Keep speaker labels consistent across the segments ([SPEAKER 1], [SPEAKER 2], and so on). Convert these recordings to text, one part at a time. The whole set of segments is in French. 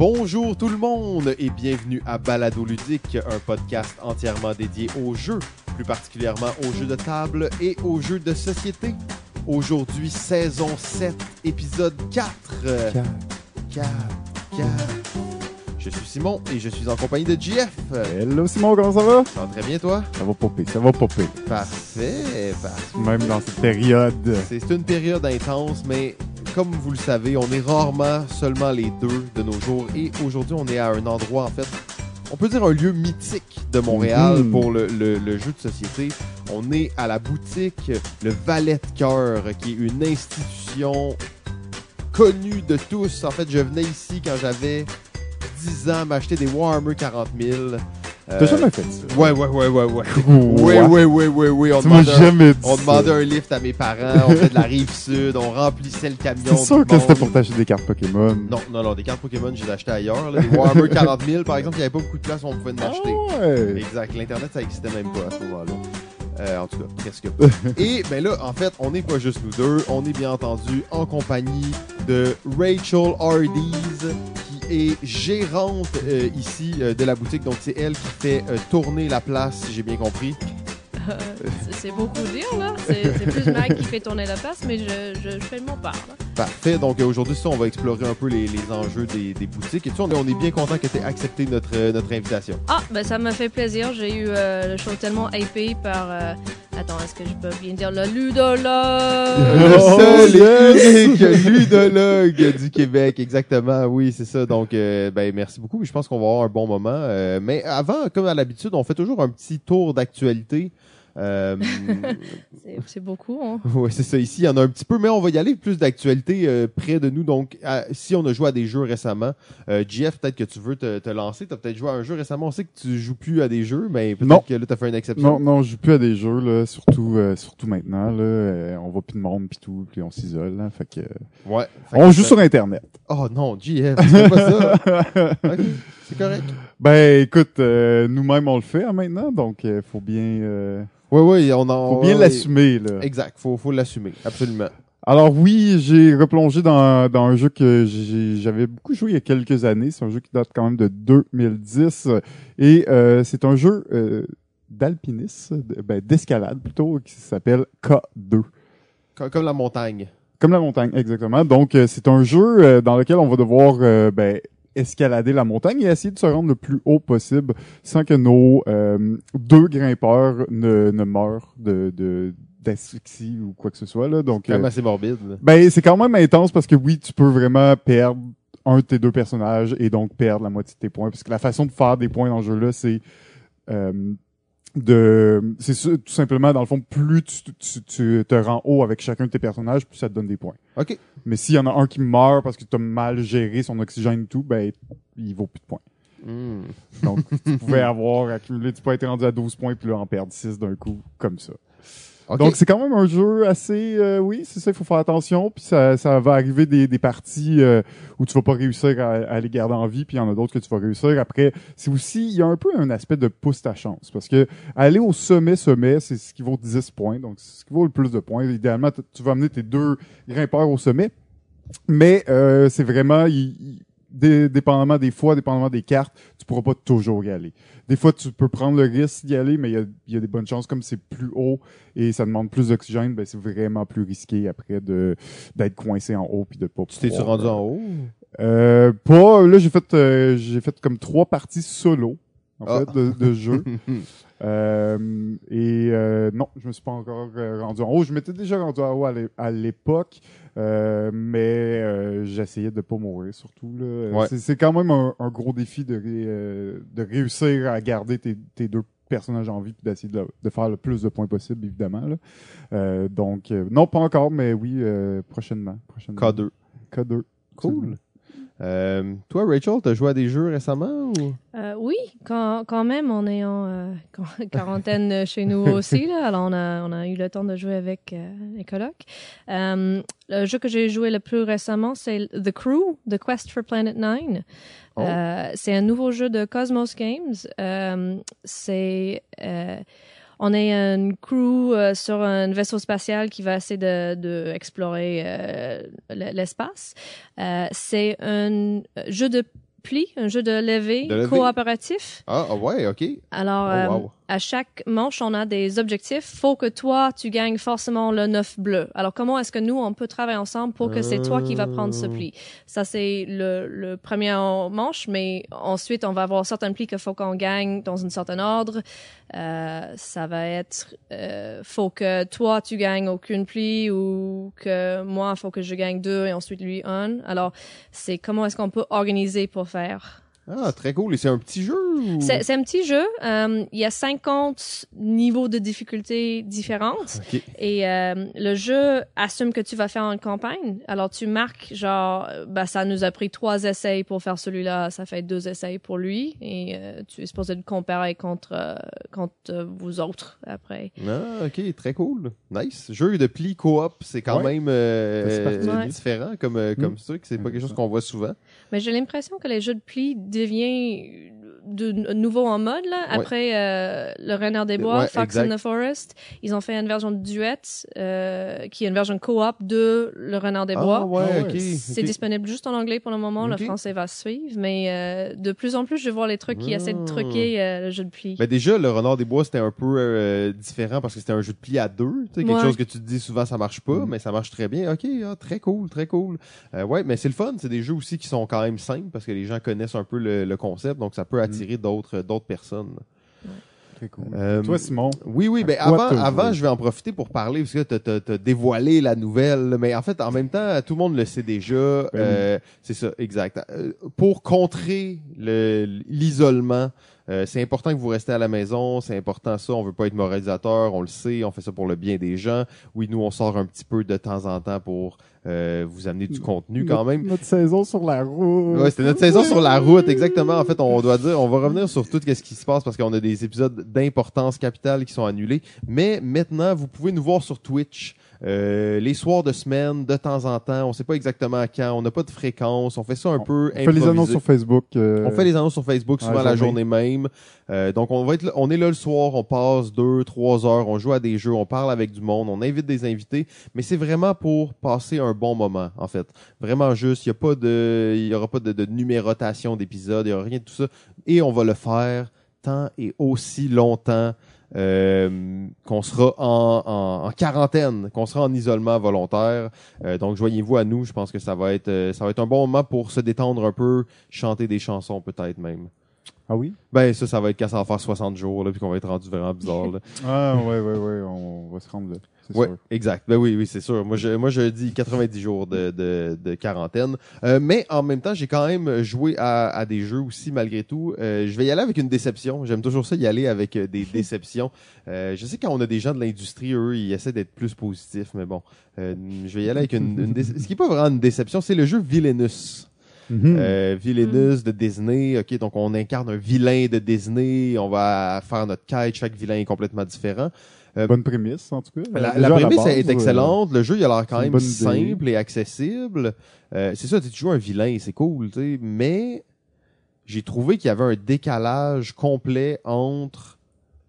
[SPEAKER 1] Bonjour tout le monde et bienvenue à Balado Ludique, un podcast entièrement dédié aux jeux, plus particulièrement aux jeux de table et aux jeux de société. Aujourd'hui, saison 7, épisode 4. 4, 4, 4. Je suis Simon et je suis en compagnie de JF.
[SPEAKER 2] Hello Simon, comment ça va?
[SPEAKER 1] Ça va très bien toi?
[SPEAKER 2] Ça va popper, ça va popper.
[SPEAKER 1] Parfait, parfait.
[SPEAKER 2] Même dans cette période.
[SPEAKER 1] C'est c'est une période intense, mais comme vous le savez, on est rarement seulement les deux de nos jours. Et aujourd'hui, on est à un endroit, en fait, on peut dire un lieu mythique de Montréal
[SPEAKER 2] Mhm.
[SPEAKER 1] pour le, le- le jeu de société. On est à la boutique Le Valet de Cœur, qui est une institution connue de tous. En fait, je venais ici quand j'avais 10 ans m'acheter des Warhammer 40 000. Euh,
[SPEAKER 2] T'as jamais fait ça?
[SPEAKER 1] Ouais, ouais, ouais, ouais, ouais.
[SPEAKER 2] Ouais.
[SPEAKER 1] Oui, oui, oui, oui. On demandait
[SPEAKER 2] jamais dit
[SPEAKER 1] on demandait un lift à mes parents, on fait de la rive sud, on remplissait le camion.
[SPEAKER 2] C'est sûr que c'était pour t'acheter des cartes Pokémon?
[SPEAKER 1] Non, non, non, des cartes Pokémon, j'ai acheté ailleurs. Là. Des Warhammer 40 000, par exemple, il n'y avait pas beaucoup de place où on pouvait en acheter.
[SPEAKER 2] Ah ouais.
[SPEAKER 1] Exact, l'Internet, ça existait même pas à ce moment-là. Euh, en tout cas, presque pas. Et ben là, en fait, on n'est pas juste nous deux, on est bien entendu en compagnie de Rachel Hardees, est gérante euh, ici euh, de la boutique. Donc, c'est elle qui fait euh, tourner la place, si j'ai bien compris.
[SPEAKER 3] Euh, c'est- beaucoup dire, là. C'est plus Mag qui fait tourner la place, mais je, je, je fais de mon part. là.
[SPEAKER 1] Parfait. Donc euh, aujourd'hui, ça, on va explorer un peu les, les enjeux des, des boutiques. Et tu sais, on est, on est bien content que tu aies accepté notre, euh, notre invitation.
[SPEAKER 3] Ah, ben ça m'a fait plaisir. J'ai eu euh, le show tellement hypé par... euh, Attends, est-ce que je peux bien dire le ludologue?
[SPEAKER 1] Le seul
[SPEAKER 2] yes!
[SPEAKER 1] et unique ludologue du Québec, exactement. Oui, c'est ça. Donc, euh, ben, merci beaucoup. Je pense qu'on va avoir un bon moment. Euh, mais avant, comme à l'habitude, on fait toujours un petit tour d'actualité. Euh,
[SPEAKER 3] C'est- beaucoup, hein.
[SPEAKER 1] oui, c'est ça. Ici, il y en a un petit peu, mais on va y aller plus d'actualité euh, près de nous. Donc, à- si on a joué à des jeux récemment, euh, Jeff, peut-être que tu veux te, te lancer. Tu as peut-être joué à un jeu récemment. On sait que tu joues plus à des jeux, mais peut-être que là, tu as fait une exception.
[SPEAKER 2] Non, non, je joue plus à des jeux, là, surtout, euh, surtout maintenant. Là, Euh, on va plus de monde, puis tout, puis on s'isole. là, Fait que,
[SPEAKER 1] Ouais. Fait que
[SPEAKER 2] on joue sur Internet.
[SPEAKER 1] Oh non, JF, c'est pas ça. Ok, c'est correct.
[SPEAKER 2] Ben, écoute, euh, nous-mêmes, on le fait hein, maintenant, donc il faut bien, euh,
[SPEAKER 1] Oui, oui, on en.
[SPEAKER 2] faut bien l'assumer. là.
[SPEAKER 1] Exact, faut, faut l'assumer, absolument.
[SPEAKER 2] Alors oui, j'ai replongé dans, dans un jeu que j'avais beaucoup joué il y a quelques années. C'est un jeu qui date quand même de 2010 et euh, c'est un jeu euh, d'alpinisme, ben, d'escalade plutôt, qui s'appelle K2.
[SPEAKER 1] Comme, comme la montagne.
[SPEAKER 2] Comme la montagne, exactement. Donc euh, c'est un jeu euh, dans lequel on va devoir euh, ben, escalader la montagne et essayer de se rendre le plus haut possible sans que nos euh, deux grimpeurs ne, ne meurent de, de d'asphyxie ou quoi que ce soit là. Donc
[SPEAKER 1] Quand même
[SPEAKER 2] euh,
[SPEAKER 1] assez morbide. là.
[SPEAKER 2] ben, c'est quand même intense parce que oui, tu peux vraiment perdre un de tes deux personnages et donc perdre la moitié de tes points. Parce que la façon de faire des points dans le jeu-là, c'est euh, de, c'est tout simplement, dans le fond, plus tu, tu, tu te rends haut avec chacun de tes personnages, plus ça te donne des points.
[SPEAKER 1] OK.
[SPEAKER 2] Mais s'il y en a un qui meurt parce que tu as mal géré son oxygène et tout, ben, il vaut plus de points.
[SPEAKER 1] Hmm.
[SPEAKER 2] Donc, tu pouvais avoir accumulé, tu peux être rendu à 12 points puis là en perdre 6 d'un coup, comme ça. Donc c'est quand même un jeu assez euh, oui c'est ça il faut faire attention puis ça, ça va arriver des, des parties euh, où tu vas pas réussir à, à les garder en vie puis il y en a d'autres que tu vas réussir. Après c'est aussi il y a un peu un aspect de pousse ta chance parce que aller au sommet sommet c'est ce qui vaut 10 points donc c'est ce qui vaut le plus de points. Idéalement tu vas amener tes deux grimpeurs au sommet mais euh, c'est vraiment dépendamment des fois dépendamment des cartes pourras pas toujours y aller des fois tu peux prendre le risque d'y aller mais il y a, y a des bonnes chances comme c'est plus haut et ça demande plus d'oxygène, ben c'est vraiment plus risqué après de d'être coincé en haut puis de pas.
[SPEAKER 1] tu
[SPEAKER 2] pouvoir,
[SPEAKER 1] rendu en haut?
[SPEAKER 2] euh, Pas. Là, j'ai fait euh, j'ai fait comme trois parties solo en
[SPEAKER 1] Ah.
[SPEAKER 2] fait de, de jeu. Euh, et euh, non, je me suis pas encore euh, rendu en haut. Je m'étais déjà rendu en haut à l'é- à l'époque, euh, mais j'essayais de pas mourir surtout.
[SPEAKER 1] Ouais.
[SPEAKER 2] C'est, quand même un, un gros défi de, ré- de réussir à garder tes, tes deux personnages en vie puis d'essayer de, de faire le plus de points possible évidemment. Là. Euh, donc euh, non pas encore, mais oui euh, prochainement. prochainement.
[SPEAKER 1] K2.
[SPEAKER 2] K2.
[SPEAKER 1] Cool. Euh, toi, Rachel, t'as joué à des jeux récemment ou?
[SPEAKER 3] Euh, oui, quand, quand même, on est en euh, quar- quarantaine chez nous aussi. Là, alors, on a, on a eu le temps de jouer avec euh, les colocs. Euh, le jeu que j'ai joué le plus récemment, c'est The Crew, The Quest for Planet Nine.
[SPEAKER 1] Oh.
[SPEAKER 3] Euh, c'est un nouveau jeu de Cosmos Games. Euh, c'est euh, on est une crew euh, sur un vaisseau spatial qui va essayer de, de explorer euh, l'espace. Euh, c'est un jeu de pli, un jeu de levée,
[SPEAKER 1] De levée?
[SPEAKER 3] coopératif.
[SPEAKER 1] Ah, ah ouais, ok.
[SPEAKER 3] Alors,
[SPEAKER 1] Oh,
[SPEAKER 3] euh,
[SPEAKER 1] wow.
[SPEAKER 3] À chaque manche, on a des objectifs. Faut que toi, tu gagnes forcément le 9 bleu. Alors, comment est-ce que nous, on peut travailler ensemble pour que c'est toi qui va prendre ce
[SPEAKER 1] Ah.
[SPEAKER 3] pli? Ça, c'est le, le premier manche, mais ensuite, on va avoir certains plis qu'il faut qu'on gagne dans un certain ordre. Euh, ça va être, euh, faut que toi, tu gagnes aucune pli ou que moi, faut que je gagne deux et ensuite lui un. Alors, c'est comment est-ce qu'on peut organiser pour faire?
[SPEAKER 1] Ah, très cool. Et c'est un petit jeu ou...
[SPEAKER 3] C'est un petit jeu. Euh, il y a 50 niveaux de difficulté différentes.
[SPEAKER 1] Ok.
[SPEAKER 3] Et euh, le jeu assume que tu vas faire une campagne. Alors tu marques, genre, bah, ça nous a pris trois essais pour faire celui-là. Ça fait deux essais pour lui. Et euh, tu es supposé le comparer contre, euh, contre vous autres après.
[SPEAKER 1] Ah, ok, très cool. Nice. Jeu de pli coop, c'est quand
[SPEAKER 2] Ouais.
[SPEAKER 1] même euh.
[SPEAKER 3] Ouais.
[SPEAKER 1] différent comme, comme
[SPEAKER 2] Mm.
[SPEAKER 1] truc. C'est pas
[SPEAKER 2] Ouais,
[SPEAKER 1] quelque chose qu'on voit souvent.
[SPEAKER 3] Mais j'ai l'impression que les jeux de pli deviennent de de nouveau en mode là.
[SPEAKER 1] Ouais.
[SPEAKER 3] Après euh, le Renard des Bois,
[SPEAKER 1] Ouais,
[SPEAKER 3] Fox
[SPEAKER 1] exact.
[SPEAKER 3] in the Forest, ils ont fait une version duet euh, qui est une version coop de le Renard des Bois.
[SPEAKER 1] Ah, ouais,
[SPEAKER 2] Ah ouais.
[SPEAKER 1] ok.
[SPEAKER 3] C'est disponible juste en anglais pour le moment. Le français va suivre, mais euh, de plus en plus, je vois les trucs qui
[SPEAKER 1] Ah.
[SPEAKER 3] essaient de truquer euh, le jeu de pli.
[SPEAKER 1] Ben déjà, le Renard des Bois, c'était un peu euh, différent parce que c'était un jeu de pli à deux. Tu sais, quelque
[SPEAKER 3] Ouais.
[SPEAKER 1] chose que tu te dis souvent, ça marche pas,
[SPEAKER 2] Mm.
[SPEAKER 1] mais ça marche très bien. Ok, ah, très cool, très cool. Euh, ouais, mais c'est le fun. C'est des jeux aussi qui sont quand même simples parce que les gens connaissent un peu le, le concept, donc ça peut attirer d'autres d'autres personnes.
[SPEAKER 2] Très cool.
[SPEAKER 1] Euh,
[SPEAKER 2] Toi, Simon,
[SPEAKER 1] Oui, oui,
[SPEAKER 2] À
[SPEAKER 1] ben avant, avant, je vais en profiter pour parler parce que t'as- t'as t'as dévoilé la nouvelle, mais en fait, en même temps, tout le monde le sait déjà.
[SPEAKER 2] Ben
[SPEAKER 1] euh, C'est ça, exact. Euh, pour contrer le- l'isolement, euh, c'est important que vous restez à la maison. C'est important ça. On veut pas être moralisateur, on le sait. On fait ça pour le bien des gens. Oui, nous, on sort un petit peu de temps en temps pour euh, vous amener du contenu quand
[SPEAKER 2] notre-
[SPEAKER 1] même.
[SPEAKER 2] Notre saison sur la route.
[SPEAKER 1] Ouais, c'était notre saison sur la route, exactement. En fait, on doit dire, on va revenir sur tout ce qui se passe parce qu'on a des épisodes d'importance capitale qui sont annulés. Mais maintenant, vous pouvez nous voir sur Twitch. Euh, les soirs de semaine, de temps en temps, on sait pas exactement quand, on n'a pas de fréquence, on fait ça un
[SPEAKER 2] On-
[SPEAKER 1] peu
[SPEAKER 2] On fait les annonces sur Facebook. euh,
[SPEAKER 1] On fait les annonces sur Facebook souvent
[SPEAKER 2] la
[SPEAKER 1] la
[SPEAKER 2] journée.
[SPEAKER 1] même. Euh, donc on va être on est là le soir, on passe deux, trois heures, on joue à des jeux, on parle avec du monde, on invite des invités, mais c'est vraiment pour passer un bon moment en fait. Vraiment juste, il y a pas de il y aura pas de, de numérotation d'épisodes, il y aura rien de tout ça et on va le faire tant et aussi longtemps euh, qu'on sera en, en, en quarantaine, qu'on sera en isolement volontaire. Euh, donc joignez-vous à nous, je pense que ça va être euh, ça va être un bon moment pour se détendre un peu, chanter des chansons peut-être même.
[SPEAKER 2] Ah oui?
[SPEAKER 1] Ben ça, ça va être quand ça va faire 60 jours, là, puis qu'on va être rendu vraiment bizarre. Là.
[SPEAKER 2] Ah, ouais, ouais, ouais, on va se rendre là. C'est
[SPEAKER 1] ouais,
[SPEAKER 2] sûr.
[SPEAKER 1] exact. Ben oui, oui, c'est sûr. Moi, je, moi, je dis 90 jours de, de, de quarantaine. Euh, mais en même temps, j'ai quand même joué à, à des jeux aussi, malgré tout. Euh, je vais y aller avec une déception. J'aime toujours ça, y aller avec euh, des déceptions. Euh, je sais quand on a des gens de l'industrie, eux, ils essaient d'être plus positifs, mais bon. Euh, je vais y aller avec une, une déce- Ce qui est pas vraiment une déception, c'est le jeu Villainous.
[SPEAKER 2] Mhm.
[SPEAKER 1] Euh, Villainous de Disney. Ok, donc on incarne un vilain de Disney. On va faire notre quête. Chaque vilain est complètement différent. Euh,
[SPEAKER 2] Bonne prémisse, en tout cas.
[SPEAKER 1] La, prémisse
[SPEAKER 2] base,
[SPEAKER 1] est excellente. Le jeu, il a l'air quand même simple et accessible. Euh, c'est ça, tu tu joues un vilain, c'est cool, tu sais. Mais j'ai trouvé qu'il y avait un décalage complet entre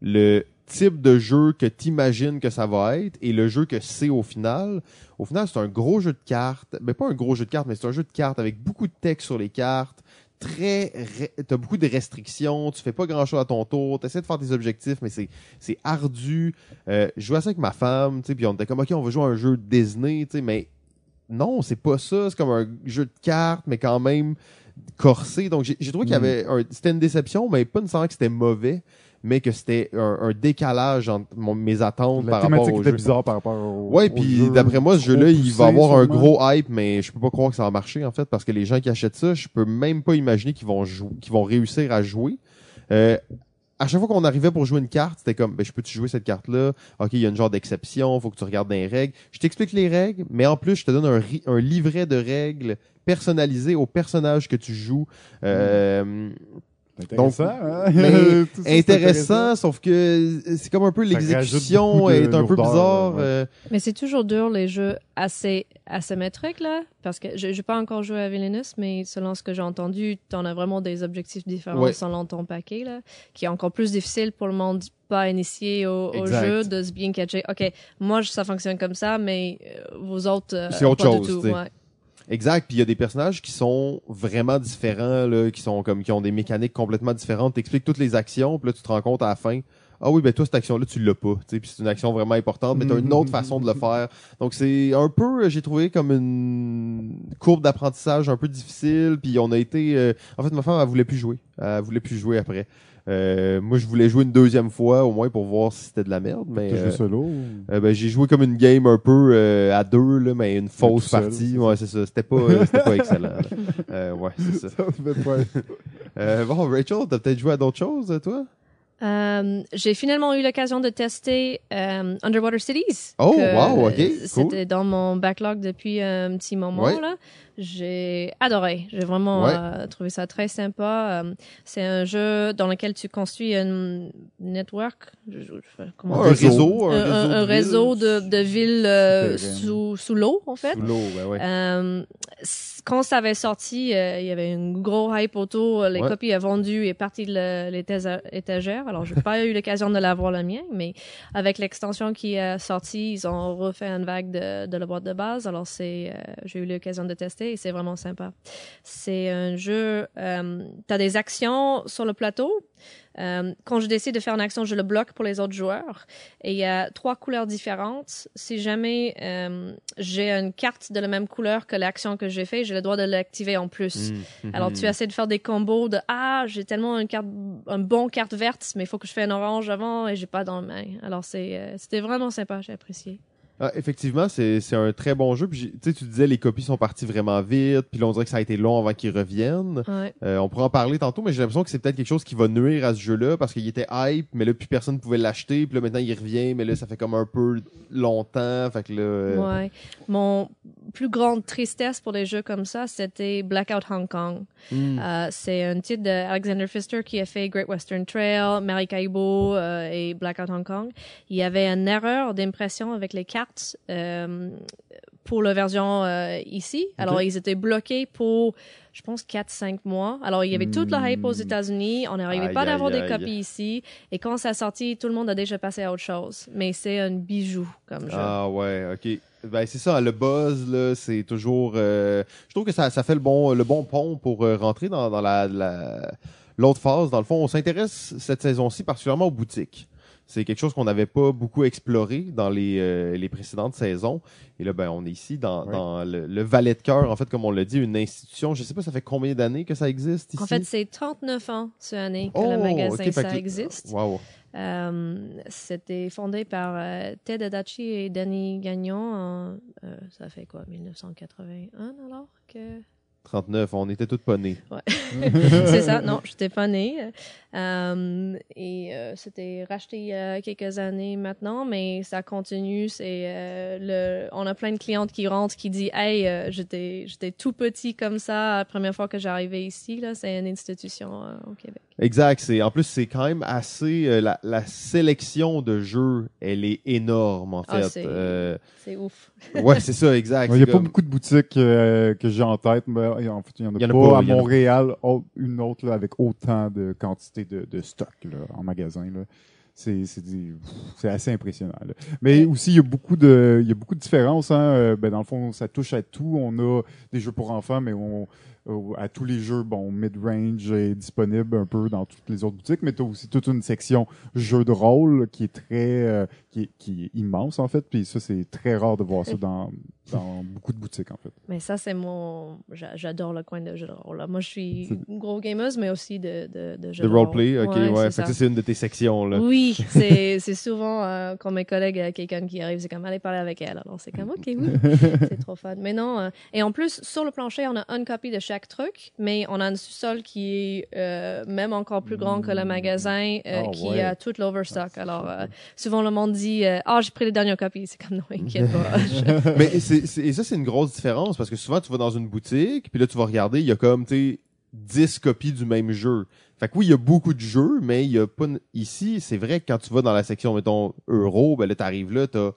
[SPEAKER 1] le type de jeu que t'imagines que ça va être et le jeu que c'est au final. Au final, c'est un gros jeu de cartes. Ben, pas un gros jeu de cartes, mais c'est un jeu de cartes avec beaucoup de texte sur les cartes. Très, t'as beaucoup de restrictions, tu fais pas grand chose à ton tour, t'essaies de faire tes objectifs, mais c'est, c'est ardu. Euh, je jouais à ça avec ma femme, tu sais, puis on était comme, ok, on va jouer à un jeu Disney, tu sais, mais non, c'est pas ça, c'est comme un jeu de cartes, mais quand même corsé. Donc, j'ai, trouvé qu'il y
[SPEAKER 2] Mm.
[SPEAKER 1] avait un, c'était une déception, mais pas nécessairement que c'était mauvais, mais que c'était un, un décalage entre mon- mes attentes
[SPEAKER 2] La
[SPEAKER 1] par rapport au
[SPEAKER 2] était
[SPEAKER 1] jeu.
[SPEAKER 2] bizarre par rapport au.
[SPEAKER 1] Ouais, puis d'après moi, ce jeu-là, il va avoir un gros hype, mais je peux pas croire que ça va marcher en fait, parce que les gens qui achètent ça, je peux même pas imaginer qu'ils vont jouer, qu'ils vont réussir à jouer. Euh, à chaque fois qu'on arrivait pour jouer une carte, c'était comme, ben, je peux-tu jouer cette carte-là? Ok, il y a une genre d'exception, faut que tu regardes dans les règles. Je t'explique les règles, mais en plus, je te donne un, livret de règles personnalisé au personnage que tu joues. Euh,
[SPEAKER 2] Intéressant, hein? ça, c'est
[SPEAKER 1] intéressant, sauf que c'est comme un peu l'exécution est un peu bizarre.
[SPEAKER 2] ouais.
[SPEAKER 1] euh,
[SPEAKER 3] Mais c'est toujours dur, les jeux assez asymétriques, là. Parce que je n'ai pas encore joué à Villainous, mais selon ce que j'ai entendu, tu en as vraiment des objectifs différents
[SPEAKER 1] Ouais.
[SPEAKER 3] selon ton paquet, là. Qui est encore plus difficile pour le monde pas initié au, jeu de se bien catcher. OK, moi, ça fonctionne comme ça, mais euh, vous autres. euh,
[SPEAKER 1] C'est autre
[SPEAKER 3] pas
[SPEAKER 1] chose,
[SPEAKER 3] Du tout.
[SPEAKER 1] tu sais.
[SPEAKER 3] Ouais.
[SPEAKER 1] Exact. Puis il y a des personnages qui sont vraiment différents, là, qui sont comme qui ont des mécaniques complètement différentes. T'expliques toutes les actions, puis là tu te rends compte à la fin. Ah oui, ben toi cette action-là tu l'as pas. Puis c'est une action vraiment importante, mais t'as une autre façon de le faire. Donc c'est un peu, euh, j'ai trouvé comme une courbe d'apprentissage un peu difficile. Puis on a été, euh, en fait ma femme elle voulait plus jouer, elle voulait plus jouer après. Euh, moi, je voulais jouer une deuxième fois, au moins pour voir si c'était de la merde. Mais
[SPEAKER 2] T'as joué
[SPEAKER 1] euh,
[SPEAKER 2] solo? ou-
[SPEAKER 1] euh, ben, j'ai joué comme une game un peu euh, à deux, là, mais une fausse partie. Ouais, c'est ça. C'était pas, c'était pas excellent. Euh, ouais, c'est ça.
[SPEAKER 2] Ça
[SPEAKER 1] Euh, bon, Rachel, t'as peut-être joué à d'autres choses, toi?
[SPEAKER 3] Euh, j'ai finalement eu l'occasion de tester euh, Underwater Cities.
[SPEAKER 1] Oh, wow, ok, cool.
[SPEAKER 3] C'était dans mon backlog depuis un petit moment.
[SPEAKER 1] Ouais.
[SPEAKER 3] là. J'ai adoré. J'ai vraiment
[SPEAKER 1] Ouais.
[SPEAKER 3] euh, trouvé ça très sympa. C'est un jeu dans lequel tu construis un network. comment
[SPEAKER 1] un réseau, un, réseau,
[SPEAKER 3] un- un
[SPEAKER 1] de
[SPEAKER 3] réseau
[SPEAKER 1] villes
[SPEAKER 3] de, de villes
[SPEAKER 2] Souterraines.
[SPEAKER 3] sous, sous l'eau, en fait.
[SPEAKER 1] Sous l'eau, ouais.
[SPEAKER 3] C- quand ça avait sorti, il y avait une gros hype autour. Les
[SPEAKER 1] Ouais.
[SPEAKER 3] copies à vendu et parties de étagères. Alors, j'ai pas eu l'occasion de l'avoir la mienne, mais avec l'extension qui est sortie, ils ont refait une vague de, la boîte de base. Alors, c'est, euh, j'ai eu l'occasion de tester et c'est vraiment sympa. C'est un jeu. Euh, T'as des actions sur le plateau. Euh, quand je décide de faire une action, je le bloque pour les autres joueurs. Et il y a trois couleurs différentes. Si jamais euh, j'ai une carte de la même couleur que l'action que j'ai fait, j'ai le droit de l'activer en plus.
[SPEAKER 1] Mm, mm,
[SPEAKER 3] Alors tu essaies de faire des combos de ah j'ai tellement une carte un bon carte verte mais il faut que je fasse un orange avant et j'ai pas dans le main. Alors c'est euh, c'était vraiment sympa j'ai apprécié.
[SPEAKER 1] Ah, effectivement, c'est un très bon jeu. Puis tu sais, tu disais les copies sont parties vraiment vite. Puis là, on dirait que ça a été long avant qu'ils reviennent.
[SPEAKER 3] Ouais.
[SPEAKER 1] Euh, on pourra en parler tantôt, mais j'ai l'impression que c'est peut-être quelque chose qui va nuire à ce jeu-là parce qu'il était hype, mais là, plus personne pouvait l'acheter. Puis là, maintenant, il revient, mais là, ça fait comme un peu longtemps. Fait que là. euh,
[SPEAKER 3] Ouais. Mon plus grande tristesse pour des jeux comme ça, c'était Blackout Hong Kong.
[SPEAKER 1] hmm.
[SPEAKER 3] Euh, c'est un titre d'Alexander Pfister qui a fait Great Western Trail, Maracaibo et Blackout Hong Kong. Il y avait une erreur d'impression avec les cartes euh, pour la version euh, ici. Alors, ils étaient bloqués pour, je pense, 4-5 mois. Alors, il y avait toute la hype aux
[SPEAKER 2] Hmm.
[SPEAKER 3] États-Unis. On n'arrivait pas d'avoir des copies ici. Et quand ça a sorti, tout le monde a déjà passé à autre chose. Mais c'est un bijou comme jeu.
[SPEAKER 1] Ah ouais, ok. Ben c'est ça, le buzz là, c'est toujours. euh, je trouve que ça, ça fait le bon, le bon pont pour euh, rentrer dans, dans la, la- l'autre phase. Dans le fond, on s'intéresse cette saison-ci particulièrement aux boutiques. C'est quelque chose qu'on n'avait pas beaucoup exploré dans les, euh, les précédentes saisons. Et là, ben, on est ici dans, dans le, le Valet de cœur, en fait, comme on l'a dit, une institution. Je sais pas, ça fait combien d'années que ça existe ici?
[SPEAKER 3] En fait, c'est 39 ans cette année que
[SPEAKER 1] Oh,
[SPEAKER 3] le magasin
[SPEAKER 1] ok, fait
[SPEAKER 3] ça
[SPEAKER 1] que-
[SPEAKER 3] existe.
[SPEAKER 1] Wow.
[SPEAKER 3] Euh, C'était fondé par euh, Ted Adachi et Danny Gagnon. en, euh, ça fait quoi, 1981 alors que
[SPEAKER 1] 39, on était tous pas nés.
[SPEAKER 3] c'est ça. Non, je n'étais pas née. Euh, et euh, c'était racheté il y a quelques années maintenant, mais ça continue. C'est euh, le, on a plein de clientes qui rentrent qui disent, hey, euh, j'étais, j'étais tout petit comme ça la première fois que j'arrivais ici. Là, c'est une institution euh, au Québec.
[SPEAKER 1] Exact. C'est en plus c'est quand même assez euh, la, la sélection de jeux, elle est énorme en
[SPEAKER 3] Ah,
[SPEAKER 1] fait.
[SPEAKER 3] c'est-
[SPEAKER 1] Euh,
[SPEAKER 3] ouf.
[SPEAKER 1] ouais, c'est ça, exact.
[SPEAKER 2] Il n'y a pas beaucoup de boutiques euh, que j'ai en tête, mais en fait, il y en a,
[SPEAKER 1] y en a
[SPEAKER 2] pas,
[SPEAKER 1] pas,
[SPEAKER 2] à
[SPEAKER 1] a
[SPEAKER 2] Montréal, oh, une autre là, avec autant de quantité de, de stock là, en magasin. Là. C'est, assez impressionnant. là. Mais aussi, il y a beaucoup de, il y a beaucoup de différences. Hein. Ben, dans le fond, ça touche à tout. On a des jeux pour enfants, mais on, à tous les jeux, bon, mid-range est disponible un peu dans toutes les autres boutiques, mais tu as aussi toute une section jeux de rôle qui est très, euh, qui, est, qui est immense en fait. Puis ça, c'est très rare de voir ça dans, dans beaucoup de boutiques en fait.
[SPEAKER 3] Mais ça, c'est mon. j'a- J'adore le coin de jeux de rôle. là. Moi, je suis
[SPEAKER 2] C'est-
[SPEAKER 3] une grosse gameuse, mais aussi de, de, de jeux
[SPEAKER 1] de
[SPEAKER 3] de,
[SPEAKER 1] roleplay, ok, ouais.
[SPEAKER 3] c'est
[SPEAKER 1] Fait que
[SPEAKER 3] ça.
[SPEAKER 1] ça, c'est une de tes sections là.
[SPEAKER 3] Oui, c'est c'est souvent euh, quand mes collègues, euh, quelqu'un qui arrive, c'est comme aller parler avec elle. Alors c'est comme ok, oui, c'est trop fun. Mais non, euh, et en plus sur le plancher, on a une copie de chaque truc, mais on a un sous-sol qui est euh, même encore plus grand que le magasin, euh,
[SPEAKER 2] Ah,
[SPEAKER 3] qui
[SPEAKER 2] ouais.
[SPEAKER 3] a tout l'overstock.
[SPEAKER 2] Ah,
[SPEAKER 3] Alors euh, souvent le monde dit euh, ah j'ai pris les dernières copies, c'est comme non inquiète pas. Je-
[SPEAKER 1] Mais c'est, c'est- et ça, c'est une grosse différence parce que souvent, tu vas dans une boutique, puis là, tu vas regarder, il y a comme, tu sais, 10 copies du même jeu. Fait que oui, il y a beaucoup de jeux, mais il y a pas, n- ici, c'est vrai que quand tu vas dans la section, mettons, euro, ben là, t'arrives là, t'as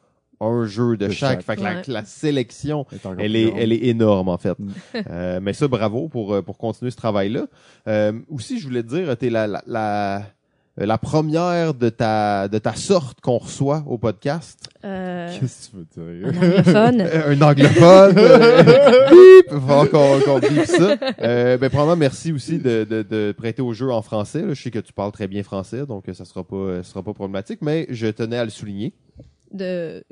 [SPEAKER 1] un jeu de,
[SPEAKER 2] De
[SPEAKER 1] chaque.
[SPEAKER 2] chaque.
[SPEAKER 1] Fait que la,
[SPEAKER 3] Ouais.
[SPEAKER 1] la sélection,
[SPEAKER 2] Elle est
[SPEAKER 1] elle est,
[SPEAKER 2] grande.
[SPEAKER 1] elle est énorme, en fait.
[SPEAKER 2] Mm.
[SPEAKER 1] Euh, mais ça, bravo pour, euh, pour continuer ce travail-là. Euh, aussi, je voulais te dire, t'es la, la, la, la première de ta, de ta sorte qu'on reçoit au podcast.
[SPEAKER 3] Euh,
[SPEAKER 2] Qu'est-ce que tu veux
[SPEAKER 3] un
[SPEAKER 2] dire?
[SPEAKER 3] anglophone.
[SPEAKER 1] Euh, un anglophone? euh, bip! Falloir qu'on qu'on vive ça. Euh, ben, probablement, merci aussi de, de, de prêter au jeu en français. là. Je sais que tu parles très bien français, donc euh, ça sera pas, euh, ça sera pas problématique, mais je tenais à le souligner.
[SPEAKER 3] de,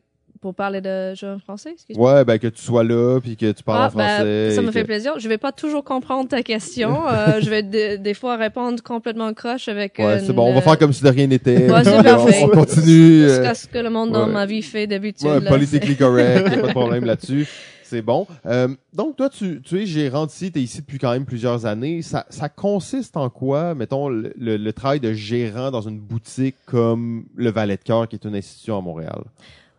[SPEAKER 3] pour parler de jeux en français, excuse-moi.
[SPEAKER 1] Ouais, ben, que tu sois là, puis que tu parles
[SPEAKER 3] Ah,
[SPEAKER 1] en français.
[SPEAKER 3] ben, ça me
[SPEAKER 1] que-
[SPEAKER 3] fait plaisir. Je vais pas toujours comprendre ta question. Euh, je vais de- des fois répondre complètement croche avec.
[SPEAKER 1] Ouais,
[SPEAKER 3] une,
[SPEAKER 1] c'est bon, on va faire comme si de rien n'était.
[SPEAKER 3] Ouais, c'est parfait.
[SPEAKER 1] on, on continue.
[SPEAKER 3] ce
[SPEAKER 1] euh,
[SPEAKER 3] ce que le monde dans ma vie fait d'habitude.
[SPEAKER 1] Ouais,
[SPEAKER 3] là,
[SPEAKER 1] politically correct, y a pas de problème là-dessus. C'est bon. Euh, donc, toi, tu, tu es gérante ici, tu es ici depuis quand même plusieurs années. Ça, ça consiste en quoi, mettons, le, le- le travail de gérant dans une boutique comme le Valet de Cœur, qui est une institution à Montréal?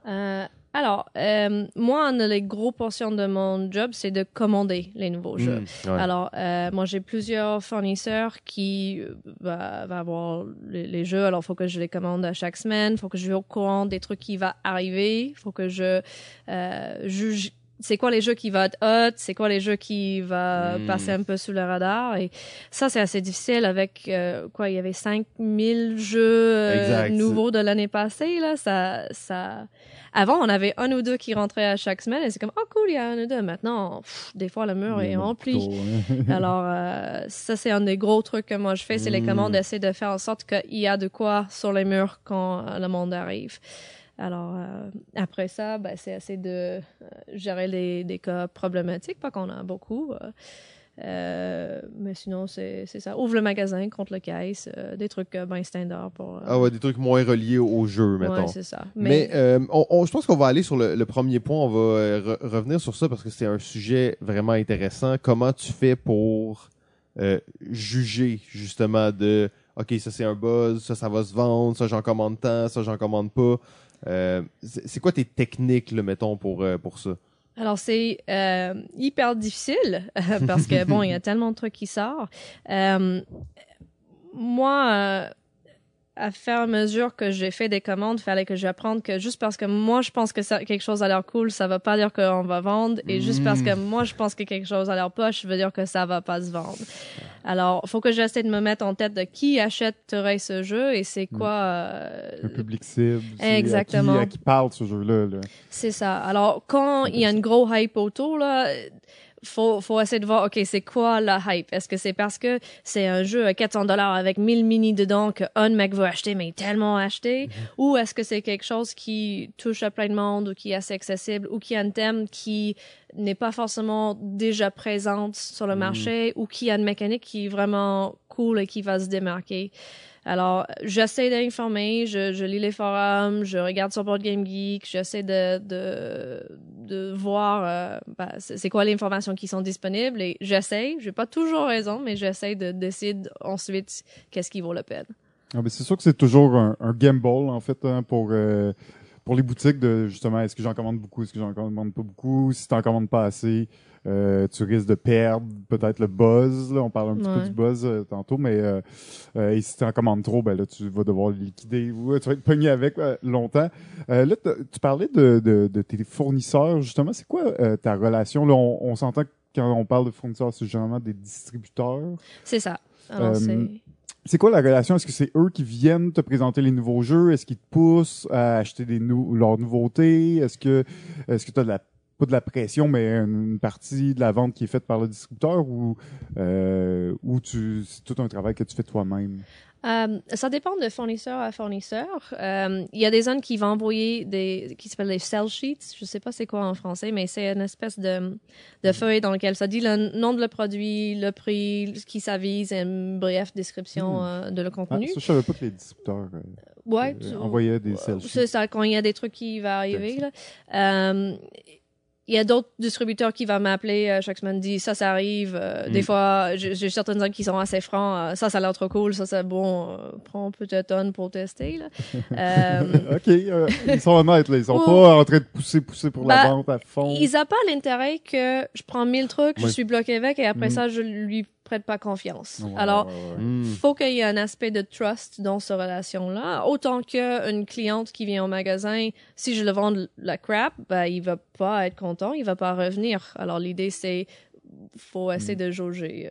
[SPEAKER 3] Euh, alors, euh, moi, une des grosses portions de mon job, c'est de commander les nouveaux jeux.
[SPEAKER 1] Hmm, ouais.
[SPEAKER 3] Alors, euh, moi, j'ai plusieurs fournisseurs qui euh, va, va avoir les, les jeux. Alors, il faut que je les commande à chaque semaine. Il faut que je sois au courant des trucs qui vont arriver. Il faut que je euh, juge c'est quoi les jeux qui vont être hot, c'est quoi les jeux qui vont
[SPEAKER 1] Mm.
[SPEAKER 3] passer un peu sous le radar? Et ça, c'est assez difficile avec, euh, quoi, il y avait 5000 jeux euh, nouveaux de l'année passée. Là, ça, ça... Avant, on avait un ou deux qui rentraient à chaque semaine et c'est comme, oh cool, il y a un ou deux. Maintenant, pff, des fois, le mur est rempli.
[SPEAKER 2] hein.
[SPEAKER 3] Alors, euh, ça, c'est un des gros trucs que moi je fais, c'est les
[SPEAKER 1] Mm.
[SPEAKER 3] commandes, essayer de faire en sorte qu'il y a de quoi sur les murs quand le monde arrive. Alors, euh, après ça, ben, c'est essayer de euh, gérer les, des cas problématiques, pas qu'on a beaucoup. euh, mais sinon, c'est ça. Ouvre le magasin, compte le caisse, euh, des trucs euh, ben standard pour...
[SPEAKER 1] Ah ouais, des trucs moins reliés au jeu, mettons.
[SPEAKER 3] ouais, c'est ça.
[SPEAKER 1] Mais, euh, on, on- je pense qu'on va aller sur le, le premier point. On va re- revenir sur ça parce que c'est un sujet vraiment intéressant. Comment tu fais pour juger justement de OK, ça c'est un buzz, ça ça va se vendre, ça j'en commande tant, ça j'en commande pas. Euh, c'est quoi tes techniques, là, mettons, pour, euh, pour ça?
[SPEAKER 3] Alors, c'est euh, hyper difficile parce que, bon, il y a tellement de trucs qui sortent. Euh, moi, euh, à faire à mesure que j'ai fait des commandes, fallait que j'apprenne que juste parce que moi, je pense que ça, quelque chose a l'air cool, ça va pas dire qu'on va vendre. Et juste parce que moi, je pense que quelque chose a l'air poche, ça veut dire que ça va pas se vendre. Alors, faut que j'essaie de me mettre en tête de qui achèterait ce jeu et c'est quoi... euh,
[SPEAKER 2] Un public cible.
[SPEAKER 3] Exactement.
[SPEAKER 2] À qui, à qui parle ce jeu-là. là.
[SPEAKER 3] C'est ça. Alors, quand il y a une gros hype autour, là, faut, faut essayer de voir, OK, c'est quoi la hype? Est-ce que c'est parce que c'est un jeu à 400 dollars avec 1000 mini dedans que un mec veut acheter, mais tellement acheté? Ou est-ce que c'est quelque chose qui touche à plein de monde ou qui est assez accessible ou qui a un thème qui n'est pas forcément déjà présente sur le marché ou qui a une mécanique qui est vraiment cool et qui va se démarquer? Alors, j'essaie d'informer, je, je lis les forums, je regarde sur Board Game Geek, j'essaie de, de, de voir euh, ben, c'est quoi les informations qui sont disponibles et j'essaie, j'ai pas toujours raison, mais j'essaie de décider ensuite qu'est-ce qui vaut la peine.
[SPEAKER 2] Ah, c'est sûr que c'est toujours un, un gamble, en fait, hein, pour, euh, pour les boutiques de justement, est-ce que j'en commande beaucoup, est-ce que j'en commande pas beaucoup, si t'en commandes pas assez, euh, tu risques de perdre peut-être le buzz, là, on parle un petit peu du buzz euh, tantôt, mais euh, euh, et si t'en commandes trop, ben là, tu vas devoir le liquider ou euh, tu vas être pogné avec euh, longtemps. Euh, là, tu parlais de, de, de tes fournisseurs, justement, c'est quoi euh, ta relation? Là, on, on s'entend que quand on parle de fournisseurs, c'est généralement des distributeurs.
[SPEAKER 3] C'est ça. Alors, c'est...
[SPEAKER 2] Quoi la relation? Est-ce que c'est eux qui viennent te présenter les nouveaux jeux? Est-ce qu'ils te poussent à acheter des nou leurs nouveautés? Est-ce que est-ce que tu as de la pas de la pression, mais une, partie de la vente qui est faite par le distributeur ou euh, ou c'est tout un travail que tu fais toi-même?
[SPEAKER 3] Euh, ça dépend de fournisseur à fournisseur. Euh, Il y a des zones qui vont envoyer des qui s'appellent des sell sheets. Je sais pas c'est quoi en français, mais c'est une espèce de de feuille dans lequel ça dit le nom de le produit, le prix, qui ça vise, et une brève description
[SPEAKER 2] Hmm.
[SPEAKER 3] euh, de le
[SPEAKER 2] Ah,
[SPEAKER 3] contenu.
[SPEAKER 2] ça, je savais pas que les distributeurs
[SPEAKER 3] ouais,
[SPEAKER 2] envoyaient des sell sheets.
[SPEAKER 3] C'est ça, quand il y a des trucs qui vont arriver. Là. Il y a d'autres distributeurs qui vont m'appeler euh, chaque semaine, dit ça, ça arrive. Euh, Des
[SPEAKER 1] Mm.
[SPEAKER 3] fois, j'ai certaines zones qui sont assez francs. euh, ça, ça a l'air trop cool. Ça, c'est bon. euh, prends peut-être un pour tester. Là. Euh,
[SPEAKER 2] ok, euh, ils sont honnêtes, là. Ils sont pas en train de pousser, pousser pour la
[SPEAKER 3] Bah,
[SPEAKER 2] vente à fond.
[SPEAKER 3] ils n'ont pas l'intérêt que je prends mille trucs, je suis bloqué avec, et après
[SPEAKER 2] Mm.
[SPEAKER 3] ça, je lui prête pas confiance.
[SPEAKER 2] Ouais,
[SPEAKER 3] Alors,
[SPEAKER 2] ouais, ouais.
[SPEAKER 1] Hmm.
[SPEAKER 3] faut qu'il y ait un aspect de trust dans cette relation-là. Autant qu'une cliente qui vient au magasin, si je le vends la crap, ben, il va pas être content, il va pas revenir. Alors, l'idée, c'est, faut essayer de jauger.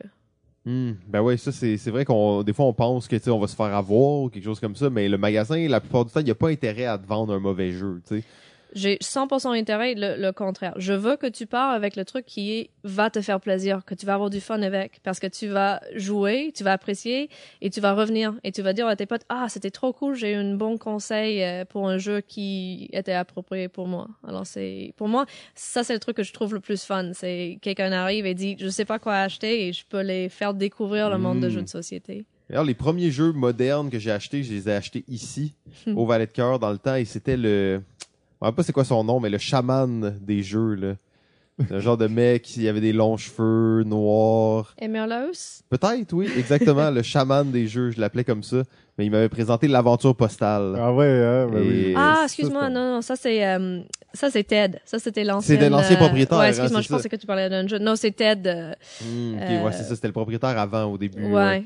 [SPEAKER 1] Hmm. Ben ouais, ça c'est c'est vrai qu'on des fois on pense que tu sais on va se faire avoir ou quelque chose comme ça, mais le magasin la plupart du temps il n'y a pas intérêt à te vendre un mauvais jeu, tu sais.
[SPEAKER 3] J'ai 100% intérêt, le, le contraire. Je veux que tu pars avec le truc qui va te faire plaisir, que tu vas avoir du fun avec, parce que tu vas jouer, tu vas apprécier, et tu vas revenir, et tu vas dire à tes potes, ah, c'était trop cool, j'ai eu un bon conseil euh, pour un jeu qui était approprié pour moi. Alors c'est, pour moi, ça c'est le truc que je trouve le plus fun. C'est quelqu'un arrive et dit, je sais pas quoi acheter, et je peux les faire découvrir le monde de
[SPEAKER 1] Mm.
[SPEAKER 3] jeux de société.
[SPEAKER 1] Alors, les premiers jeux modernes que j'ai achetés, je les ai achetés ici,
[SPEAKER 3] Hmm.
[SPEAKER 1] au Valet de Cœur, dans le temps, et c'était le... Je sais pas c'est quoi son nom, mais le chaman des jeux, là. C'est un genre de mec, il avait des longs cheveux, noirs.
[SPEAKER 3] Emerlos?
[SPEAKER 1] Peut-être, oui, exactement, le chaman des jeux, je l'appelais comme ça. Mais il m'avait présenté l'aventure postale.
[SPEAKER 2] Ah ouais, hein, ben oui.
[SPEAKER 1] Et-
[SPEAKER 3] Ah, excuse-moi, non, non, ça c'est euh, ça c'est Ted. Ça c'était l'ancien.
[SPEAKER 1] C'était l'ancien propriétaire,
[SPEAKER 3] Ouais,
[SPEAKER 1] hein,
[SPEAKER 3] excuse-moi, je pensais que tu parlais d'un jeu. Non, c'est Ted. euh,
[SPEAKER 1] Hmm, ok,
[SPEAKER 3] Euh,
[SPEAKER 1] ouais, c'est ça, c'était le propriétaire avant, au début.
[SPEAKER 3] ouais.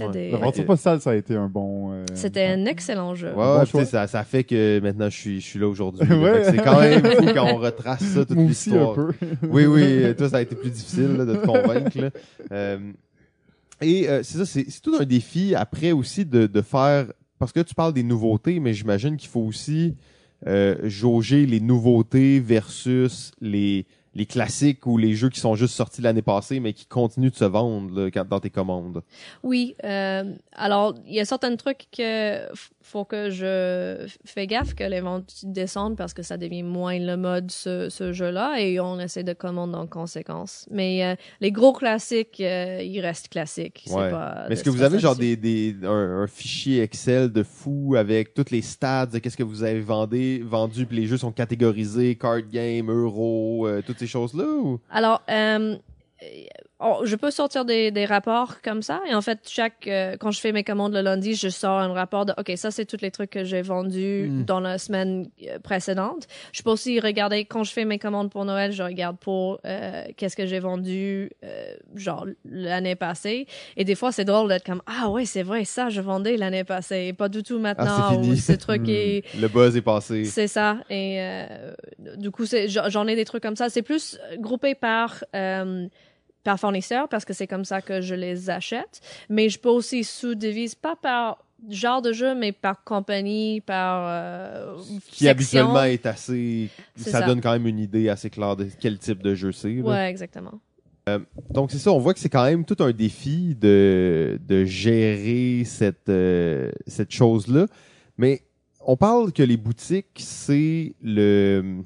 [SPEAKER 1] Ouais.
[SPEAKER 2] L'aventure postale, ça a été un bon. euh,
[SPEAKER 3] C'était un excellent jeu.
[SPEAKER 1] Ouais,
[SPEAKER 2] Bon
[SPEAKER 1] ça, ça fait que maintenant je suis, je suis là aujourd'hui.
[SPEAKER 2] Ouais.
[SPEAKER 1] C'est quand même fou quand on retrace ça, toute l'histoire.
[SPEAKER 2] peu.
[SPEAKER 1] Oui, oui, toi, ça a été plus difficile là, de te convaincre. là. Euh, et euh, c'est ça, c'est c'est tout un défi après aussi de, de faire. Parce que tu parles des nouveautés, mais j'imagine qu'il faut aussi euh, jauger les nouveautés versus les, les classiques ou les jeux qui sont juste sortis l'année passée, mais qui continuent de se vendre là, dans tes commandes?
[SPEAKER 3] Oui. euh, alors, il y a certains trucs que faut que je fais gaffe que les ventes descendent parce que ça devient moins le mode ce, ce jeu-là et on essaie de commander en conséquence. Mais euh, les gros classiques, euh, ils restent classiques. C'est
[SPEAKER 1] Ouais.
[SPEAKER 3] pas
[SPEAKER 1] Mais est-ce que vous avez genre des, des un, un fichier Excel de fou avec toutes les stats de qu'est-ce que vous avez vendé, vendu, puis les jeux sont catégorisés, card game, euro, toutes ces choses-là ou?
[SPEAKER 3] Alors, euh, euh, oh, je peux sortir des, des rapports comme ça. Et en fait, chaque euh, quand je fais mes commandes le lundi, je sors un rapport de OK, ça c'est tous les trucs que j'ai vendus
[SPEAKER 1] Mm.
[SPEAKER 3] dans la semaine euh, précédente. Je peux aussi regarder quand je fais mes commandes pour Noël, je regarde pour euh, qu'est-ce que j'ai vendu euh, genre l'année passée. Et des fois, c'est drôle d'être comme ah ouais, c'est vrai, ça je vendais l'année passée, et pas du tout maintenant.
[SPEAKER 1] Ah, c'est fini.
[SPEAKER 3] ou ce truc
[SPEAKER 2] Mm.
[SPEAKER 3] est
[SPEAKER 1] Le buzz est passé.
[SPEAKER 3] c'est ça. Et euh, du coup, j'en j'en ai des trucs comme ça. C'est plus groupé par euh, par fournisseur parce que c'est comme ça que je les achète. Mais je peux aussi sous-divise pas par genre de jeu, mais par compagnie, par euh,
[SPEAKER 1] Qui
[SPEAKER 3] section.
[SPEAKER 1] habituellement est assez. Ça,
[SPEAKER 3] ça.
[SPEAKER 1] donne quand même une idée assez claire de quel type de jeu c'est.
[SPEAKER 3] Ouais, exactement.
[SPEAKER 1] Donc c'est ça, on voit que c'est quand même tout un défi de, de gérer cette, euh, cette chose-là. Mais on parle que les boutiques, c'est le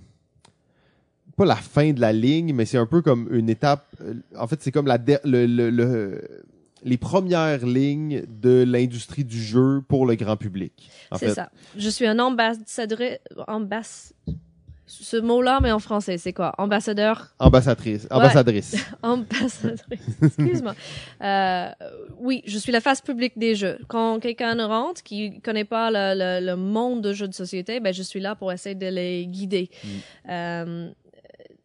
[SPEAKER 1] pas la fin de la ligne, mais c'est un peu comme une étape. euh, En fait, c'est comme la le, le- le- les premières lignes de l'industrie du jeu pour le grand public.
[SPEAKER 3] C'est ça. Je suis un ambassadeur. Ambass... Ce mot-là, mais en français, c'est quoi? Ambassadeur?
[SPEAKER 1] Ambassadrice, ambassadrice.
[SPEAKER 3] Ambassadrice. Excuse-moi. Euh, oui, je suis la face publique des jeux. Quand quelqu'un rentre qui connaît pas le, le, le monde de jeux de société, ben je suis là pour essayer de les guider. Euh,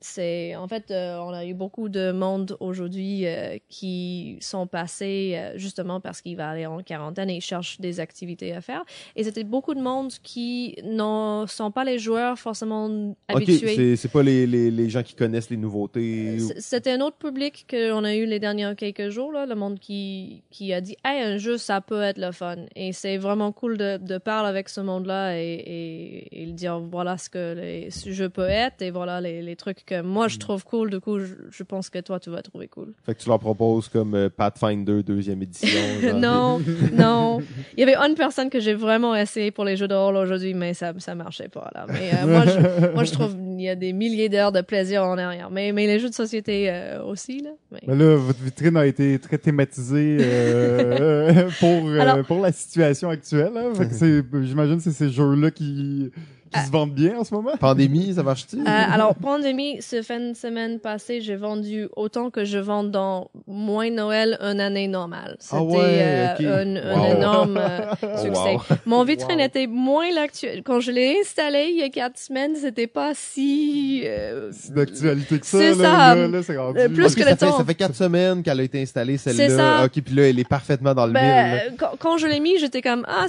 [SPEAKER 3] c'est en fait, euh, on a eu beaucoup de monde aujourd'hui euh, qui sont passés euh, justement parce qu'il va aller en quarantaine et ils cherchent des activités à faire. Et c'était beaucoup de monde qui ne sont pas les joueurs forcément
[SPEAKER 1] Ok,
[SPEAKER 3] habitués.
[SPEAKER 1] c'est c'est pas les, les, les gens qui connaissent les nouveautés.
[SPEAKER 3] C'était un autre public qu'on a eu les derniers quelques jours, là, le monde qui, qui a dit Hey, un jeu, ça peut être le fun. Et c'est vraiment cool de, de parler avec ce monde-là et, et, et dire voilà ce que les, ce jeu peut être et voilà les, les trucs que moi
[SPEAKER 1] Mm.
[SPEAKER 3] je trouve cool. Du coup, je, je pense que toi, tu vas trouver cool.
[SPEAKER 1] Fait que tu leur proposes comme euh, Pathfinder deuxième édition. genre.
[SPEAKER 3] non, non. Il y avait une personne que j'ai vraiment essayé pour les jeux de rôle aujourd'hui, mais ça ça marchait pas là. Mais euh, moi, je, moi, je trouve il y a des milliers d'heures de plaisir en arrière. Mais, mais les jeux de société euh, aussi là. Mais-
[SPEAKER 2] Mais là, votre vitrine a été très thématisée euh, pour, euh,
[SPEAKER 3] Alors-
[SPEAKER 2] pour la situation actuelle. Hein. Fait que c'est- J'imagine que c'est ces jeux-là qui, qui se vendent bien en ce moment?
[SPEAKER 1] Pandémie, ça marche-tu?
[SPEAKER 3] Euh, alors, pandémie, ce fin de semaine passée, j'ai vendu autant que je vends dans moins Noël une année normale. C'était
[SPEAKER 1] Ah ouais,
[SPEAKER 3] euh, un, énorme euh,
[SPEAKER 1] Oh,
[SPEAKER 3] succès.
[SPEAKER 1] wow.
[SPEAKER 3] Mon vitrine
[SPEAKER 2] Wow.
[SPEAKER 3] était moins l'actuel. Quand je l'ai installé il y a quatre semaines, c'était pas si... euh,
[SPEAKER 2] C'est d'actualité que ça.
[SPEAKER 3] C'est ça.
[SPEAKER 2] Là, là, rendu.
[SPEAKER 3] Plus que
[SPEAKER 1] ça
[SPEAKER 3] le
[SPEAKER 1] fait,
[SPEAKER 3] temps.
[SPEAKER 1] ça fait quatre semaines qu'elle a été installée,
[SPEAKER 3] C'est
[SPEAKER 1] celle-là.
[SPEAKER 3] ça.
[SPEAKER 1] Ok, puis là, elle est parfaitement dans le mille.
[SPEAKER 3] Ben,
[SPEAKER 1] là.
[SPEAKER 3] quand, quand je l'ai mis, j'étais comme ah,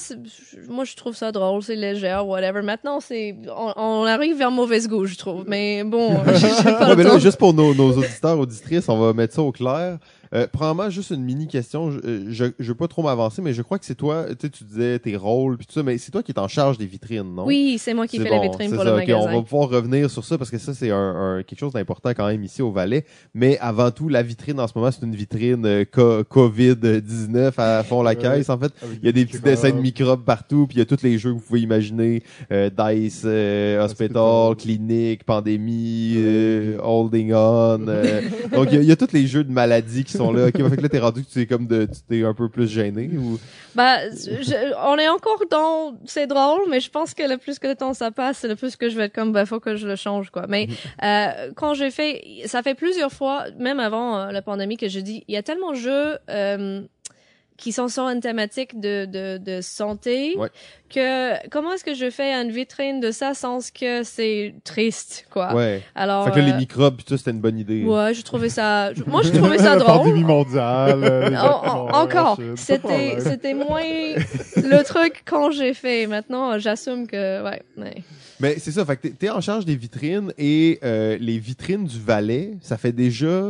[SPEAKER 3] moi je trouve ça drôle, c'est léger, whatever. Maintenant, c'est on, on arrive vers mauvaise goût, je trouve. Mais bon, je pas
[SPEAKER 1] Ouais, mais là, juste pour nos, nos auditeurs, auditrices, on va mettre ça au clair. Euh, probablement juste une mini question. Je, euh, je, je veux pas trop m'avancer, mais je crois que c'est toi. Tu sais, tu disais tes rôles puis tout ça, mais c'est toi qui es en charge des vitrines, non?
[SPEAKER 3] Oui, c'est moi qui fais
[SPEAKER 1] bon,
[SPEAKER 3] les vitrines
[SPEAKER 1] c'est
[SPEAKER 3] pour
[SPEAKER 1] ça,
[SPEAKER 3] le
[SPEAKER 1] ok,
[SPEAKER 3] magasin.
[SPEAKER 1] on va pouvoir revenir sur ça parce que ça, c'est un, un- quelque chose d'important quand même ici au Valais. Mais avant tout, la vitrine en ce moment, c'est une vitrine euh, co- COVID-19 à fond la
[SPEAKER 2] Ouais.
[SPEAKER 1] caisse. En fait, il y a des petits dessins de
[SPEAKER 2] microbes.
[SPEAKER 1] partout, puis il y a tous les jeux que vous pouvez imaginer. Euh, Dice, euh, Hospital. Clinique, Pandémie, euh, Holding On. euh, donc, il y, a- il y a tous les jeux de maladies qui sont là. Ok, fait que là, t'es rendu que tu es comme de, tu t'es un peu plus gêné ou...
[SPEAKER 3] Bah, je- on est encore dans, c'est drôle, mais je pense que le plus que le temps ça passe, le plus que je vais être comme, bah, faut que je le change, quoi. Mais, euh, quand j'ai fait, ça fait plusieurs fois, même avant euh, la pandémie, que je dis, il y a tellement de jeux, euh, qui sont sur une thématique de, de, de santé,
[SPEAKER 1] Ouais.
[SPEAKER 3] que comment est-ce que je fais une vitrine de ça sans que c'est triste, quoi?
[SPEAKER 1] Ouais.
[SPEAKER 3] Alors,
[SPEAKER 1] Fait que là, les
[SPEAKER 3] euh,
[SPEAKER 1] microbes, tout, c'était une bonne idée.
[SPEAKER 3] ouais, je trouvais ça, moi, je trouvais ça
[SPEAKER 2] La
[SPEAKER 3] drôle.
[SPEAKER 2] pandémie mondiale. euh,
[SPEAKER 3] En- en- encore,
[SPEAKER 2] de
[SPEAKER 3] c'était c'était moins le truc quand j'ai fait. Maintenant, j'assume que ouais. ouais.
[SPEAKER 1] Mais c'est ça, fait que t'es- t'es en charge des vitrines et euh, les vitrines du Valais, ça fait déjà.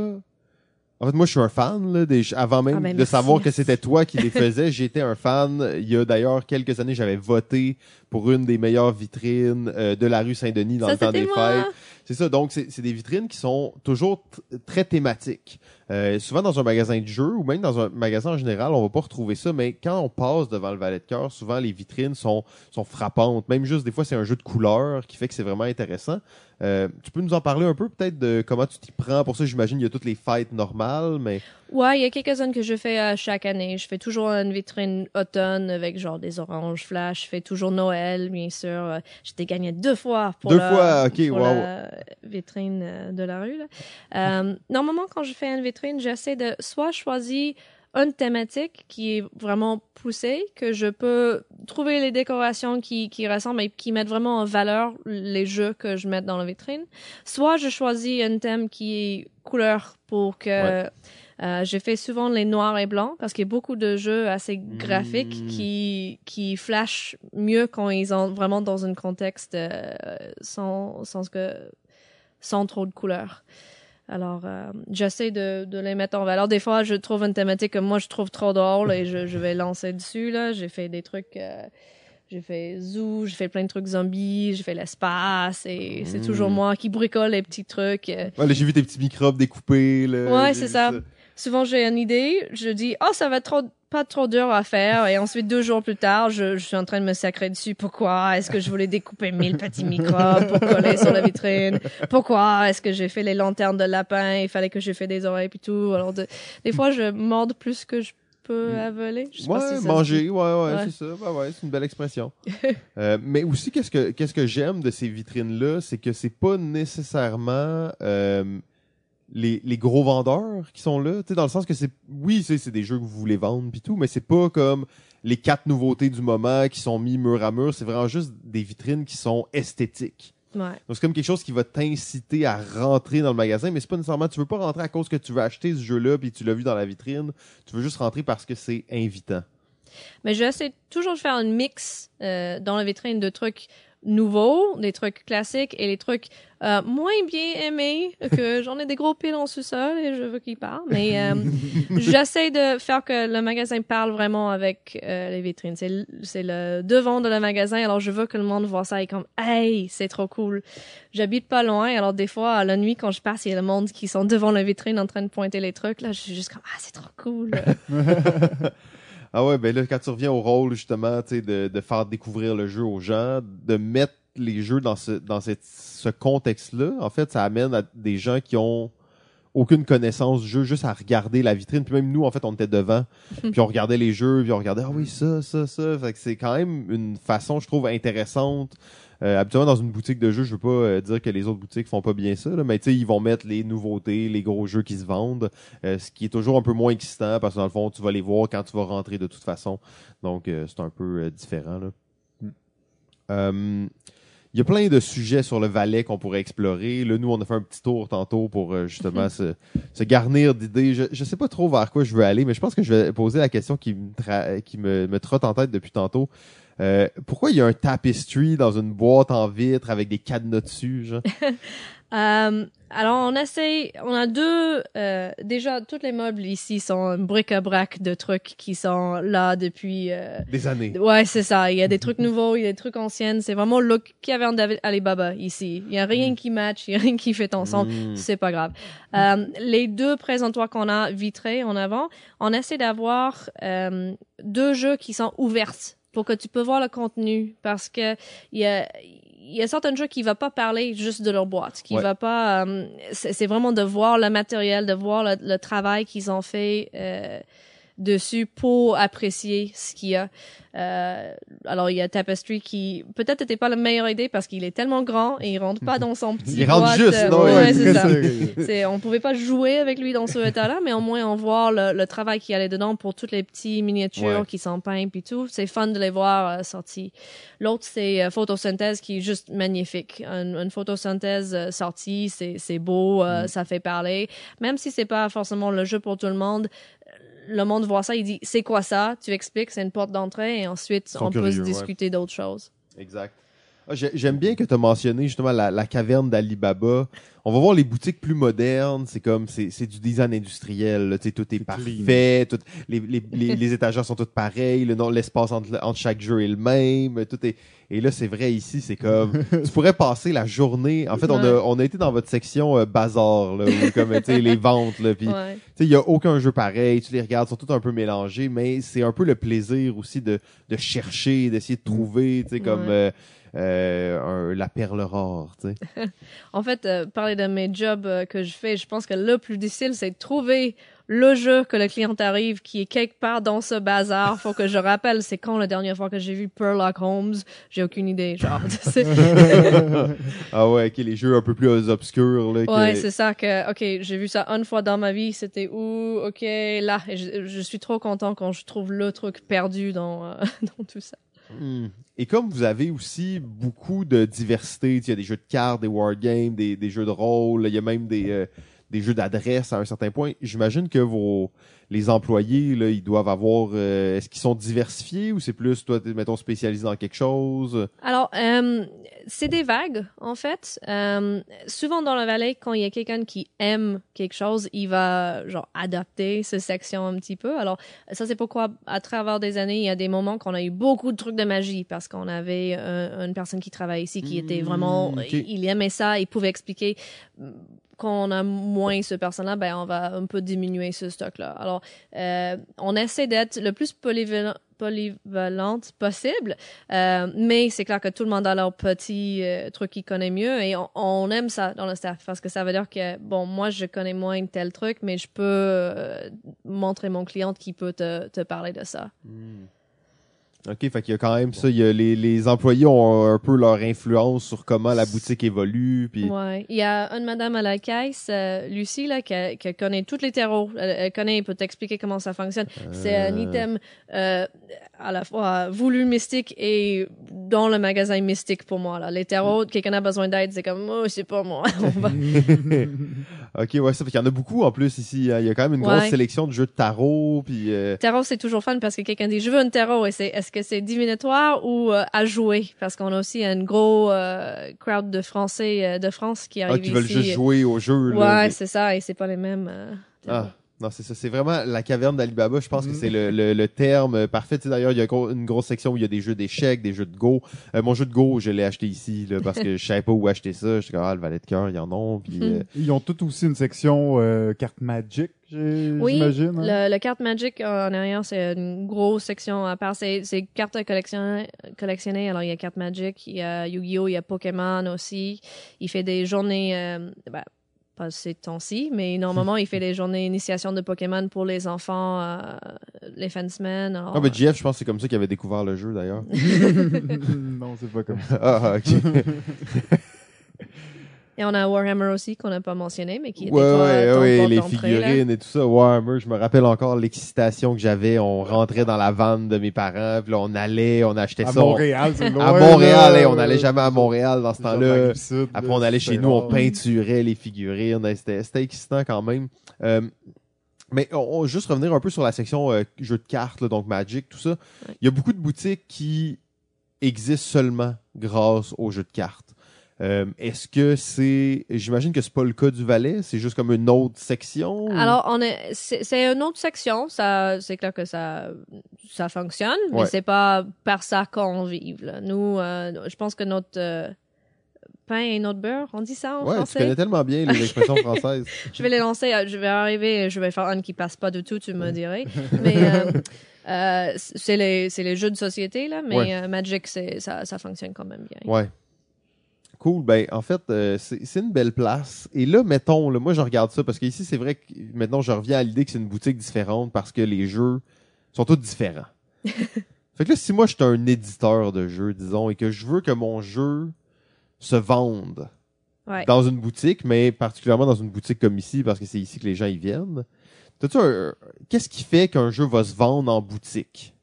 [SPEAKER 1] En fait, moi, je suis un fan, là, des- avant même
[SPEAKER 3] Ah, ben,
[SPEAKER 1] de
[SPEAKER 3] merci,
[SPEAKER 1] savoir que c'était toi qui les faisais. J'étais un fan. Il y a d'ailleurs quelques années, j'avais voté pour une des meilleures vitrines euh, de la rue Saint-Denis dans
[SPEAKER 3] Ça
[SPEAKER 1] le temps des
[SPEAKER 3] moi.
[SPEAKER 1] fêtes. C'est ça, donc c'est des vitrines qui sont toujours très thématiques. Euh, souvent dans un magasin de jeux ou même dans un magasin en général, on va pas retrouver ça, mais quand on passe devant le Valet de cœur, souvent les vitrines sont, sont frappantes. Même juste des fois, c'est un jeu de couleurs qui fait que c'est vraiment intéressant. Euh, tu peux nous en parler un peu peut-être de comment tu t'y prends? Pour ça? J'imagine il y a toutes les fêtes normales, mais
[SPEAKER 3] Ouais, il y a quelques-unes que je fais à chaque année. Je fais toujours une vitrine automne avec genre des oranges flash. Je fais toujours Noël, bien sûr. Euh, J'étais gagné deux fois pour
[SPEAKER 1] Deux
[SPEAKER 3] la,
[SPEAKER 1] fois, ok,
[SPEAKER 3] pour
[SPEAKER 1] wow.
[SPEAKER 3] la vitrine euh, de la rue. Là. Euh, normalement, quand je fais une vitrine, j'essaie de soit choisir une thématique qui est vraiment poussée, que je peux trouver les décorations qui, qui ressemblent et qui mettent vraiment en valeur les jeux que je mets dans la vitrine. Soit je choisis un thème qui est couleur pour que
[SPEAKER 1] Ouais.
[SPEAKER 3] euh, j'ai fait souvent les noirs et blancs parce qu'il y a beaucoup de jeux assez graphiques
[SPEAKER 1] Mm.
[SPEAKER 3] qui qui flashent mieux quand ils sont vraiment dans un contexte euh, sans sans que sans trop de couleurs. Alors, euh, j'essaie de, de les mettre en valeur. Des fois, je trouve une thématique que moi, je trouve trop drôle et je, je vais lancer dessus. là. J'ai fait des trucs... euh, j'ai fait zoo, j'ai fait plein de trucs zombies, j'ai fait l'espace et c'est toujours moi qui bricole les petits trucs. euh,
[SPEAKER 1] ouais, j'ai vu tes petits microbes découpés. Là,
[SPEAKER 3] Ouais, c'est ça. Souvent, j'ai une idée, je dis, oh, ça va être trop, pas trop dur à faire. Et ensuite, deux jours plus tard, je, je suis en train de me sacrer dessus. Pourquoi est-ce que je voulais découper mille petits microbes pour coller sur la vitrine? Pourquoi est-ce que j'ai fait les lanternes de lapin? Il fallait que j'ai fait des oreilles et tout. Alors, de- des fois, je morde plus que je peux avaler. Je sais pas si
[SPEAKER 1] manger, ouais, ouais,
[SPEAKER 3] Ouais.
[SPEAKER 1] c'est ça. Ouais, ouais, c'est une belle expression. Euh, mais aussi, qu'est-ce que qu'est-ce que j'aime de ces vitrines-là, c'est que c'est pas nécessairement euh, les, les gros vendeurs qui sont là. Tu sais, dans le sens que c'est, oui, c'est des jeux que vous voulez vendre puis tout, mais c'est pas comme les quatre nouveautés du moment qui sont mis mur à mur. C'est vraiment juste des vitrines qui sont esthétiques.
[SPEAKER 3] Ouais.
[SPEAKER 1] Donc c'est comme quelque chose qui va t'inciter à rentrer dans le magasin, mais c'est pas nécessairement tu veux pas rentrer à cause que tu veux acheter ce jeu-là puis tu l'as vu dans la vitrine. Tu veux juste rentrer parce que c'est invitant.
[SPEAKER 3] Mais j'essaie toujours de faire un mix euh, dans la vitrine de trucs nouveaux, des trucs classiques et les trucs euh, moins bien aimés, que j'en ai des gros piles en sous-sol et je veux qu'ils parlent. Mais euh, j'essaie de faire que le magasin parle vraiment avec euh, les vitrines. C'est le devant de le magasin, alors je veux que le monde voit ça et comme « Hey, c'est trop cool! » J'habite pas loin, alors des fois, à la nuit, quand je passe, il y a le monde qui sont devant la vitrine en train de pointer les trucs. Là, je suis juste comme « Ah, c'est trop cool! »
[SPEAKER 1] Ah ouais, ben là, quand tu reviens au rôle, justement, tu sais, de, de faire découvrir le jeu aux gens, de mettre les jeux dans ce, dans cette, ce contexte-là, en fait, ça amène à des gens qui ont aucune connaissance du jeu, juste à regarder la vitrine. Puis même nous, en fait, on était devant, puis on regardait les jeux, puis on regardait, ah oui, ça, ça, ça. Fait que c'est quand même une façon, je trouve, intéressante. Euh, habituellement, dans une boutique de jeux, je veux pas euh, dire que les autres boutiques font pas bien ça, là, mais tu sais, ils vont mettre les nouveautés, les gros jeux qui se vendent, euh, ce qui est toujours un peu moins excitant parce que dans le fond, tu vas les voir quand tu vas rentrer de toute façon. Donc, c'est un peu différent. Là.
[SPEAKER 2] Mm.
[SPEAKER 1] Il y a plein de sujets sur le Valais qu'on pourrait explorer. Là, nous, on a fait un petit tour tantôt pour euh, justement se, se garnir d'idées. Je, je sais pas trop vers quoi je veux aller, mais je pense que je vais poser la question qui me trotte en tête depuis tantôt. Euh, pourquoi il y a un tapestry dans une boîte en vitre avec des cadenas dessus, genre?
[SPEAKER 3] Euh, alors, on essaie, on a deux, euh, déjà, tous les meubles ici sont bric-à-brac de trucs qui sont là depuis... euh,
[SPEAKER 1] Des années.
[SPEAKER 3] Ouais, c'est ça. Il y a des trucs nouveaux, il y a des trucs anciens. C'est vraiment le look qu'il y avait en David Alibaba ici. Il y a rien qui match, il y a rien qui fait ensemble.
[SPEAKER 1] Mm.
[SPEAKER 3] C'est pas grave. Euh, les deux présentoirs qu'on a vitrés en avant, on essaie d'avoir euh, deux jeux qui sont ouverts pour que tu peux voir le contenu parce que il y a il y a certains jeux qui ne vont pas parler juste de leur boîte, qui
[SPEAKER 1] Ouais.
[SPEAKER 3] va pas. euh, c'est c'est vraiment de voir le matériel, de voir le, le travail qu'ils ont fait euh, dessus pour apprécier ce qu'il y a. Euh, alors il y a Tapestry qui peut-être n'était pas la meilleure idée parce qu'il est tellement grand et il rentre pas dans son petit.
[SPEAKER 1] Il rentre juste,
[SPEAKER 3] euh,
[SPEAKER 1] non,
[SPEAKER 3] ouais,
[SPEAKER 1] est
[SPEAKER 3] c'est ça. C'est, on pouvait pas jouer avec lui dans ce état-là, mais au moins on voit le, le travail qui allait dedans pour toutes les petits miniatures
[SPEAKER 1] Ouais.
[SPEAKER 3] qui sont peints puis tout. C'est fun de les voir euh, sortis. L'autre c'est euh, photosynthèse qui est juste magnifique. Une, une photosynthèse euh, sortie, c'est, c'est beau, euh,
[SPEAKER 1] Mm.
[SPEAKER 3] ça fait parler. Même si c'est pas forcément le jeu pour tout le monde, le monde voit ça, il dit c'est quoi ça? Tu expliques, c'est une porte d'entrée et ensuite on peut se
[SPEAKER 1] ouais.
[SPEAKER 3] discuter d'autres choses.
[SPEAKER 1] Exact. Ah, j'ai- J'aime bien que tu as mentionné justement la, la caverne d'Alibaba. On va voir les boutiques plus modernes. C'est comme, c'est c'est du design industriel. là. Tu sais, tout est parfait. tout- les, les, les, les étagères sont toutes pareilles. Le nom- L'espace entre, entre chaque jeu est le même. Tout est, et là, c'est vrai, ici, c'est comme, tu pourrais passer la journée. En fait, on, a, on a été dans votre section euh, bazar, là, où, comme, tu sais, les ventes, là, puis
[SPEAKER 3] Ouais.
[SPEAKER 1] tu sais, il y a aucun jeu pareil, tu les regardes, ils sont tous un peu mélangés, mais c'est un peu le plaisir aussi de, de chercher, d'essayer de trouver, tu sais, comme
[SPEAKER 3] Ouais.
[SPEAKER 1] euh, euh, un- la perle rare, tu sais.
[SPEAKER 3] En fait, euh, parler de mes jobs euh, que je fais, je pense que le plus difficile, c'est de trouver le jeu que le client arrive qui est quelque part dans ce bazar. Faut que je rappelle, c'est quand la dernière fois que j'ai vu Sherlock Holmes? J'ai aucune idée, genre.
[SPEAKER 1] ah ouais, ok, les jeux un peu plus obscurs, là. que-
[SPEAKER 3] ouais, c'est ça que, ok, j'ai vu ça une fois dans ma vie, c'était où? Ok, là. Et je, je suis trop content quand je trouve le truc perdu dans, euh, dans tout ça.
[SPEAKER 1] Hmm. Et comme vous avez aussi beaucoup de diversité, il y a des jeux de cartes, des wargames, des, des jeux de rôle, il y a même des, euh, des jeux d'adresse à un certain point, j'imagine que vos les employés, là, ils doivent avoir... euh, Est-ce qu'ils sont diversifiés ou c'est plus, toi, mettons, spécialisé dans quelque chose?
[SPEAKER 3] Alors, euh, c'est des vagues, en fait. Euh, souvent dans la vallée, quand il y a quelqu'un qui aime quelque chose, il va, genre, adapter cette section un petit peu. Alors, ça, c'est pourquoi, à travers des années, il y a des moments qu'on a eu beaucoup de trucs de magie, parce qu'on avait un- une personne qui travaille ici qui était
[SPEAKER 1] Mm,
[SPEAKER 3] vraiment... Il aimait ça, il pouvait expliquer quand on a moins ce personne-là, ben on va un peu diminuer ce stock-là. Alors, euh, on essaie d'être le plus polyvalent, polyvalente possible, euh, mais c'est clair que tout le monde a leur petit euh, truc qu'ils connaît mieux et on, aime ça dans le staff parce que ça veut dire que bon, moi je connais moins tel truc, mais je peux montrer mon client qui peut te, te parler de ça.
[SPEAKER 1] OK, fait qu'il y a quand même ça. Il y a les, les employés ont un peu leur influence sur comment la boutique évolue. Puis...
[SPEAKER 3] Ouais. Il y a une madame à la caisse, euh, Lucie, là, qui, qui connaît tous les terreaux. Elle, elle connaît, elle peut t'expliquer comment ça fonctionne. C'est un
[SPEAKER 1] Euh.
[SPEAKER 3] item euh, à la fois voulu mystique et dans le magasin mystique pour moi. Là. Les terreaux, quelqu'un a besoin d'aide, c'est comme, oh, c'est pas moi. Va-
[SPEAKER 1] OK, ouais, ça fait qu'il y en a beaucoup en plus ici. hein. Il y a quand même une grosse
[SPEAKER 3] Ouais.
[SPEAKER 1] sélection de jeux de tarot. Puis, euh,
[SPEAKER 3] Tarot, c'est toujours fun parce que quelqu'un dit, je veux un tarot. Et c'est, est-ce que c'est divinatoire ou euh, à jouer? Parce qu'on a aussi un gros euh, crowd de Français euh, de France qui
[SPEAKER 1] ah,
[SPEAKER 3] arrive
[SPEAKER 1] qui veulent
[SPEAKER 3] ici.
[SPEAKER 1] juste jouer au jeu.
[SPEAKER 3] Ouais, c'est ça. Et c'est pas les mêmes.
[SPEAKER 1] Ah, non, c'est ça. C'est vraiment la caverne d'Alibaba. Je pense que
[SPEAKER 2] Mm.
[SPEAKER 1] c'est le, le, le terme parfait. Tu sais, D'ailleurs, il y a gros- une grosse section où il y a des jeux d'échecs, des jeux de Go. Euh, mon jeu de Go, je l'ai acheté ici là, parce que je savais pas où acheter ça. J'étais comme, ah, le valet de cœur, ils en ont. Puis, euh,
[SPEAKER 2] Ils ont tous aussi une section euh, carte Magic, j'ai-
[SPEAKER 3] Oui,
[SPEAKER 2] j'imagine. hein?
[SPEAKER 3] le, le carte Magic euh, en arrière, c'est une grosse section à part. C'est c'est cartes à collectionner, collectionner. Alors, il y a carte Magic, il y a Yu-Gi-Oh!, il y a Pokémon aussi. Il fait des journées, euh, ben, pas ces temps-ci, mais normalement, il fait des journées initiation de Pokémon pour les enfants, euh, les fansmen. alors,
[SPEAKER 1] Ah, ben, Jeff, je pense que c'est comme ça qu'il avait découvert le jeu d'ailleurs.
[SPEAKER 2] non, c'est pas comme ça.
[SPEAKER 1] ah, ok.
[SPEAKER 3] Et on a Warhammer aussi, qu'on n'a pas mentionné, mais qui était
[SPEAKER 1] Ouais,
[SPEAKER 3] toi,
[SPEAKER 1] ouais,
[SPEAKER 3] ton
[SPEAKER 1] ouais, les
[SPEAKER 3] là.
[SPEAKER 1] figurines et tout ça. Warhammer, je me rappelle encore l'excitation que j'avais. On rentrait dans la vanne de mes parents, puis là, on allait, on achetait
[SPEAKER 2] À
[SPEAKER 1] ça. on-
[SPEAKER 2] Montréal, c'est loin.
[SPEAKER 1] à Montréal,
[SPEAKER 2] là.
[SPEAKER 1] on n'allait jamais à Montréal dans ce temps-là. Après, on allait chez nous, on peinturait les figurines. C'était excitant quand même. Euh, mais on, on- juste revenir un peu sur la section euh, jeux de cartes, là, donc Magic, tout ça. Il y a beaucoup de boutiques qui existe seulement grâce aux jeux de cartes. Euh, Est-ce que c'est, j'imagine que c'est pas le cas du Valais, c'est juste comme une autre section. ou-
[SPEAKER 3] Alors, on est, c'est, c'est une autre section. Ça, c'est clair que ça, ça fonctionne, mais
[SPEAKER 1] Ouais.
[SPEAKER 3] c'est pas par ça qu'on vive. là. Nous, euh, je pense que notre euh, pain et notre beurre, on dit ça en
[SPEAKER 1] ouais, tu
[SPEAKER 3] français?
[SPEAKER 1] connais tellement bien les expressions françaises.
[SPEAKER 3] Je vais les lancer. Je vais arriver. Je vais faire un qui passe pas du tout. Tu me dirais. Mais c'est les, c'est les jeux de société là. Mais
[SPEAKER 1] Ouais.
[SPEAKER 3] Magic, c'est ça, ça fonctionne quand même bien.
[SPEAKER 1] Ouais. Cool. Ben, en fait, euh, c'est une belle place. Et là, mettons, là, moi, je regarde ça parce qu'ici, c'est vrai que maintenant, je reviens à l'idée que c'est une boutique différente parce que les jeux sont tous différents. fait que là, si moi, je suis un éditeur de jeux, disons, et que je veux que mon jeu se vende
[SPEAKER 3] Ouais.
[SPEAKER 1] dans une boutique, mais particulièrement dans une boutique comme ici, parce que c'est ici que les gens y viennent, un- qu'est-ce qui fait qu'un jeu va se vendre en boutique?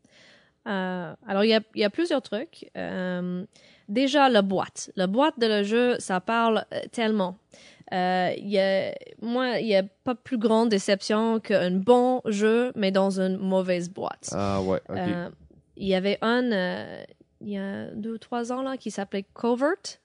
[SPEAKER 3] Euh, alors, il y a, il y a plusieurs trucs. Euh, déjà, la boîte. La boîte de le jeu, ça parle euh, tellement. Euh, y a, moi, il n'y a pas plus grande déception qu'un bon jeu, mais dans une mauvaise boîte.
[SPEAKER 1] Ah ouais, ok.
[SPEAKER 3] Euh, il y avait un, euh, il y a deux ou trois ans, là, qui s'appelait Covert,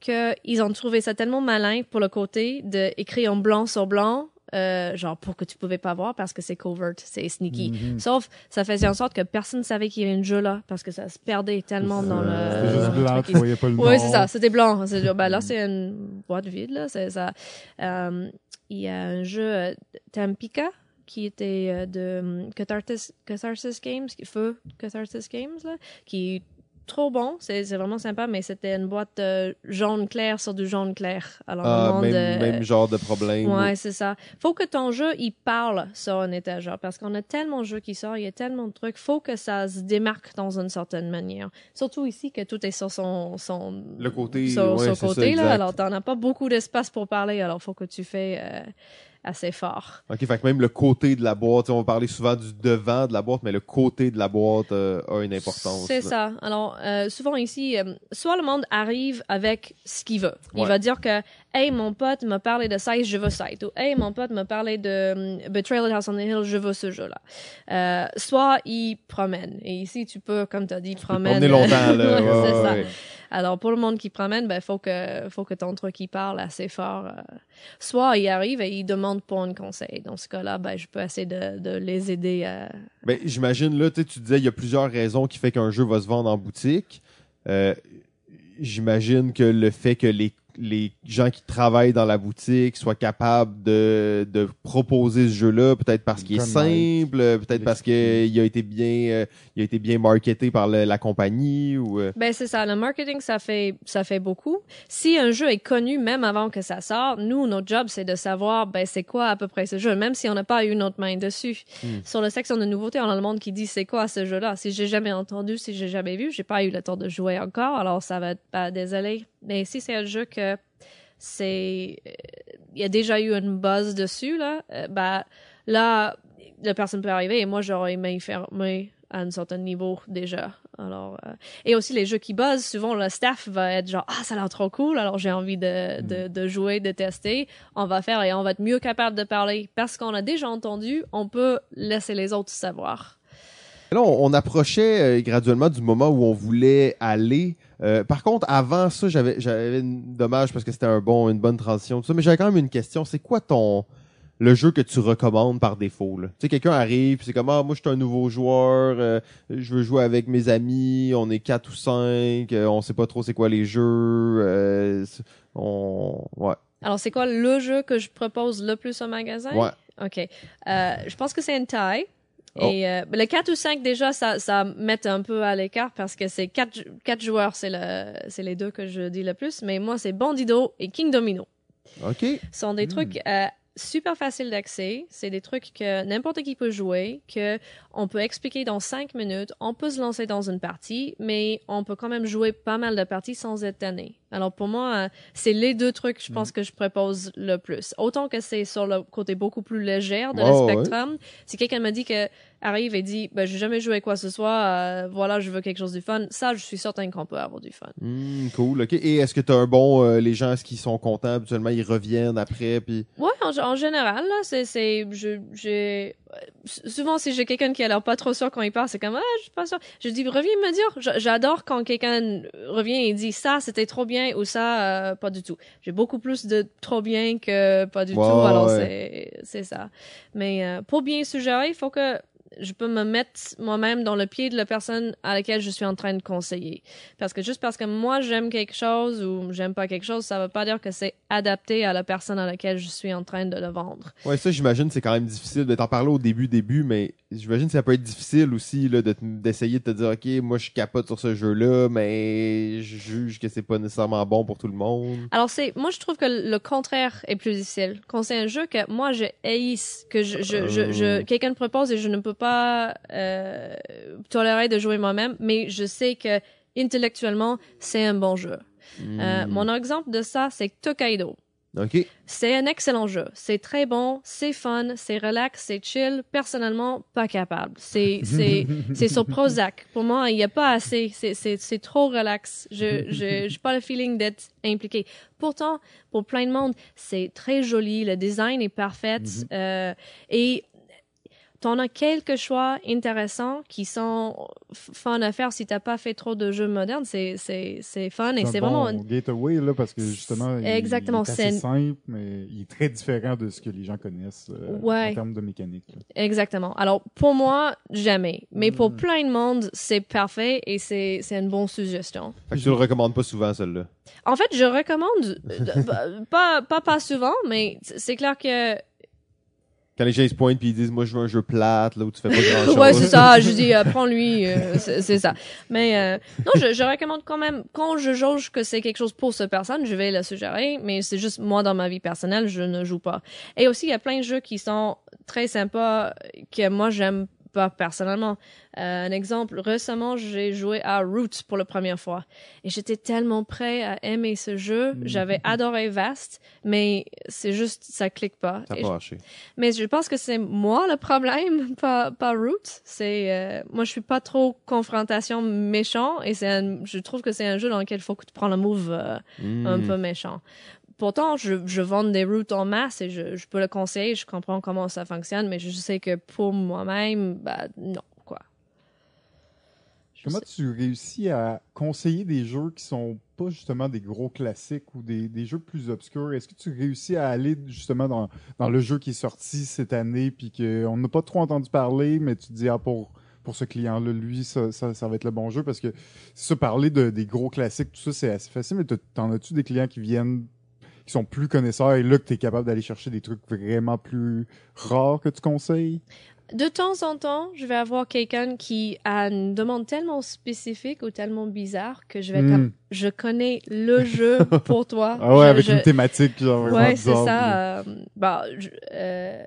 [SPEAKER 3] que ils ont trouvé ça tellement malin pour le côté d'écrire en blanc sur blanc, euh, genre pour que tu pouvais pas voir parce que c'est covert, c'est sneaky.
[SPEAKER 2] Mhm.
[SPEAKER 3] Sauf, ça faisait en sorte que personne savait qu'il y avait un jeu là parce que ça se perdait tellement dans le.
[SPEAKER 2] C'était juste blanc, tu voyais pas le nom.
[SPEAKER 3] Oui, c'est ça, c'était blanc. C'est- Ben là, c'est une boîte vide, là. C'est ça. Euh, il y a un jeu euh, Tampica qui était euh, de um, Catharsis, Catharsis Games, qui feu Catharsis Games, là, qui trop bon. C'est c'est vraiment sympa, mais c'était une boîte euh, jaune clair sur du jaune clair. Alors,
[SPEAKER 1] Ah, même,
[SPEAKER 3] euh,
[SPEAKER 1] même genre de problème.
[SPEAKER 3] Ouais, c'est ça. Faut que ton jeu, il parle sur un étagère parce qu'on a tellement de jeux qui sortent, il y a tellement de trucs. Faut que ça se démarque dans une certaine manière. Surtout ici que tout est sur son, son
[SPEAKER 1] Le côté,
[SPEAKER 3] sur,
[SPEAKER 1] ouais,
[SPEAKER 3] sur
[SPEAKER 1] c'est
[SPEAKER 3] côté
[SPEAKER 1] ça,
[SPEAKER 3] là.
[SPEAKER 1] exact.
[SPEAKER 3] Alors t'en as pas beaucoup d'espace pour parler. Alors faut que tu fais euh, assez fort.
[SPEAKER 1] OK, fait que même le côté de la boîte, on va parler souvent du devant de la boîte, mais le côté de la boîte euh, a une importance.
[SPEAKER 3] C'est ça. Alors, euh, souvent ici, euh, soit le monde arrive avec ce qu'il veut. Il
[SPEAKER 1] Ouais.
[SPEAKER 3] va dire que, hey, mon pote m'a parlé de Size, je veux Sight. Ou, hey, mon pote m'a parlé de um, Betrayal at House on the Hill, je veux ce jeu-là. Euh, soit il promène. Et ici, tu peux, comme tu as dit, promène.
[SPEAKER 1] Promener longtemps, là.
[SPEAKER 3] Ouais,
[SPEAKER 1] ouais,
[SPEAKER 3] c'est ça. Alors, pour le monde qui promène, ben, faut que, faut que ton truc, il parle assez fort. euh. Soit il arrive et il demande pour un conseil. Dans ce cas-là, ben, je peux essayer de, les aider à,
[SPEAKER 1] Ben, j'imagine, là, tu disais, il y a plusieurs raisons qui fait qu'un jeu va se vendre en boutique. Euh, j'imagine que le fait que les, les gens qui travaillent dans la boutique soient capables de, de proposer ce jeu-là, peut-être parce qu'il est simple, peut-être parce qu'il a été bien, euh, il a été bien marketé par le- la compagnie ou. euh,
[SPEAKER 3] Ben c'est ça, le marketing ça fait ça fait beaucoup. Si un jeu est connu même avant que ça sorte, nous notre job c'est de savoir ben c'est quoi à peu près ce jeu, même si on n'a pas eu notre main dessus.
[SPEAKER 1] Hmm.
[SPEAKER 3] Sur la section de nouveautés, on a le monde qui dit c'est quoi ce jeu-là? Si j'ai jamais entendu, si j'ai jamais vu, j'ai pas eu le temps de jouer encore, alors ça va être pas désolé. Mais si c'est un jeu que c'est euh, il y a déjà eu une buzz dessus là, euh, ben là la personne peut arriver et moi j'aurais aimé fermer à un certain niveau déjà. Alors euh, et aussi les jeux qui buzzent, souvent le staff va être genre ah ça a l'air trop cool, alors j'ai envie de, de, de jouer, de tester. On va faire et on va être mieux capable de parler parce qu'on a déjà entendu, on peut laisser les autres savoir.
[SPEAKER 1] Là, on, on approchait euh, graduellement du moment où on voulait aller. Euh, par contre, avant ça, j'avais, j'avais une dommage parce que c'était un bon, une bonne transition, tout ça, mais j'avais quand même une question. C'est quoi ton le jeu que tu recommandes par défaut là? Tu sais, quelqu'un arrive, puis c'est comme ah moi je suis un nouveau joueur, euh, je veux jouer avec mes amis, on est quatre ou cinq, euh, on sait pas trop c'est quoi les jeux, euh, on ouais
[SPEAKER 3] Alors c'est quoi le jeu que je propose le plus au magasin?
[SPEAKER 1] Ouais
[SPEAKER 3] OK. Je pense que c'est une taille.
[SPEAKER 1] Oh.
[SPEAKER 3] Et euh, le 4 ou 5 déjà ça ça met un peu à l'écart parce que c'est quatre jou- quatre joueurs, c'est le c'est les deux que je dis le plus, mais moi c'est Bandido et King Domino.
[SPEAKER 1] ok
[SPEAKER 3] sont des trucs euh, super faciles d'accès. C'est des trucs que n'importe qui peut jouer, que on peut expliquer dans cinq minutes. On peut se lancer dans une partie, mais on peut quand même jouer pas mal de parties sans être tanné. Alors pour moi, euh, c'est les deux trucs, je pense, que je propose le plus. Autant que c'est sur le côté beaucoup plus léger de
[SPEAKER 1] Ouais,
[SPEAKER 3] le
[SPEAKER 1] ouais.
[SPEAKER 3] spectrum. Si quelqu'un me dit que arrive et dit, ben, j'ai jamais joué à quoi que ce soit, euh, voilà, je veux quelque chose de fun, ça, je suis certain qu'on peut avoir du fun.
[SPEAKER 1] Hmm, cool, ok. Et est-ce que t'as un bon... euh, les gens, est-ce qu'ils sont contents? Habituellement, ils reviennent après, puis...
[SPEAKER 3] Ouais, en, en général, là, c'est, c'est, j'ai, souvent, si j'ai quelqu'un qui a l'air pas trop sûr quand il part, c'est comme, ah, je suis pas sûr. Je dis, reviens me dire. J'adore quand quelqu'un revient et dit, ça, c'était trop bien, ou ça, euh, pas du tout. J'ai beaucoup plus de trop bien que pas du tout, alors
[SPEAKER 1] ouais.
[SPEAKER 3] c'est ça. Mais, euh, pour bien suggérer, il faut que je peux me mettre moi-même dans le pied de la personne à laquelle je suis en train de conseiller. Parce que juste parce que moi j'aime quelque chose ou j'aime pas quelque chose, ça veut pas dire que c'est adapté à la personne à laquelle je suis en train de le vendre.
[SPEAKER 1] Ouais, ça, j'imagine, c'est quand même difficile de t'en parler au début, début, mais j'imagine que ça peut être difficile aussi, là, d'essayer de te dire, OK, moi, je capote sur ce jeu-là, mais je juge que c'est pas nécessairement bon pour tout le monde.
[SPEAKER 3] Alors c'est, moi je trouve que le contraire est plus difficile. Quand c'est un jeu que moi je haïsse, que je, je, je, je-
[SPEAKER 1] Oh.
[SPEAKER 3] quelqu'un me propose et je ne peux pas euh, tolérer de jouer moi-même, mais je sais que intellectuellement c'est un bon jeu. Euh,
[SPEAKER 1] Hmm.
[SPEAKER 3] mon exemple de ça c'est Tokaido.
[SPEAKER 1] OK.
[SPEAKER 3] C'est un excellent jeu. C'est très bon, c'est fun, c'est relax, c'est chill. Personnellement, pas capable. C'est c'est c'est sur Prozac. Pour moi, il y a pas assez. C'est c'est c'est trop relax. Je je j'ai pas le feeling d'être impliqué. Pourtant, pour plein de monde, c'est très joli. Le design est parfait euh, et T'en as quelques choix intéressants qui sont fun à faire si t'as pas fait trop de jeux modernes. C'est c'est c'est fun et c'est
[SPEAKER 2] bon
[SPEAKER 3] vraiment un-
[SPEAKER 2] gateway là parce que justement il-
[SPEAKER 3] Exactement,
[SPEAKER 2] il est assez simple mais il est très différent de ce que les gens connaissent euh,
[SPEAKER 3] Ouais.
[SPEAKER 2] en termes de mécanique. là.
[SPEAKER 3] Exactement. Alors, pour moi, jamais. Mais pour
[SPEAKER 2] Mm.
[SPEAKER 3] plein de monde, c'est parfait et c'est, c'est une bonne suggestion.
[SPEAKER 1] Fait que tu le recommandes pas souvent, celle-là?
[SPEAKER 3] En fait, je recommande, euh, bah, pas, pas, pas souvent, mais c'est clair que,
[SPEAKER 1] Quand les gens ils se pointent puis ils disent, moi, je veux un jeu plate, là, où tu fais pas grand-chose.
[SPEAKER 3] ouais, c'est ça, je dis, euh, prends-lui, euh, c'est, ça. Mais, euh, non, je, je recommande quand même, quand je juge que c'est quelque chose pour cette personne, je vais la suggérer, mais c'est juste moi, dans ma vie personnelle, je ne joue pas. Et aussi, il y a plein de jeux qui sont très sympas, que moi, j'aime pas personnellement. Euh, un exemple, récemment, j'ai joué à Roots pour la première fois. Et j'étais tellement prêt à aimer ce jeu. J'avais adoré Vast, mais c'est juste, ça clique pas.
[SPEAKER 1] Ça pas marché.
[SPEAKER 3] mais je pense que c'est moi le problème, pas, pas Roots. C'est, euh, moi, je suis pas trop confrontation méchant et c'est un- je trouve que c'est un jeu dans lequel il faut que tu prends le move euh, un
[SPEAKER 1] Hmm.
[SPEAKER 3] peu méchant. Pourtant, je, je vends des routes en masse et je, je peux le conseiller, je comprends comment ça fonctionne, mais je sais que pour moi-même, bah, non, quoi. Je
[SPEAKER 2] Comment
[SPEAKER 3] sais-
[SPEAKER 2] tu réussis à conseiller des jeux qui sont pas justement des gros classiques ou des, des jeux plus obscurs? Est-ce que tu réussis à aller justement dans, dans le jeu qui est sorti cette année puis qu'on n'a pas trop entendu parler, mais tu te dis, ah, pour, pour ce client-là, lui, ça, ça, ça va être le bon jeu? Parce que ça, parler de, des gros classiques, tout ça, c'est assez facile, mais t'as- t'en as-tu des clients qui viennent qui sont plus connaisseurs et là que tu es capable d'aller chercher des trucs vraiment plus rares que tu conseilles?
[SPEAKER 3] De temps en temps, je vais avoir quelqu'un qui a une demande tellement spécifique ou tellement bizarre que je vais
[SPEAKER 2] Hmm.
[SPEAKER 3] comme, je connais le jeu pour toi.
[SPEAKER 2] Ah ouais,
[SPEAKER 3] Je-
[SPEAKER 2] avec
[SPEAKER 3] je-
[SPEAKER 2] une thématique genre
[SPEAKER 3] Ouais, c'est ça. euh, bah, je- euh,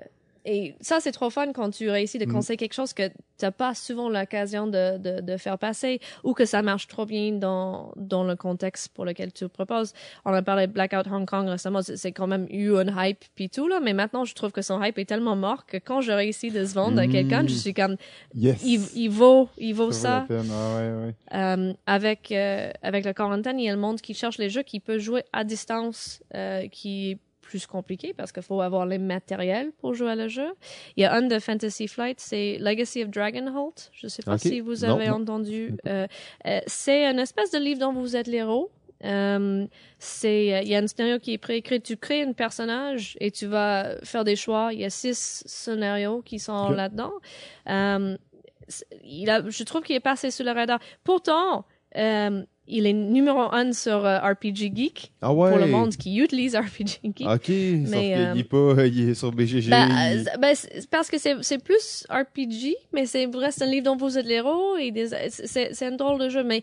[SPEAKER 3] et ça, c'est trop fun quand tu réussis de
[SPEAKER 2] Mm.
[SPEAKER 3] conseiller quelque chose que t'as pas souvent l'occasion de, de, de faire passer ou que ça marche trop bien dans, dans le contexte pour lequel tu le proposes. On a parlé de Blackout Hong Kong récemment, c'est quand même eu un hype puis tout, là, mais maintenant, je trouve que son hype est tellement mort que quand je réussis de se vendre à
[SPEAKER 2] Mm.
[SPEAKER 3] quelqu'un, je suis comme,
[SPEAKER 2] Yes.
[SPEAKER 3] il, il vaut, il vaut
[SPEAKER 2] Ça. Ah ouais, ouais.
[SPEAKER 3] Euh, avec euh, avec la quarantaine, il y a le monde qui cherche les jeux qui peut jouer à distance, euh, qui plus compliqué parce qu'il faut avoir les matériels pour jouer à le jeu. Il y a un de Fantasy Flight, c'est Legacy of Dragonholt. Je sais pas si vous avez
[SPEAKER 1] non.
[SPEAKER 3] entendu. Euh, euh, c'est une espèce de livre dont vous êtes l'héros. Euh, c'est il y a un scénario qui est préécrit tu crées un personnage et tu vas faire des choix il y a six scénarios qui sont là-dedans c'est- il a, je trouve qu'il est passé sous le radar. Pourtant, euh, il est numéro un sur euh, RPG Geek
[SPEAKER 1] Ah ouais?
[SPEAKER 3] pour le monde qui utilise RPG Geek.
[SPEAKER 1] Ok, sauf
[SPEAKER 3] Mais,
[SPEAKER 1] qu'il
[SPEAKER 3] euh,
[SPEAKER 1] est pas, il est sur BGG.
[SPEAKER 3] Ben,
[SPEAKER 1] il-
[SPEAKER 3] euh, c'est- ben, c'est parce que c'est c'est plus RPG, mais c'est reste un livre dont vous êtes l'héros et c'est c'est un drôle de jeu. Mais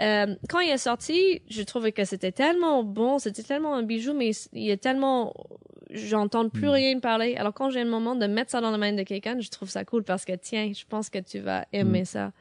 [SPEAKER 3] euh, quand il est sorti, je trouvais que c'était tellement bon, c'était tellement un bijou, mais il est tellement j'entends plus
[SPEAKER 2] Hmm.
[SPEAKER 3] rien parler. Alors quand j'ai un moment de mettre ça dans la main de quelqu'un, je trouve ça cool parce que tiens, je pense que tu vas aimer
[SPEAKER 2] Hmm.
[SPEAKER 3] ça.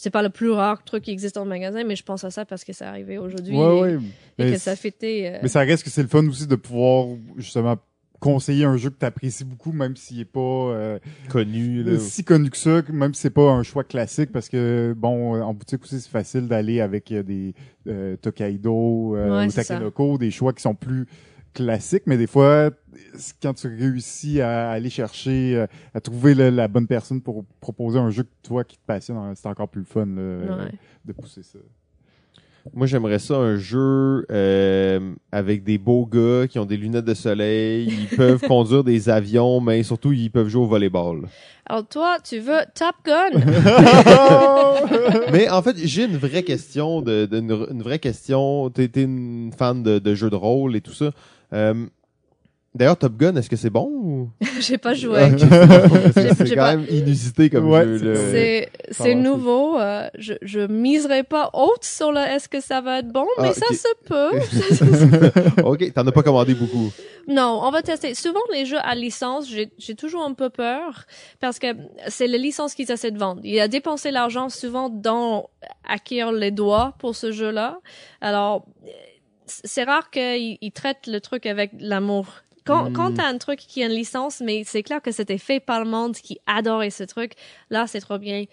[SPEAKER 3] C'est pas le plus rare truc qui existe en magasin, mais je pense à ça parce que c'est arrivé aujourd'hui
[SPEAKER 2] Ouais,
[SPEAKER 3] et,
[SPEAKER 2] ouais.
[SPEAKER 3] et
[SPEAKER 2] Mais
[SPEAKER 3] que ça a fêté. euh,
[SPEAKER 2] Mais ça reste que c'est le fun aussi de pouvoir justement conseiller un jeu que tu apprécies beaucoup, même s'il est pas euh,
[SPEAKER 1] Connu, là.
[SPEAKER 2] si connu que ça, même si c'est pas un choix classique, parce que bon, euh, en boutique aussi c'est facile d'aller avec des euh, Tokaido euh,
[SPEAKER 3] Ouais,
[SPEAKER 2] ou. Takenoko, des choix qui sont plus classiques, mais des fois, quand tu réussis à aller chercher, euh, à trouver le- la bonne personne pour proposer un jeu que toi qui te passionne, c'est encore plus le fun là, euh,
[SPEAKER 3] Ouais.
[SPEAKER 2] de pousser ça.
[SPEAKER 1] Moi, j'aimerais ça un jeu euh, avec des beaux gars qui ont des lunettes de soleil. Ils peuvent conduire des avions, mais surtout, ils peuvent jouer au volleyball.
[SPEAKER 3] Alors toi, tu veux Top Gun?
[SPEAKER 1] Mais en fait, j'ai une vraie question, de, de- une, une vraie question. T'es une fan de, de jeux de rôle et tout ça. Euh, D'ailleurs, Top Gun, est-ce que c'est bon ou...
[SPEAKER 3] J'ai pas joué.
[SPEAKER 1] C'est quand
[SPEAKER 3] pas-
[SPEAKER 1] même inusité comme
[SPEAKER 2] Ouais,
[SPEAKER 1] jeu.
[SPEAKER 2] c'est-
[SPEAKER 3] nouveau. euh, je je miserai pas haute sur le est-ce que ça va être bon, mais
[SPEAKER 1] Ah,
[SPEAKER 3] ça se peut.
[SPEAKER 1] ok, t'en as pas commandé beaucoup.
[SPEAKER 3] non, on va tester. Souvent les jeux à licence, j'ai j'ai toujours un peu peur parce que c'est la licence qu'ils essaient de vendre. Il a dépensé l'argent souvent dans acquérir les droits pour ce jeu-là. Alors euh, c'est rare qu'ils ils traitent le truc avec l'amour. Quand,
[SPEAKER 1] Mm.
[SPEAKER 3] quand t'as un truc qui a une licence, mais c'est clair que c'était fait par le monde qui adorait ce truc, là, c'est trop bien.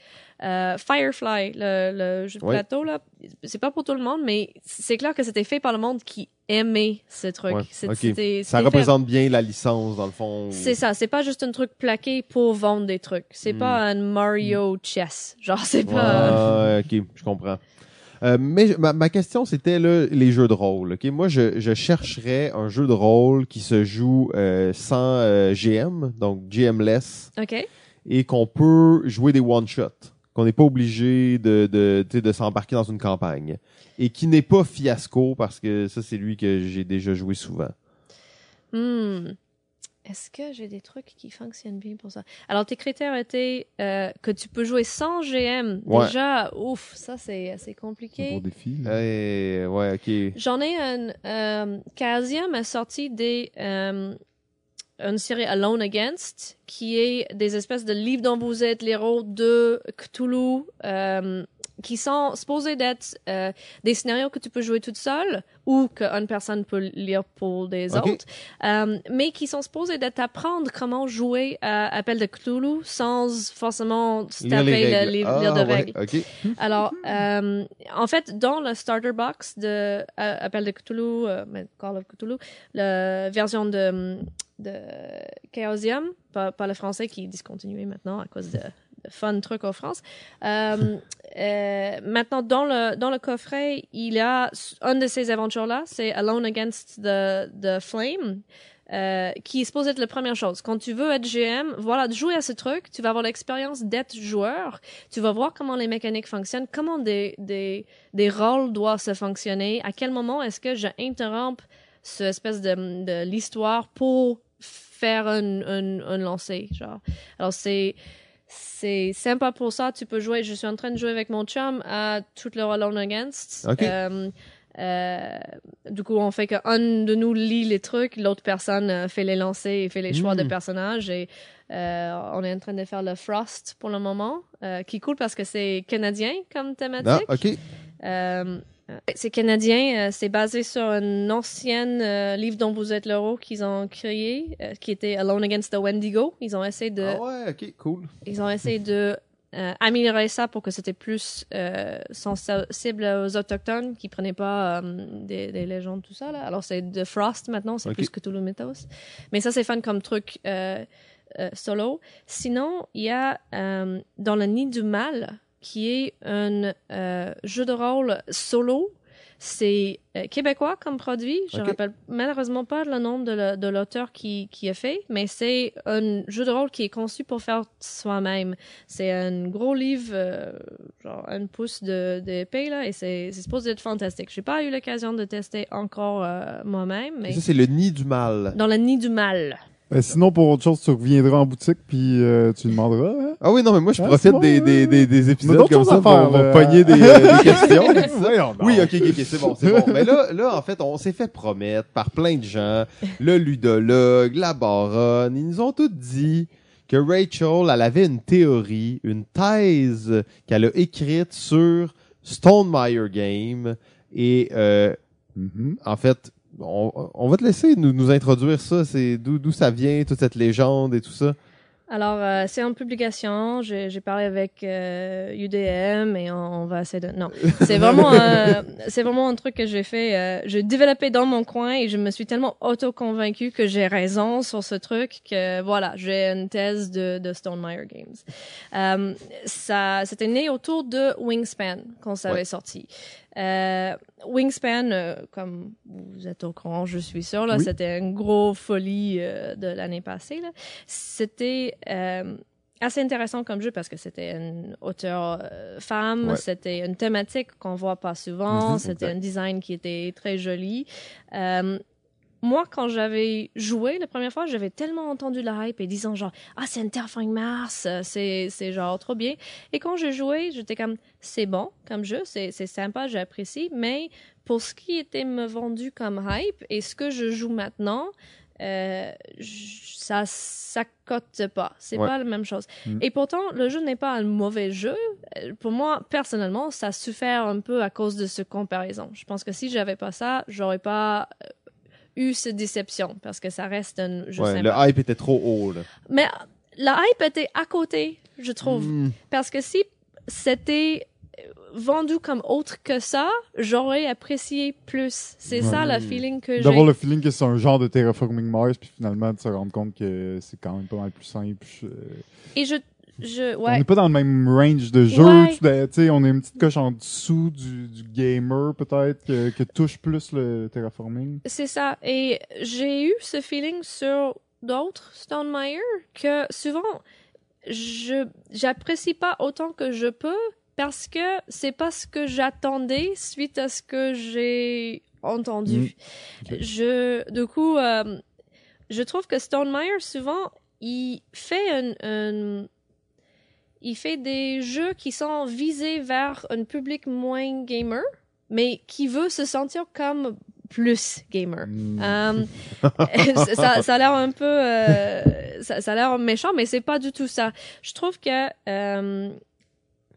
[SPEAKER 3] Euh, Firefly, le, le jeu de
[SPEAKER 1] Ouais.
[SPEAKER 3] plateau, là, c'est pas pour tout le monde, mais c'est clair que c'était fait par le monde qui aimait ce truc.
[SPEAKER 1] Ouais, Ça représente bien la licence, dans le fond.
[SPEAKER 3] C'est ça, c'est pas juste un truc plaqué pour vendre des trucs. C'est
[SPEAKER 1] Mm.
[SPEAKER 3] pas un Mario chess. Genre, c'est pas...
[SPEAKER 1] ouais, ok, je comprends. Euh, mais ma, ma question, c'était les jeux de rôle. Ok, Moi, je, je chercherais un jeu de rôle qui se joue euh, sans euh, GM, donc GM-less,
[SPEAKER 3] OK.
[SPEAKER 1] et qu'on peut jouer des one-shots, qu'on n'est pas obligé de, de, de s'embarquer dans une campagne, et qui n'est pas fiasco, parce que ça, c'est lui que j'ai déjà joué souvent.
[SPEAKER 3] Hmm. Est-ce que j'ai des trucs qui fonctionnent bien pour ça? Alors, tes critères étaient euh, que tu peux jouer sans GM.
[SPEAKER 1] Ouais.
[SPEAKER 3] Déjà, ouf, ça, c'est assez
[SPEAKER 2] Un
[SPEAKER 3] compliqué.
[SPEAKER 2] gros défi.
[SPEAKER 1] ouais, ok.
[SPEAKER 3] J'en ai un... Euh, Chaosium a sorti des... Euh, une série Alone Against, qui est des espèces de livres dont vous êtes l'héros de Cthulhu, euh, qui sont supposés d'être euh, des scénarios que tu peux jouer toute seule ou qu'une personne peut lire pour des autres, euh, mais qui sont supposés d'être apprendre comment jouer à Appel de Cthulhu sans forcément se
[SPEAKER 1] les
[SPEAKER 3] taper le
[SPEAKER 1] règles.
[SPEAKER 3] livre
[SPEAKER 1] Ah,
[SPEAKER 3] lire de
[SPEAKER 1] ouais,
[SPEAKER 3] règles. Alors, euh, en fait, dans le starter box de euh, Appel de Cthulhu, euh, mais Call of Cthulhu, la version de, de Chaosium, pas, pas le français qui est discontinué maintenant à cause de fun trucs en France. Euh, euh, maintenant, dans le, dans le coffret, il y a une de ces aventures-là, c'est Alone Against the, the Flame. euh, qui est supposé être la première chose. Quand tu veux être GM, voilà, jouer à ce truc, tu vas avoir l'expérience d'être joueur, tu vas voir comment les mécaniques fonctionnent, comment des, des, des rôles doivent se fonctionner, à quel moment est-ce que je interromps ce espèce de, de l'histoire pour faire un, un, un lancer, genre. Alors, c'est, c'est sympa pour ça. Tu peux jouer, je suis en train de jouer avec mon chum à tout le Alone Against. Euh, euh, du coup, on fait qu'un de nous lit les trucs, l'autre personne euh, fait les lancers et fait les choix de personnages. Et euh, on est en train de faire le Frost pour le moment, qui est cool parce que c'est canadien comme thématique.
[SPEAKER 1] Ah.
[SPEAKER 3] Euh, c'est canadien, euh, c'est basé sur un ancien euh, livre dont vous êtes l'héros qu'ils ont créé, euh, qui était Alone Against the Wendigo. Ils ont essayé de,
[SPEAKER 1] Ah ouais, ok, cool.
[SPEAKER 3] ils ont essayé de euh, améliorer ça pour que c'était plus euh, sensible aux autochtones qui prenaient pas euh, des, des légendes tout ça là. Alors c'est de Frost maintenant, c'est plus que Cthulhu Mythos. Mais ça c'est fun comme truc euh, euh, solo. Sinon il y a euh, dans le nid du mal qui est un euh, jeu de rôle solo. C'est euh, québécois comme produit. Je ne rappelle malheureusement pas le nom de l'auteur qui, qui a fait, mais c'est un jeu de rôle qui est conçu pour faire soi-même. C'est un gros livre, euh, genre un pouce de d'épée, là, et c'est supposé être fantastique. J'ai pas eu l'occasion de tester encore euh, moi-même, mais
[SPEAKER 1] Ça, c'est le nid du mal.
[SPEAKER 3] dans le nid du mal.
[SPEAKER 2] Ben, sinon, pour autre chose, tu reviendras en boutique puis euh, tu demanderas. Hein?
[SPEAKER 1] Ah oui, non, mais moi, je
[SPEAKER 2] Ah,
[SPEAKER 1] profite
[SPEAKER 2] c'est bon,
[SPEAKER 1] des,
[SPEAKER 2] euh,
[SPEAKER 1] des, des, des
[SPEAKER 2] On a
[SPEAKER 1] épisodes
[SPEAKER 2] d'autres
[SPEAKER 1] comme
[SPEAKER 2] choses
[SPEAKER 1] ça
[SPEAKER 2] à
[SPEAKER 1] pour,
[SPEAKER 2] faire,
[SPEAKER 1] pour
[SPEAKER 2] là.
[SPEAKER 1] pogner des, euh, des questions.
[SPEAKER 2] Voyons donc.
[SPEAKER 1] Oui, ok, ok, ok, c'est bon, c'est bon. Mais là, là, en fait, on s'est fait promettre par plein de gens, le ludologue, la baronne, ils nous ont tous dit que Rachel, elle avait une théorie, une thèse qu'elle a écrite sur Stonemeyer Game. Et euh,
[SPEAKER 2] Mhm.
[SPEAKER 1] en fait, on, on va te laisser nous, nous introduire ça. C'est d'où d'où ça vient, toute cette légende et tout ça.
[SPEAKER 3] Alors, euh, c'est en publication. J'ai parlé avec euh, UDM et on, on va essayer de. Non, c'est vraiment, un- c'est vraiment un truc que j'ai fait. Euh, j'ai développé dans mon coin et je me suis tellement auto-convaincue que j'ai raison sur ce truc que voilà, j'ai une thèse de, de Stonemeyer Games. Euh, ça, c'était né autour de Wingspan quand ça
[SPEAKER 1] Ouais.
[SPEAKER 3] avait sorti. Euh, Wingspan, euh, comme vous êtes au courant, je suis sûre, là,
[SPEAKER 2] Oui.
[SPEAKER 3] c'était une grosse folie euh, de l'année passée. Là. C'était euh, assez intéressant comme jeu parce que c'était une auteure femme,
[SPEAKER 1] Ouais.
[SPEAKER 3] c'était une thématique qu'on voit pas souvent,
[SPEAKER 2] Mhm,
[SPEAKER 3] c'était un design qui était très joli. Moi, quand j'avais joué la première fois, j'avais tellement entendu la hype et disant genre ah c'est un Terraforming Mars, euh, c'est c'est genre trop bien. Et quand j'ai joué, j'étais comme c'est bon comme jeu, c'est c'est sympa, j'apprécie, mais pour ce qui était me vendu comme hype et ce que je joue maintenant, euh, ça ça cote pas, c'est
[SPEAKER 1] Ouais.
[SPEAKER 3] pas la même chose.
[SPEAKER 2] Mm.
[SPEAKER 3] Et pourtant, le jeu n'est pas un mauvais jeu. Euh, Pour moi, personnellement, ça souffert un peu à cause de ce comparaison. Je pense que si j'avais pas ça, j'aurais pas eu cette déception parce que ça reste un jeu
[SPEAKER 1] Ouais, le hype était trop haut. Là.
[SPEAKER 3] Mais la hype était à côté, je trouve.
[SPEAKER 1] Mm.
[SPEAKER 3] Parce que si c'était vendu comme autre que ça, j'aurais apprécié plus. C'est ça le feeling que j'ai.
[SPEAKER 2] D'avoir le feeling que c'est un genre de terraforming Mars, puis finalement de se rendre compte que c'est quand même pas mal plus simple. euh,
[SPEAKER 3] Et je, je,
[SPEAKER 2] On
[SPEAKER 3] ouais.
[SPEAKER 2] n'est pas dans le même range de jeu.
[SPEAKER 3] Ouais.
[SPEAKER 2] tu on est une petite coche en dessous du, du gamer peut-être que, que touche plus le terraforming.
[SPEAKER 3] C'est ça. Et j'ai eu ce feeling sur d'autres Stonemeyer que souvent je j'apprécie pas autant que je peux parce que c'est pas ce que j'attendais suite à ce que j'ai entendu.
[SPEAKER 2] Mm.
[SPEAKER 3] Je du coup euh, je trouve que Stonemeyer souvent il fait un, un- il fait des jeux qui sont visés vers un public moins gamer mais qui veut se sentir comme plus gamer.
[SPEAKER 2] Mm.
[SPEAKER 3] Euh, ça, ça a l'air un peu, euh, ça, ça a l'air méchant, mais c'est pas du tout ça. Je trouve que euh,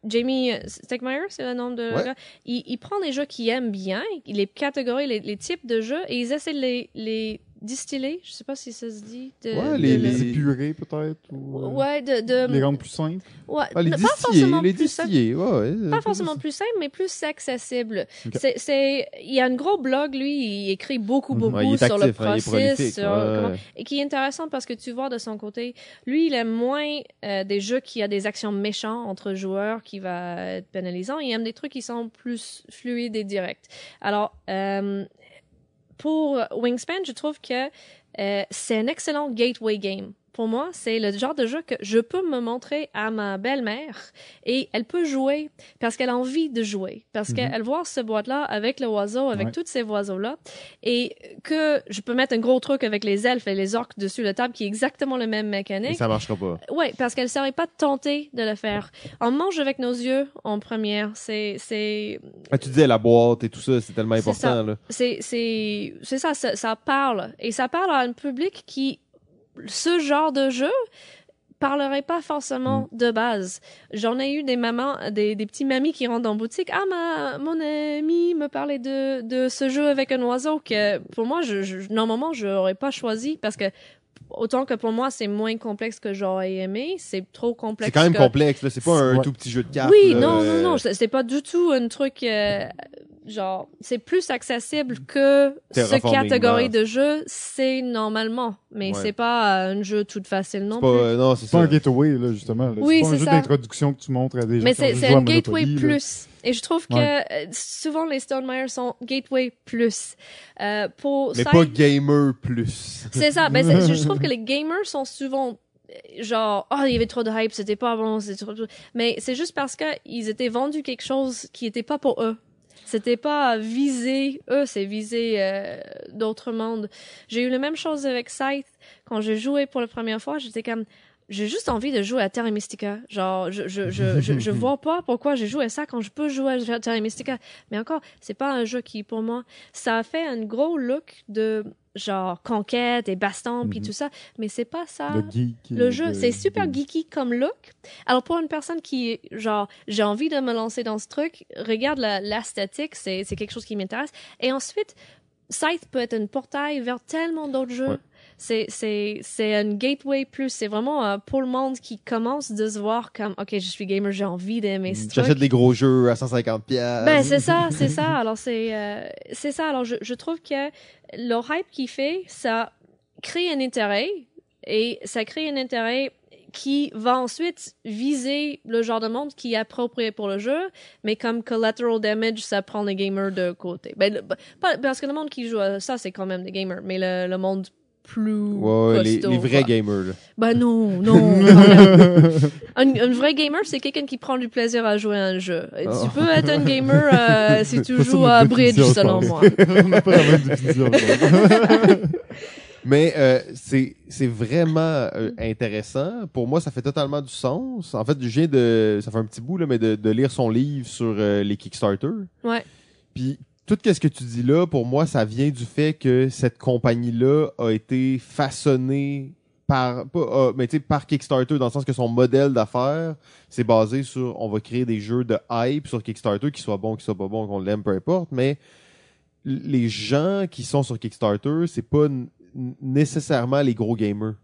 [SPEAKER 3] Jamie Stegmaier, c'est le nom de
[SPEAKER 1] Ouais.
[SPEAKER 3] gars, il, il prend des jeux qu'il aime bien, les catégories, les, les types de jeux, et ils essaient de les, les distiller. Je sais pas si ça se dit. De,
[SPEAKER 1] Ouais,
[SPEAKER 3] de
[SPEAKER 1] les-
[SPEAKER 3] le-
[SPEAKER 2] les épurer peut-être ou euh,
[SPEAKER 3] Ouais, de, de-
[SPEAKER 2] les rendre plus simples.
[SPEAKER 3] ouais,
[SPEAKER 1] Ah, les
[SPEAKER 3] pas
[SPEAKER 1] distillés,
[SPEAKER 3] forcément
[SPEAKER 1] les
[SPEAKER 3] plus simple.
[SPEAKER 1] distillés, ouais, ouais.
[SPEAKER 3] Pas forcément plus simple, mais plus accessible. C'est, c'est, il y a un gros blog, lui, il écrit beaucoup, beaucoup
[SPEAKER 1] Ouais,
[SPEAKER 3] sur le
[SPEAKER 1] actif, hein,
[SPEAKER 3] process,
[SPEAKER 1] prolifique.
[SPEAKER 3] sur
[SPEAKER 1] ouais.
[SPEAKER 3] comment- et qui est intéressant parce que tu vois de son côté, lui, il aime moins euh, des jeux qui a des actions méchantes entre joueurs qui va être pénalisant. Il aime des trucs qui sont plus fluides et directs. Alors, euh, pour Wingspan, je trouve que euh, c'est un excellent gateway game. Pour moi, c'est le genre de jeu que je peux me montrer à ma belle-mère et elle peut jouer parce qu'elle a envie de jouer, parce
[SPEAKER 2] Mhm.
[SPEAKER 3] qu'elle voit ce boîte-là avec le oiseau, avec
[SPEAKER 2] Ouais.
[SPEAKER 3] tous ces oiseaux-là, et que je peux mettre un gros truc avec les elfes et les orques dessus la table qui est exactement le même mécanique.
[SPEAKER 1] ça marchera pas.
[SPEAKER 3] Ouais, parce qu'elle serait pas tentée de le faire. On mange avec nos yeux en première. C'est, c'est,
[SPEAKER 1] Ah, tu disais la boîte et tout ça, c'est tellement
[SPEAKER 3] C'est
[SPEAKER 1] important.
[SPEAKER 3] ça.
[SPEAKER 1] Là.
[SPEAKER 3] c'est, c'est, c'est ça, ça, ça parle. Et ça parle à un public qui, ce genre de jeu, parlerait pas forcément de base. J'en ai eu des mamans, des, des petits mamies qui rentrent la boutique. Ah, ma, mon ami me parlait de, de ce jeu avec un oiseau que, pour moi, je, je, normalement, je n'aurais pas choisi parce que, autant que pour moi, c'est moins complexe que j'aurais aimé, c'est trop complexe.
[SPEAKER 1] C'est quand même
[SPEAKER 3] que-
[SPEAKER 1] complexe. C'est pas un
[SPEAKER 2] Ouais.
[SPEAKER 1] tout petit jeu de cartes.
[SPEAKER 3] oui,
[SPEAKER 1] là,
[SPEAKER 3] non, non, non, c'est pas du tout un truc euh, genre c'est plus accessible que ce catégorie de jeu, c'est normalement, mais
[SPEAKER 1] Ouais.
[SPEAKER 3] c'est pas euh, un jeu tout facile non
[SPEAKER 1] C'est pas,
[SPEAKER 3] plus.
[SPEAKER 1] euh, non, c'est
[SPEAKER 2] C'est pas
[SPEAKER 1] ça.
[SPEAKER 2] un gateway, là, justement. là.
[SPEAKER 3] Oui,
[SPEAKER 2] c'est pas un
[SPEAKER 3] c'est
[SPEAKER 2] jeu d'introduction que tu montres à des gens
[SPEAKER 3] Mais c'est c'est un gateway
[SPEAKER 2] Monopoly, là.
[SPEAKER 3] plus. Et je trouve que
[SPEAKER 2] Ouais.
[SPEAKER 3] euh, souvent les Stonemeyer sont gateway plus. Euh, pour
[SPEAKER 1] Mais pas gamer plus.
[SPEAKER 3] C'est ça. Ben, c'est- je trouve que les gamers sont souvent euh, genre oh il y avait trop de hype c'était pas bon c'était trop mais c'est juste parce que ils étaient vendus quelque chose qui était pas pour eux c'était pas visé eux c'est visé euh, d'autres mondes j'ai eu la même chose avec Scythe quand j'ai joué pour la première fois j'étais comme j'ai juste envie de jouer à Terra Mystica. Genre, je, je, je, je, je vois pas pourquoi j'ai joué à ça quand je peux jouer à Terra Mystica. Mais encore, c'est pas un jeu qui, pour moi, ça a fait un gros look de genre conquête et baston puis
[SPEAKER 2] Mhm.
[SPEAKER 3] tout ça, mais c'est pas ça.
[SPEAKER 2] Le geek.
[SPEAKER 3] Le jeu, c'est super
[SPEAKER 2] de-
[SPEAKER 3] geeky comme look. Alors pour une personne qui genre, j'ai envie de me lancer dans ce truc, regarde la- l'esthétique, c'est c'est quelque chose qui m'intéresse. Et ensuite, Scythe peut être un portail vers tellement d'autres jeux.
[SPEAKER 1] Ouais.
[SPEAKER 3] C'est c'est c'est un gateway plus. C'est vraiment euh, pour le monde qui commence de se voir comme, ok, je suis gamer, j'ai envie d'aimer ce truc.
[SPEAKER 1] J'achète des gros jeux à 150 pièces.
[SPEAKER 3] Ben c'est ça, c'est ça. Alors c'est euh, c'est ça. Alors je, je trouve que le hype qu'il fait, ça crée un intérêt et ça crée un intérêt qui va ensuite viser le genre de monde qui est approprié pour le jeu, mais comme collateral damage, ça prend les gamers de côté. Ben, parce que le monde qui joue à ça, c'est quand même des gamers, mais le, le monde plus
[SPEAKER 1] Ouais, les, vrais
[SPEAKER 3] quoi.
[SPEAKER 1] gamers. là.
[SPEAKER 3] Ben non, non. un, un vrai gamer, c'est quelqu'un qui prend du plaisir à jouer à un jeu. Et
[SPEAKER 1] Oh.
[SPEAKER 3] Tu peux être un gamer euh, si tu joues à Bridge, selon moi.
[SPEAKER 2] On n'a pas la même définition.
[SPEAKER 1] Mais euh, c'est c'est vraiment euh, intéressant. Pour moi, ça fait totalement du sens. En fait, je viens de... Ça fait un petit bout, là, mais de, de lire son livre sur euh, les Kickstarter.
[SPEAKER 3] Ouais.
[SPEAKER 1] Puis tout ce que tu dis là, pour moi, ça vient du fait que cette compagnie-là a été façonnée par, sais, par Kickstarter, dans le sens que son modèle d'affaires, c'est basé sur, on va créer des jeux de hype sur Kickstarter, qu'ils soient bons, qu'ils soient pas bons, qu'on l'aime, peu importe, mais les gens qui sont sur Kickstarter, c'est pas nécessairement les gros gamers.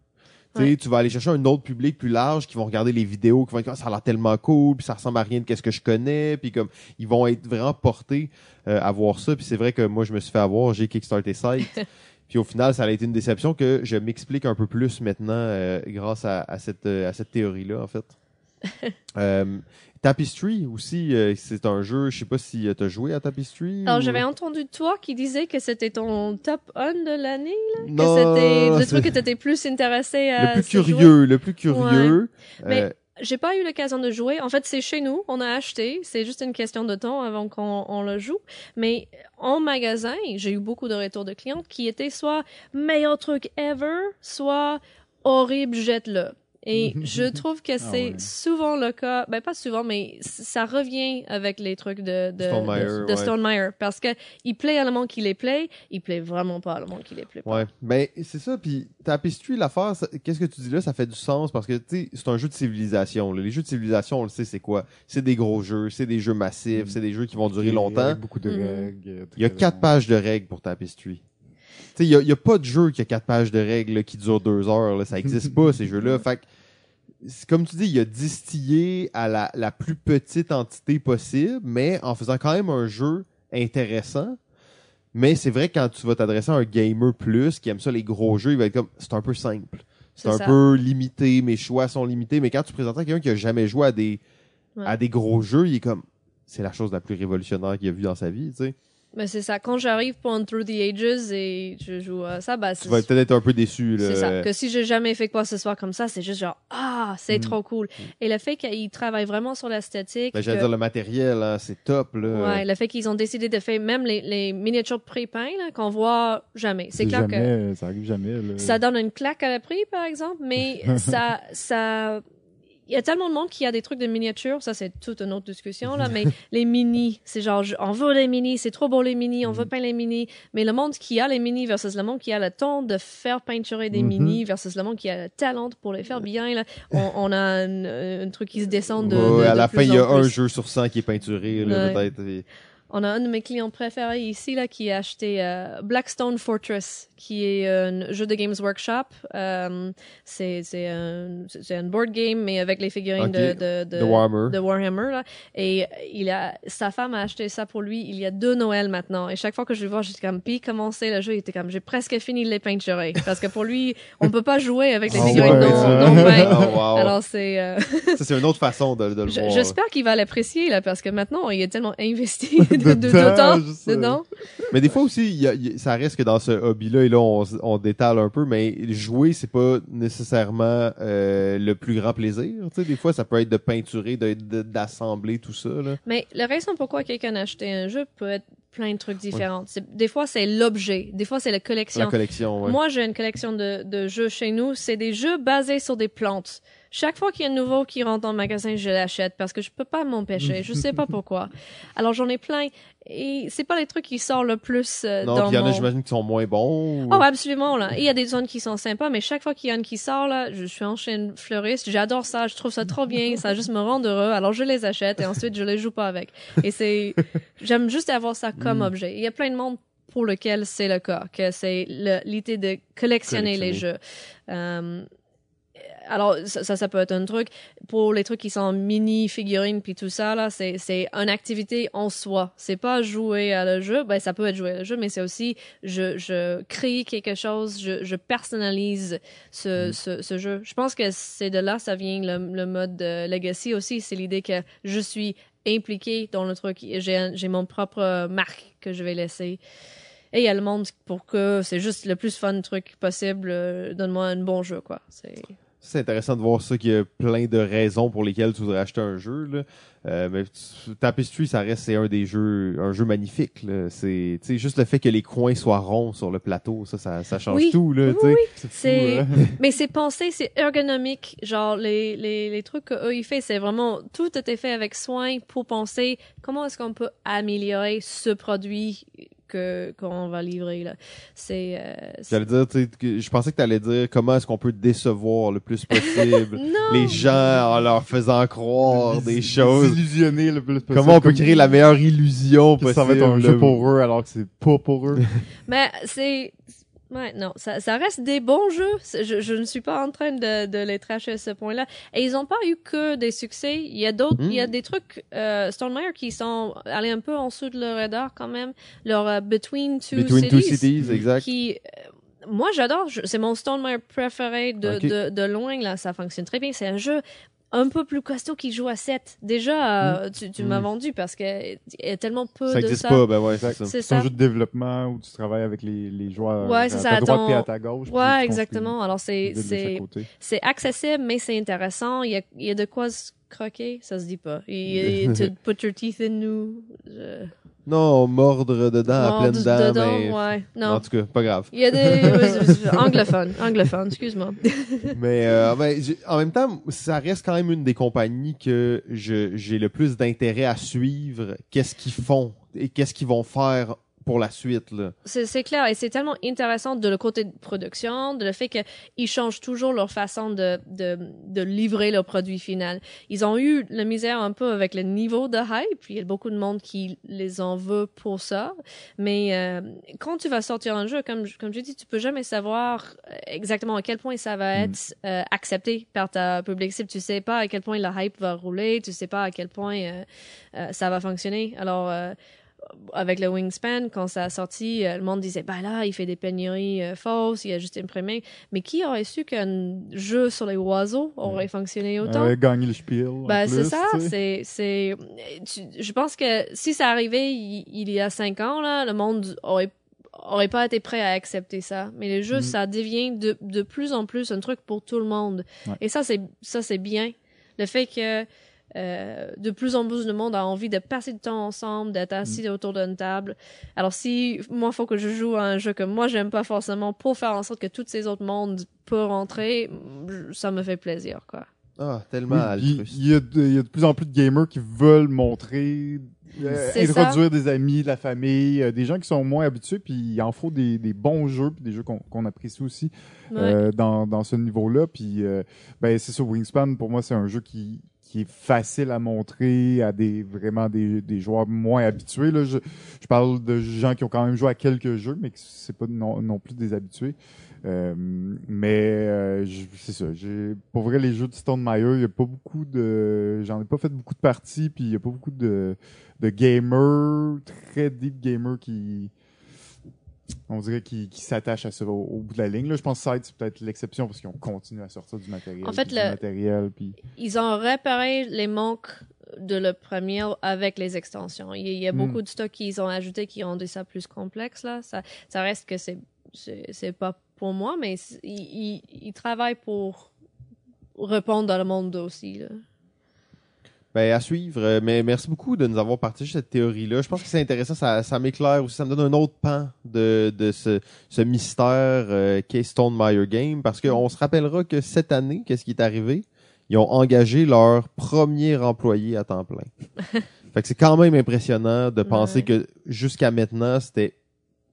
[SPEAKER 3] Ouais.
[SPEAKER 1] Tu vas aller chercher un autre public plus large qui vont regarder les vidéos, qui vont dire Ah, ça a l'air tellement cool, puis ça ressemble à rien de qu'est-ce que je connais, puis comme ils vont être vraiment portés euh, à voir ça. Puis c'est vrai que moi je me suis fait avoir, j'ai kickstarté Site. puis au final, ça a été une déception que je m'explique un peu plus maintenant euh, grâce à, à cette euh, à cette théorie là en fait. Euh, Tapestry aussi, euh, c'est un jeu. Je sais pas si tu as joué à Tapestry.
[SPEAKER 3] Alors
[SPEAKER 1] ou-
[SPEAKER 3] j'avais entendu toi qui disais que c'était ton top 1 de l'année, que
[SPEAKER 1] Non,
[SPEAKER 3] c'était le truc que t'étais plus intéressé à
[SPEAKER 1] le plus curieux, le plus curieux.
[SPEAKER 3] Mais-
[SPEAKER 1] Euh,
[SPEAKER 3] J'ai pas eu l'occasion de jouer. En fait, c'est chez nous. On a acheté. C'est juste une question de temps avant qu'on on le joue. Mais en magasin, j'ai eu beaucoup de retours de clients qui étaient soit meilleur truc ever, soit horrible, jette-le. Et je trouve que c'est
[SPEAKER 2] ouais.
[SPEAKER 3] souvent le cas, ben pas souvent, mais ça revient avec les trucs de, de,
[SPEAKER 1] Stone Meyer,
[SPEAKER 3] de,
[SPEAKER 1] ouais.
[SPEAKER 3] Parce que il plaît à le monde qui les plaît, il plaît vraiment pas à le monde qui les plaît pas.
[SPEAKER 1] Ouais, ben c'est ça. Puis Tapestry, l'affaire, qu'est-ce que tu dis là, ça fait du sens? Parce que tu sais, c'est un jeu de civilisation. là. Les jeux de civilisation, on le sait, c'est quoi? C'est des gros jeux, c'est des jeux massifs, c'est des jeux qui vont durer
[SPEAKER 2] Avec
[SPEAKER 1] longtemps.
[SPEAKER 2] beaucoup de
[SPEAKER 3] Mhm.
[SPEAKER 2] règles.
[SPEAKER 1] Il y a quatre pages de règles pour Tapestry. Tu sais, il y y a pas de jeu qui a quatre pages de règles là, qui durent deux heures. Là. Ça existe pas ces jeux-là. Fait que, c'est comme tu dis, il a distillé à la, la plus petite entité possible, mais en faisant quand même un jeu intéressant. Mais c'est vrai que quand tu vas t'adresser à un gamer plus qui aime ça les gros jeux, il va être comme c'est un peu simple. C'est un
[SPEAKER 3] ça.
[SPEAKER 1] peu limité, mes choix sont limités. Mais quand tu présentes à quelqu'un qui a jamais joué à des
[SPEAKER 3] Ouais.
[SPEAKER 1] à des gros jeux, il est comme c'est la chose la plus révolutionnaire qu'il a vue dans sa vie, tu sais.
[SPEAKER 3] Mais c'est ça. Quand j'arrive pour un Through the Ages et je joue à ça, bah
[SPEAKER 1] Tu
[SPEAKER 3] c'est
[SPEAKER 1] vas peut-être être un peu déçu. là.
[SPEAKER 3] C'est ça. Que si j'ai jamais fait quoi que ce soit comme ça, c'est juste genre, ah, c'est
[SPEAKER 2] Mm.
[SPEAKER 3] trop cool. Et le fait qu'ils travaillent vraiment sur l'esthétique.
[SPEAKER 1] Ben, J'allais
[SPEAKER 3] que-
[SPEAKER 1] dire le matériel, hein, c'est top. Là.
[SPEAKER 3] Ouais, le fait qu'ils ont décidé de faire même les, les miniatures pré-peints, là, qu'on voit jamais. C'est clair que
[SPEAKER 2] jamais, Ça arrive jamais. Là.
[SPEAKER 3] ça donne une claque à la prix, par exemple, mais ça, ça, il y a tellement de monde qui a des trucs de miniatures, ça c'est toute une autre discussion là, mais les mini, c'est genre je- on veut les mini, c'est trop beau les mini, on veut
[SPEAKER 2] Mm.
[SPEAKER 3] peindre les mini, mais le monde qui a les mini versus le monde qui a le temps de faire peinturer des
[SPEAKER 2] Mhm.
[SPEAKER 3] mini versus le monde qui a le talent pour les faire bien là, on, on a un, un truc qui se descend de,
[SPEAKER 1] Ouais,
[SPEAKER 3] de-
[SPEAKER 1] à la fin, il y a un jeu sur 100 qui est peinturé,
[SPEAKER 3] Ouais.
[SPEAKER 1] peut-être. et-
[SPEAKER 3] On a un de mes clients préférés ici là qui a acheté euh, Blackstone Fortress, qui est un jeu de Games Workshop. Euh, c'est c'est un un board game mais avec les figurines de, de,
[SPEAKER 1] Warhammer.
[SPEAKER 3] de Warhammer là. Et il a sa femme a acheté ça pour lui il y a deux Noëls maintenant. Et chaque fois que je le vois, j'étais comme puis comment c'est le jeu, il était comme j'ai presque fini de les peinturer parce que pour lui on peut pas jouer avec les
[SPEAKER 2] Ah
[SPEAKER 3] figurines
[SPEAKER 2] ouais,
[SPEAKER 3] non,
[SPEAKER 1] wow.
[SPEAKER 3] Alors c'est euh,
[SPEAKER 1] Ça, c'est une autre façon de, de le voir.
[SPEAKER 3] j'espère qu'il va l'apprécier là parce que maintenant il est tellement investi de, de, de
[SPEAKER 2] Dedans,
[SPEAKER 3] temps
[SPEAKER 2] je sais.
[SPEAKER 3] dedans.
[SPEAKER 1] Mais des fois aussi, il y a- il y a- ça reste que dans ce hobby-là, et là, on, on détale un peu, mais jouer, c'est pas nécessairement euh, le plus grand plaisir. Tu sais, des fois, ça peut être de peinturer, de- d'assembler tout ça. Là.
[SPEAKER 3] Mais la raison pourquoi quelqu'un a acheté un jeu peut être plein de trucs différents. Des fois, c'est l'objet. Des fois, c'est la collection.
[SPEAKER 1] La collection, ouais.
[SPEAKER 3] Moi, j'ai une collection de, de jeux chez nous. C'est des jeux basés sur des plantes. Chaque fois qu'il y a un nouveau qui rentre dans le magasin, je l'achète parce que je peux pas m'empêcher. je sais pas pourquoi. Alors j'en ai plein et c'est pas les trucs qui sortent le plus euh,
[SPEAKER 1] Non,
[SPEAKER 3] dans
[SPEAKER 1] il y en a,
[SPEAKER 3] mon-
[SPEAKER 1] j'imagine, qui sont moins bons. ou-
[SPEAKER 3] Oh, absolument, là. Il y a des zones qui sont sympas, mais chaque fois qu'il y en a qui sort, là, je suis en chaîne fleuriste. J'adore ça. Je trouve ça trop bien. Ça juste me rend heureux. Alors, je les achète et ensuite, je les joue pas avec. Et c'est, j'aime juste avoir ça comme
[SPEAKER 1] Mm.
[SPEAKER 3] objet. Il y a plein de monde pour lequel c'est le cas, que c'est l'idée de collectionner les jeux. Euh, alors, ça, ça, ça peut être un truc. Pour les trucs qui sont mini figurines puis tout ça, là, c'est, c'est une activité en soi. C'est pas jouer à le jeu. Ben, ça peut être jouer à le jeu, mais c'est aussi, je, je crée quelque chose, je, je personnalise ce, ce, ce jeu. Je pense que c'est de là, ça vient le, le mode de Legacy aussi. C'est l'idée que je suis impliqué dans le truc. J'ai, j'ai mon propre marque que je vais laisser. Et il y a le monde pour que c'est juste le plus fun truc possible. euh, Donne-moi un bon jeu, quoi. C'est...
[SPEAKER 1] C'est intéressant de voir ça qu'il y a plein de raisons pour lesquelles tu voudrais acheter un jeu. Là. Euh, mais Tapestry, ça reste c'est un des jeux, un jeu magnifique. C'est juste le fait que les coins soient ronds sur le plateau, ça, ça, ça change
[SPEAKER 3] Oui.
[SPEAKER 1] tout. Là,
[SPEAKER 3] Oui, oui.
[SPEAKER 2] C'est- hein?
[SPEAKER 3] Mais c'est pensé, c'est ergonomique. Genre, les, les, les trucs qu'eux, ils font, c'est vraiment, tout a été fait avec soin pour penser comment est-ce qu'on peut améliorer ce produit que, qu'on va livrer, là. C'est, euh,
[SPEAKER 1] J'allais dire, tu sais, que- je pensais que tu allais dire comment est-ce qu'on peut décevoir le plus possible les gens en leur faisant croire des choses.
[SPEAKER 2] Illusionner le plus possible.
[SPEAKER 1] Comment on peut créer la meilleure illusion
[SPEAKER 2] que
[SPEAKER 1] possible.
[SPEAKER 2] ça va être un jeu pour eux alors que c'est pas pour eux.
[SPEAKER 3] Mais c'est. Ouais, non, ça, ça reste des bons jeux. Je, je ne suis pas en train de, de les tracher à ce point-là. Et ils n'ont pas eu que des succès. Il y a d'autres, il y a des trucs, euh, Stonemeyer qui sont allés un peu en dessous de leur radar quand même. Leur euh, Between Two
[SPEAKER 1] Between
[SPEAKER 3] Cities.
[SPEAKER 1] Two Cities, exact.
[SPEAKER 3] Qui, euh, moi, j'adore. C'est mon Stonemeyer préféré de, de loin, là. Ça fonctionne très bien. C'est un jeu un peu plus costaud qui joue à 7. Déjà, euh, tu, tu m'as
[SPEAKER 1] Mm.
[SPEAKER 3] vendu parce qu'il y a tellement peu
[SPEAKER 1] Ça
[SPEAKER 3] de
[SPEAKER 1] existe
[SPEAKER 3] ça.
[SPEAKER 1] pas, ben ouais, c'est ça.
[SPEAKER 3] C'est
[SPEAKER 2] C'est un jeu de développement où tu travailles avec les, les joueurs
[SPEAKER 3] Ouais,
[SPEAKER 2] à
[SPEAKER 3] c'est
[SPEAKER 2] ta
[SPEAKER 3] ça,
[SPEAKER 2] droite et à ta gauche.
[SPEAKER 3] Ouais, exactement. Alors, c'est, c'est, accessible, mais c'est intéressant. Il y a, il y a de quoi se croquer, ça se dit pas. Il y a, to put your teeth in nous. Je...
[SPEAKER 1] Non, mordre dedans à
[SPEAKER 3] Mordre
[SPEAKER 1] pleines dents,
[SPEAKER 3] dedans,
[SPEAKER 1] mais...
[SPEAKER 3] ouais.
[SPEAKER 1] En
[SPEAKER 3] Non.
[SPEAKER 1] tout cas, pas grave.
[SPEAKER 3] Il y a des anglophones, anglophones, excuse-moi.
[SPEAKER 1] Mais euh, ben, j'ai- en même temps, ça reste quand même une des compagnies que j'ai le plus d'intérêt à suivre. Qu'est-ce qu'ils font et qu'est-ce qu'ils vont faire pour la suite. Là.
[SPEAKER 3] C'est, c'est clair, et c'est tellement intéressant de le côté de production, de le fait qu'ils changent toujours leur façon de, de, de livrer leur produit final. Ils ont eu la misère un peu avec le niveau de hype, il y a beaucoup de monde qui les en veut pour ça, mais euh, quand tu vas sortir un jeu, comme, comme je dis, tu peux jamais savoir exactement à quel point ça va être euh, accepté par ta public cible. Tu sais pas à quel point la hype va rouler, tu sais pas à quel point euh, euh, ça va fonctionner. Alors, euh, avec le Wingspan, quand ça a sorti, euh, le monde disait, bah là, il fait des pénuries euh, fausses, il a juste imprimé. Mais qui aurait su qu'un jeu sur les oiseaux aurait fonctionné autant?
[SPEAKER 2] Ouais, gagner le spiel. en
[SPEAKER 3] Ben, c'est ça, c'est, c'est, je pense que si ça arrivait il, il y a cinq ans, là, le monde aurait, aurait pas été prêt à accepter ça. Mais les jeux,
[SPEAKER 2] Mhm.
[SPEAKER 3] ça devient de, de plus en plus un truc pour tout le monde.
[SPEAKER 2] Ouais.
[SPEAKER 3] Et ça, c'est, ça, c'est bien. Le fait que, euh, de plus en plus de monde a envie de passer du temps ensemble, d'être assis autour d'une table. Alors si moi faut que je joue à un jeu que moi j'aime pas forcément pour faire en sorte que tous ces autres mondes peuvent rentrer, ça me fait plaisir quoi.
[SPEAKER 1] Ah, tellement
[SPEAKER 2] Oui. Il y, a de, il y a de plus en plus de gamers qui veulent montrer, euh, introduire des amis, de la famille, euh, des gens qui sont moins habitués, puis il en faut des, des bons jeux, puis des jeux qu'on apprécie aussi
[SPEAKER 3] Ouais.
[SPEAKER 2] euh, dans, dans ce niveau-là. Puis euh, ben c'est ça, Wingspan pour moi c'est un jeu qui qui est facile à montrer à des vraiment des, des joueurs moins habitués. Là. Je, je parle de gens qui ont quand même joué à quelques jeux, mais c'est pas non, non plus des habitués. Euh, mais euh, c'est ça. Pour vrai les jeux de Stone Meyer, il y a pas beaucoup de, j'en ai pas fait beaucoup de parties, puis il y a pas beaucoup de de gamers très deep gamers qui on dirait qui, qui s'attachent à ça au, au bout de la ligne. Là, je pense que Side, c'est peut-être l'exception parce qu'ils ont continué à sortir du matériel.
[SPEAKER 3] En fait, le-
[SPEAKER 2] du matériel, puis
[SPEAKER 3] Ils ont réparé les manques de le premier avec les extensions. Il y a, il y a
[SPEAKER 2] Mm.
[SPEAKER 3] beaucoup de stocks qu'ils ont ajouté qui des ça plus complexe là. Ça, ça reste que c'est c'est pas pour moi, mais ils, ils travaillent pour répondre dans le monde aussi là.
[SPEAKER 1] Ben, à suivre. Euh, Mais merci beaucoup de nous avoir partagé cette théorie-là. Je pense que c'est intéressant. Ça, ça m'éclaire aussi. Ça me donne un autre pan de, de ce, ce mystère euh, qu'est Stone Meyer Game. Parce qu'on se rappellera que cette année, qu'est-ce qui est arrivé? ils ont engagé leur premier employé à temps plein. fait que c'est quand même impressionnant de penser
[SPEAKER 3] Ouais.
[SPEAKER 1] que jusqu'à maintenant, c'était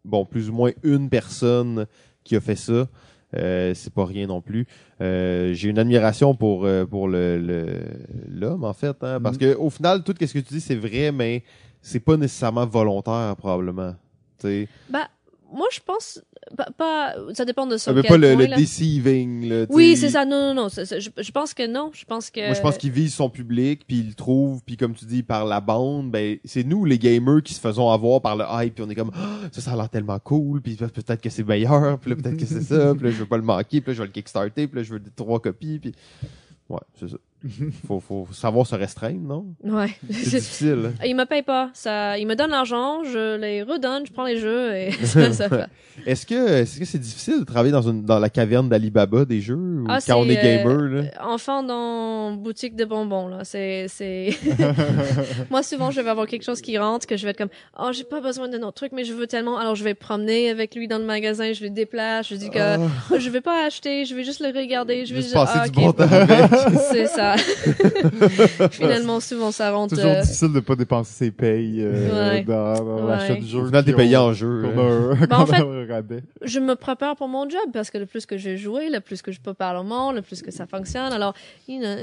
[SPEAKER 1] bon plus ou moins une personne qui a fait ça. Euh, c'est pas rien non plus. Euh, j'ai une admiration pour euh, pour le le- l'homme en fait, hein, parce
[SPEAKER 2] Mm.
[SPEAKER 1] que au final, tout ce que tu dis c'est vrai, mais c'est pas nécessairement volontaire probablement. Tu sais,
[SPEAKER 3] Bah, moi, je pense. Pas, pas- ça dépend de
[SPEAKER 1] ça veut pas le, le deceiving.
[SPEAKER 3] Oui, c'est ça. Non, non, non. je, je pense que non. Je pense que.
[SPEAKER 1] Moi, je pense qu'il vise son public, puis il le trouve, puis comme tu dis, par la bande, ben, c'est nous, les gamers, qui se faisons avoir par le hype, puis on est comme, Ah, ça, ça a l'air tellement cool, puis peut-être que c'est meilleur, puis là, peut-être que c'est ça, puis là, je veux pas le manquer, puis là, je vais le kickstarter, puis là, je veux des trois copies, puis ouais, c'est ça. Faut, faut savoir se restreindre, non?
[SPEAKER 3] Ouais.
[SPEAKER 1] C'est difficile. hein.
[SPEAKER 3] Il me paye pas. Ça, il me donne l'argent, je les redonne, je prends les jeux et ça, ça fait.
[SPEAKER 1] Est-ce que est-ce que c'est difficile de travailler dans une dans la caverne d'Alibaba des jeux ou
[SPEAKER 3] Ah,
[SPEAKER 1] quand on est gamer
[SPEAKER 3] euh,
[SPEAKER 1] là?
[SPEAKER 3] Enfant dans boutique de bonbons là, c'est c'est. Moi souvent je vais avoir quelque chose qui rentre que je vais être comme oh j'ai pas besoin de notre truc mais je veux tellement alors je vais promener avec lui dans le magasin, je le déplace, je dis que Oh, je vais pas acheter, je vais juste le regarder, je vais
[SPEAKER 1] juste passer
[SPEAKER 3] ah,
[SPEAKER 1] du
[SPEAKER 3] ok.
[SPEAKER 1] bon temps avec.
[SPEAKER 3] C'est ça. Finalement souvent ça rentre.
[SPEAKER 2] toujours
[SPEAKER 3] euh,
[SPEAKER 2] difficile de pas dépenser ses payes euh,
[SPEAKER 3] Ouais.
[SPEAKER 2] dans, dans
[SPEAKER 3] Ouais.
[SPEAKER 2] l'achat du jeu.
[SPEAKER 1] Au final, t'es
[SPEAKER 2] puis
[SPEAKER 1] payé
[SPEAKER 2] on-
[SPEAKER 1] en jeu. hein.
[SPEAKER 3] Ben, en fait- je me prépare pour mon job parce que le plus que je jouer, le plus que je peux parler au monde, le plus que ça fonctionne. Alors, you know,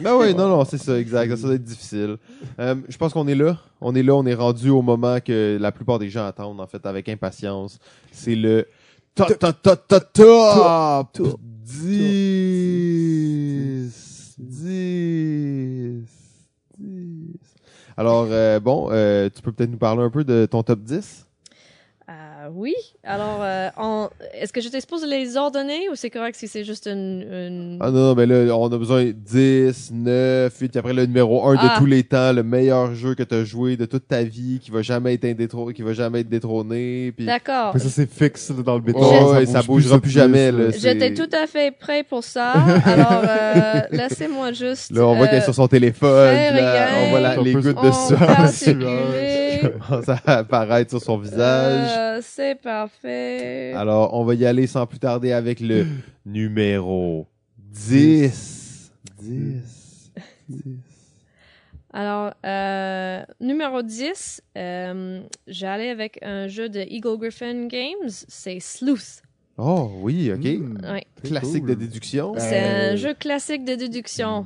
[SPEAKER 1] Ben oui, non, non, c'est ça, exact. Ça doit être difficile. Euh, je pense qu'on est là. On est là, on est rendu au moment que la plupart des gens attendent, en fait, avec impatience. C'est le top, top, top, top, top,
[SPEAKER 2] top,
[SPEAKER 1] 10, 10, 10. Alors, euh, bon, euh, tu peux peut-être nous parler un peu de ton top 10?
[SPEAKER 3] Euh, oui. Alors, euh, est-ce que je t'expose les ordonner ou c'est correct si c'est juste une... une-
[SPEAKER 1] Ah non, mais là, on a besoin de 10, 9, 8, puis après le numéro 1 de
[SPEAKER 3] Ah.
[SPEAKER 1] tous les temps, le meilleur jeu que tu as joué de toute ta vie, qui va jamais être indétro- qui va jamais être détrôné, puis
[SPEAKER 3] D'accord.
[SPEAKER 2] Ça, c'est fixe là, dans le béton.
[SPEAKER 1] Oh, ouais, ça
[SPEAKER 2] bouge
[SPEAKER 1] bougera plus jamais,
[SPEAKER 3] J'étais tout à fait prêt pour ça. Alors, euh, laissez-moi juste...
[SPEAKER 1] Là, on voit
[SPEAKER 3] euh,
[SPEAKER 1] qu'elle est sur son téléphone, là, on voit la- les gouttes de
[SPEAKER 3] va
[SPEAKER 1] commencent à apparaître sur son visage.
[SPEAKER 3] Euh, c'est parfait.
[SPEAKER 1] Alors, on va y aller sans plus tarder avec le numéro 10. 10. 10.
[SPEAKER 3] Alors, euh, numéro 10, euh, j'allais avec un jeu de Eagle Griffin Games, c'est Sleuth.
[SPEAKER 1] Oh, oui, OK.
[SPEAKER 2] Mm,
[SPEAKER 3] Ouais.
[SPEAKER 1] Classique
[SPEAKER 2] cool.
[SPEAKER 1] de déduction.
[SPEAKER 3] C'est
[SPEAKER 2] Euh,
[SPEAKER 3] un jeu classique de déduction.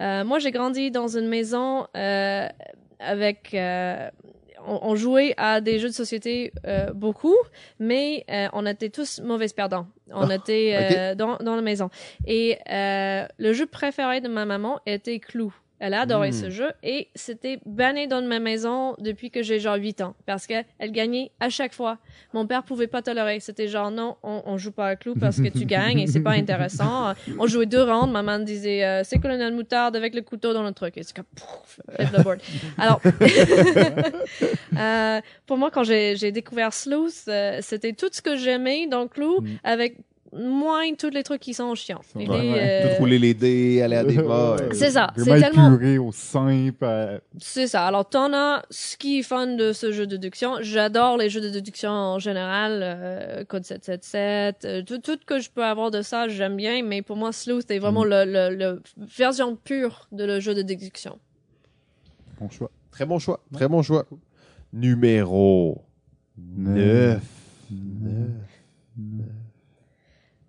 [SPEAKER 3] Euh, moi, j'ai grandi dans une maison euh, avec... on, on jouait à des jeux de société euh, beaucoup, mais euh, on était tous mauvais perdants. On
[SPEAKER 1] Ah,
[SPEAKER 3] était euh, dans, dans la maison. Et euh, le jeu préféré de ma maman était Clou. Elle a adoré
[SPEAKER 1] Hmm.
[SPEAKER 3] ce jeu et c'était banni dans ma maison depuis que j'ai genre 8 ans parce qu'elle gagnait à chaque fois. Mon père pouvait pas tolérer. C'était genre non, on, on joue pas à Clou parce que tu gagnes et c'est pas intéressant. On jouait deux rounds. Maman disait euh, c'est colonel moutarde avec le couteau dans le truc et c'est comme pouf, flip the board. Alors euh, pour moi quand j'ai découvert Sleuth, euh, c'était tout ce que j'aimais dans Clou
[SPEAKER 2] Mm.
[SPEAKER 3] avec moins tous les trucs qui sont chiants.
[SPEAKER 2] Ouais,
[SPEAKER 3] L'idée,
[SPEAKER 2] ouais.
[SPEAKER 3] euh,
[SPEAKER 1] rouler les dés, aller à des morts.
[SPEAKER 3] C'est ça, c'est tellement-
[SPEAKER 2] épuré au simple. euh,
[SPEAKER 3] C'est ça. Alors, t'en as ce qui est fun de ce jeu de déduction. J'adore les jeux de déduction en général. euh, Code 777. euh, tout, tout que je peux avoir de ça, j'aime bien. Mais pour moi, Slow, c'était vraiment
[SPEAKER 2] Mm.
[SPEAKER 3] le, le, le version pure de le jeu de déduction.
[SPEAKER 2] Bon choix.
[SPEAKER 1] Très bon choix. Très bon choix. Numéro 9.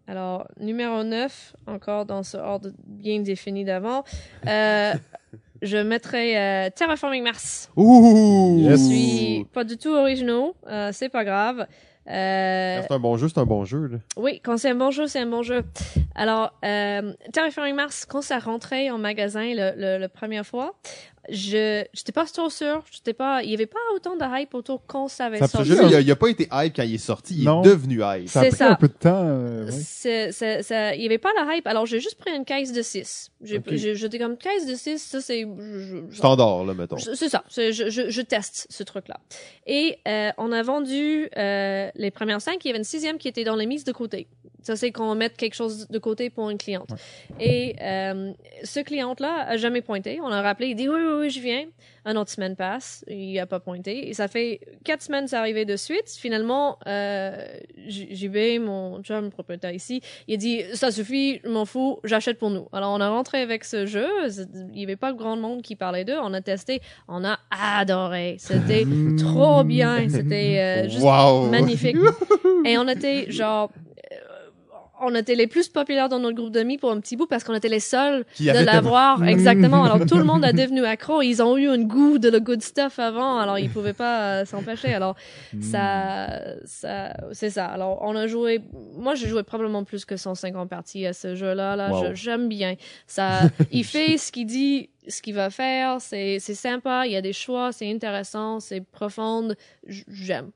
[SPEAKER 3] Alors, numéro 9, encore dans ce ordre bien défini d'avant, euh, je mettrai euh, Terraforming Mars.
[SPEAKER 1] Ouh!
[SPEAKER 3] Je suis pas du tout originaux, euh, c'est pas grave. Euh,
[SPEAKER 1] C'est un bon jeu, c'est un bon jeu. Là.
[SPEAKER 3] Oui, quand c'est un bon jeu, c'est un bon jeu. Alors, euh, Terraforming Mars, quand ça rentrait en magasin le, le, le première fois, je j'étais pas trop sûr. J'étais pas, il y avait pas autant de hype autour quand ça avait
[SPEAKER 2] Ça
[SPEAKER 3] sorti.
[SPEAKER 1] il a- il a, pas été hype quand il est sorti, il
[SPEAKER 2] Non.
[SPEAKER 1] est devenu hype.
[SPEAKER 2] Ça a pris
[SPEAKER 3] ça.
[SPEAKER 2] un peu de temps. euh, ouais.
[SPEAKER 3] C'est, c'est, ça- il y avait pas la hype. Alors, j'ai juste pris une caisse de 6. J'ai,
[SPEAKER 1] Ok.
[SPEAKER 3] j'ai- j'étais comme caisse de 6, ça c'est, je- je-
[SPEAKER 1] Standard, là, mettons.
[SPEAKER 3] C'est c'est ça. C'est- Je, je, je teste ce truc-là. Et euh, on a vendu euh, les premières cinq. Il y avait une sixième qui était dans les mises de côté. Ça, c'est qu'on met quelque chose de côté pour une cliente. Et euh, ce cliente-là a jamais pointé. On l'a rappelé, il dit oui, oui, oui, je viens. Un autre semaine passe, il a pas pointé. Et ça fait quatre semaines, c'est arrivé de suite. Finalement, euh, j- j'y vais, mon chum, propriétaire ici, il a dit ça suffit, je m'en fous, j'achète pour nous. Alors on a rentré avec ce jeu. Il y avait pas grand monde qui parlait d'eux. On a testé, on a adoré. C'était trop bien. C'était euh, juste
[SPEAKER 1] Wow!
[SPEAKER 3] magnifique. Et on était genre, on était les plus populaires dans notre groupe d'amis pour un petit bout parce qu'on était les seuls
[SPEAKER 1] Qui
[SPEAKER 3] de l'avoir. Exactement. Alors tout le monde a devenu accro. Ils ont eu un goût de le good stuff avant, alors ils pouvaient pas euh, s'empêcher. Alors ça, ça, c'est ça. Alors on a joué. Moi j'ai joué probablement plus que 150 parties à ce jeu-là. Là,
[SPEAKER 1] Wow.
[SPEAKER 3] J'aime bien. Ça, il fait ce qu'il dit. Ce qu'il va faire, c'est c'est sympa, il y a des choix, c'est intéressant, c'est profond, j'aime.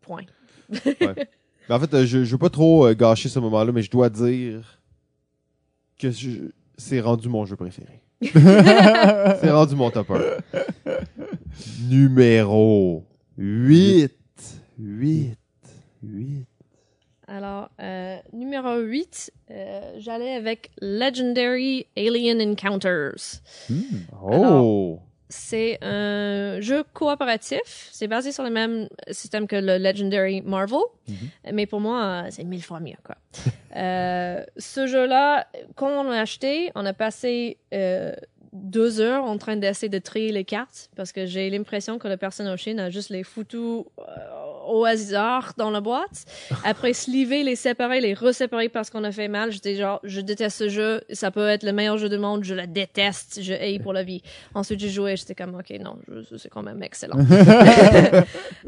[SPEAKER 3] Point.
[SPEAKER 1] Mais en fait, euh, je, je veux pas trop euh, gâcher ce moment-là, mais je dois dire que je- c'est rendu mon jeu préféré. c'est rendu mon top 1. Numéro 8. 8. 8.
[SPEAKER 3] Alors, euh, numéro 8, euh, j'allais avec Legendary Alien Encounters.
[SPEAKER 1] Oh!
[SPEAKER 3] C'est un jeu coopératif. C'est basé sur le même système que le Legendary Marvel. Mais pour moi, euh, c'est mille fois mieux, quoi. Euh, ce jeu-là, quand on l'a acheté, on a passé euh, deux heures en train d'essayer de trier les cartes parce que j'ai l'impression que la personne en Chine a juste les foutus euh, au hasard dans la boîte. Après, sliver, les séparer, les reséparer parce qu'on a fait mal. J'étais genre, je déteste ce jeu. Ça peut être le meilleur jeu du monde. Je le déteste. Je hais pour la vie. Ensuite, j'ai joué. J'étais comme, OK, non, c'est quand même excellent.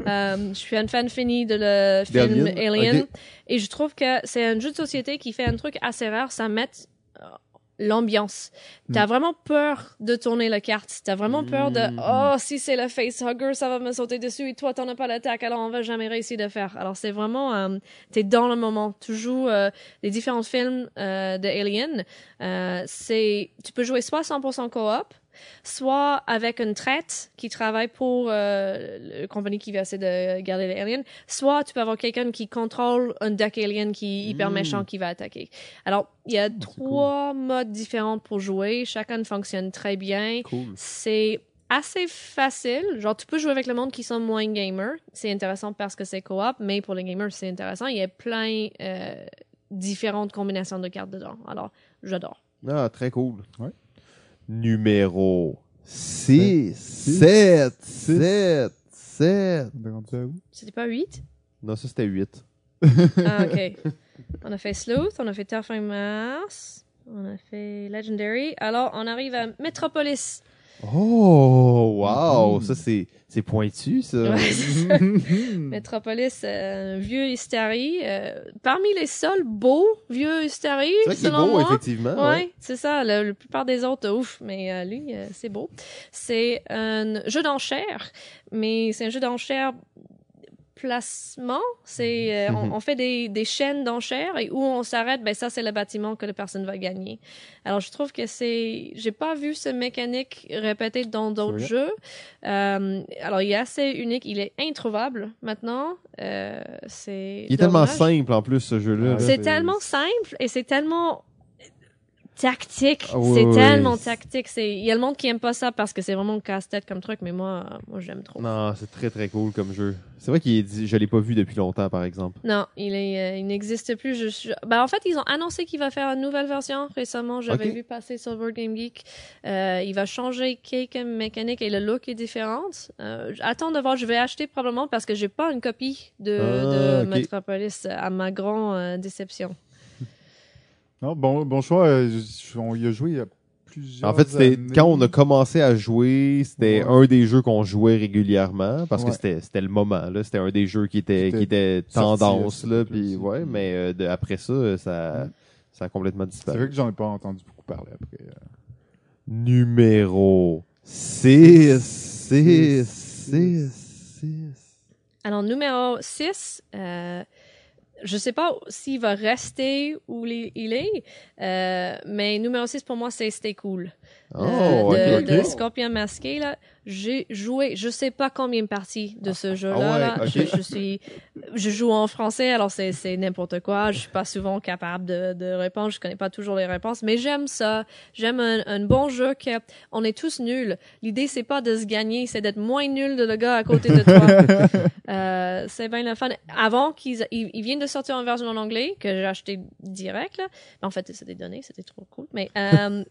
[SPEAKER 3] Euh, je suis une fan finie de le film? Alien. Et je trouve que c'est un jeu de société qui fait un truc assez rare, ça met l'ambiance. T'as vraiment peur de tourner la carte. T'as vraiment peur de oh si c'est le facehugger, ça va me sauter dessus et toi t'en as pas l'attaque, alors on va jamais réussir de faire. Alors c'est vraiment euh, t'es dans le moment. Tu joues euh, les différents films euh, de Alien. Euh, c'est tu peux jouer soit 100% coop, soit avec une traite qui travaille pour euh, la compagnie qui va essayer de garder les aliens, soit tu peux avoir quelqu'un qui contrôle un deck alien qui est hyper
[SPEAKER 1] Mm.
[SPEAKER 3] méchant qui va attaquer. Alors, il y a trois modes différents pour jouer. Chacun fonctionne très bien.
[SPEAKER 1] Cool.
[SPEAKER 3] C'est assez facile. Genre, tu peux jouer avec le monde qui sont moins gamers. C'est intéressant parce que c'est coop, mais pour les gamers, c'est intéressant. Il y a plein euh, différentes combinaisons de cartes dedans. Alors, j'adore.
[SPEAKER 1] Ah, très cool.
[SPEAKER 2] Ouais.
[SPEAKER 1] Numéro 6. 7. 7. 7.
[SPEAKER 2] On est rendu à où?
[SPEAKER 3] C'était pas 8?
[SPEAKER 1] Non, ça c'était 8.
[SPEAKER 3] Ah, ok. on a fait Sleuth, on a fait Terrifying Mars, on a fait Legendary. Alors, on arrive à Metropolis.
[SPEAKER 1] Oh, wow. Ça c'est c'est pointu, ça.
[SPEAKER 3] Ouais. Metropolis, euh, vieux Hystary. euh, parmi les seuls beaux vieux Hystary,
[SPEAKER 1] C'est beau,
[SPEAKER 3] moi.
[SPEAKER 1] effectivement.
[SPEAKER 3] Ouais,
[SPEAKER 1] ouais.
[SPEAKER 3] c'est ça. La plupart des autres, ouf, mais euh, lui, c'est beau. C'est un jeu d'enchères, mais c'est un jeu d'enchères placement. C'est euh, on,
[SPEAKER 1] Mhm.
[SPEAKER 3] on fait des, des chaînes d'enchères et où on s'arrête, ben ça c'est le bâtiment que la personne va gagner. Alors je trouve que c'est, j'ai pas vu ce mécanique répété dans d'autres jeux. Euh, alors il est assez unique, il est introuvable maintenant. Euh, c'est
[SPEAKER 1] Il est tellement simple en plus, ce jeu-là.
[SPEAKER 3] C'est- tellement simple et c'est tellement tactique.
[SPEAKER 1] Ah oui,
[SPEAKER 3] c'est
[SPEAKER 1] oui,
[SPEAKER 3] tellement
[SPEAKER 1] oui.
[SPEAKER 3] tactique. C'est il y a le monde qui aime pas ça parce que c'est vraiment casse-tête comme truc, mais moi, moi j'aime trop. Non.
[SPEAKER 1] Non, c'est très très cool comme jeu. C'est vrai qu'il est dit, je l'ai pas vu depuis longtemps, par exemple.
[SPEAKER 3] il est, euh, il n'existe plus. Je, je- ben, en fait, ils ont annoncé qu'il va faire une nouvelle version récemment. J'avais vu passer sur Board Game Geek. Euh, il va changer quelques mécaniques et le look est différent. Euh, attends de voir. Je vais acheter probablement parce que j'ai pas une copie de,
[SPEAKER 1] Ah,
[SPEAKER 3] de. Metropolis à ma grande euh, déception.
[SPEAKER 2] Non, bon, bon choix. euh, on y a joué il y a plusieurs
[SPEAKER 1] En fait, c'était
[SPEAKER 2] années.
[SPEAKER 1] quand on a commencé à jouer, c'était
[SPEAKER 2] Ouais.
[SPEAKER 1] un des jeux qu'on jouait régulièrement parce que
[SPEAKER 2] Ouais.
[SPEAKER 1] c'était c'était le moment là, c'était un des jeux qui était
[SPEAKER 2] Qui
[SPEAKER 1] qui était
[SPEAKER 2] sorti,
[SPEAKER 1] tendance
[SPEAKER 2] là,
[SPEAKER 1] puis ouais, mais euh, de- après ça, ça
[SPEAKER 2] Mm.
[SPEAKER 1] ça a complètement
[SPEAKER 2] C'est
[SPEAKER 1] disparu.
[SPEAKER 2] vrai que j'en ai pas entendu beaucoup parler après. euh.
[SPEAKER 1] Numéro 6 6 6 6
[SPEAKER 3] Alors, numéro 6, euh, je sais pas s'il va rester où il est, euh, mais numéro 6 pour moi, c'est Stay Cool.
[SPEAKER 1] Oh,
[SPEAKER 3] de,
[SPEAKER 1] ok,
[SPEAKER 3] de. Scorpion masqué là. J'ai joué, je sais pas combien de parties de ce jeu-là.
[SPEAKER 1] Ah ouais,
[SPEAKER 3] là.
[SPEAKER 1] ok.
[SPEAKER 3] Je, je suis, je joue en français, alors c'est c'est n'importe quoi. Je suis pas souvent capable de, de répondre. Je connais pas toujours les réponses, mais j'aime ça. J'aime un, un bon jeu que on est tous nuls. L'idée c'est pas de se gagner, c'est d'être moins nul de le gars à côté de toi. Euh, c'est bien le fun. Avant qu'ils ils, ils viennent de sortir une version en anglais que j'ai acheté direct là. En fait, c'était donné, c'était trop cool. Mais euh,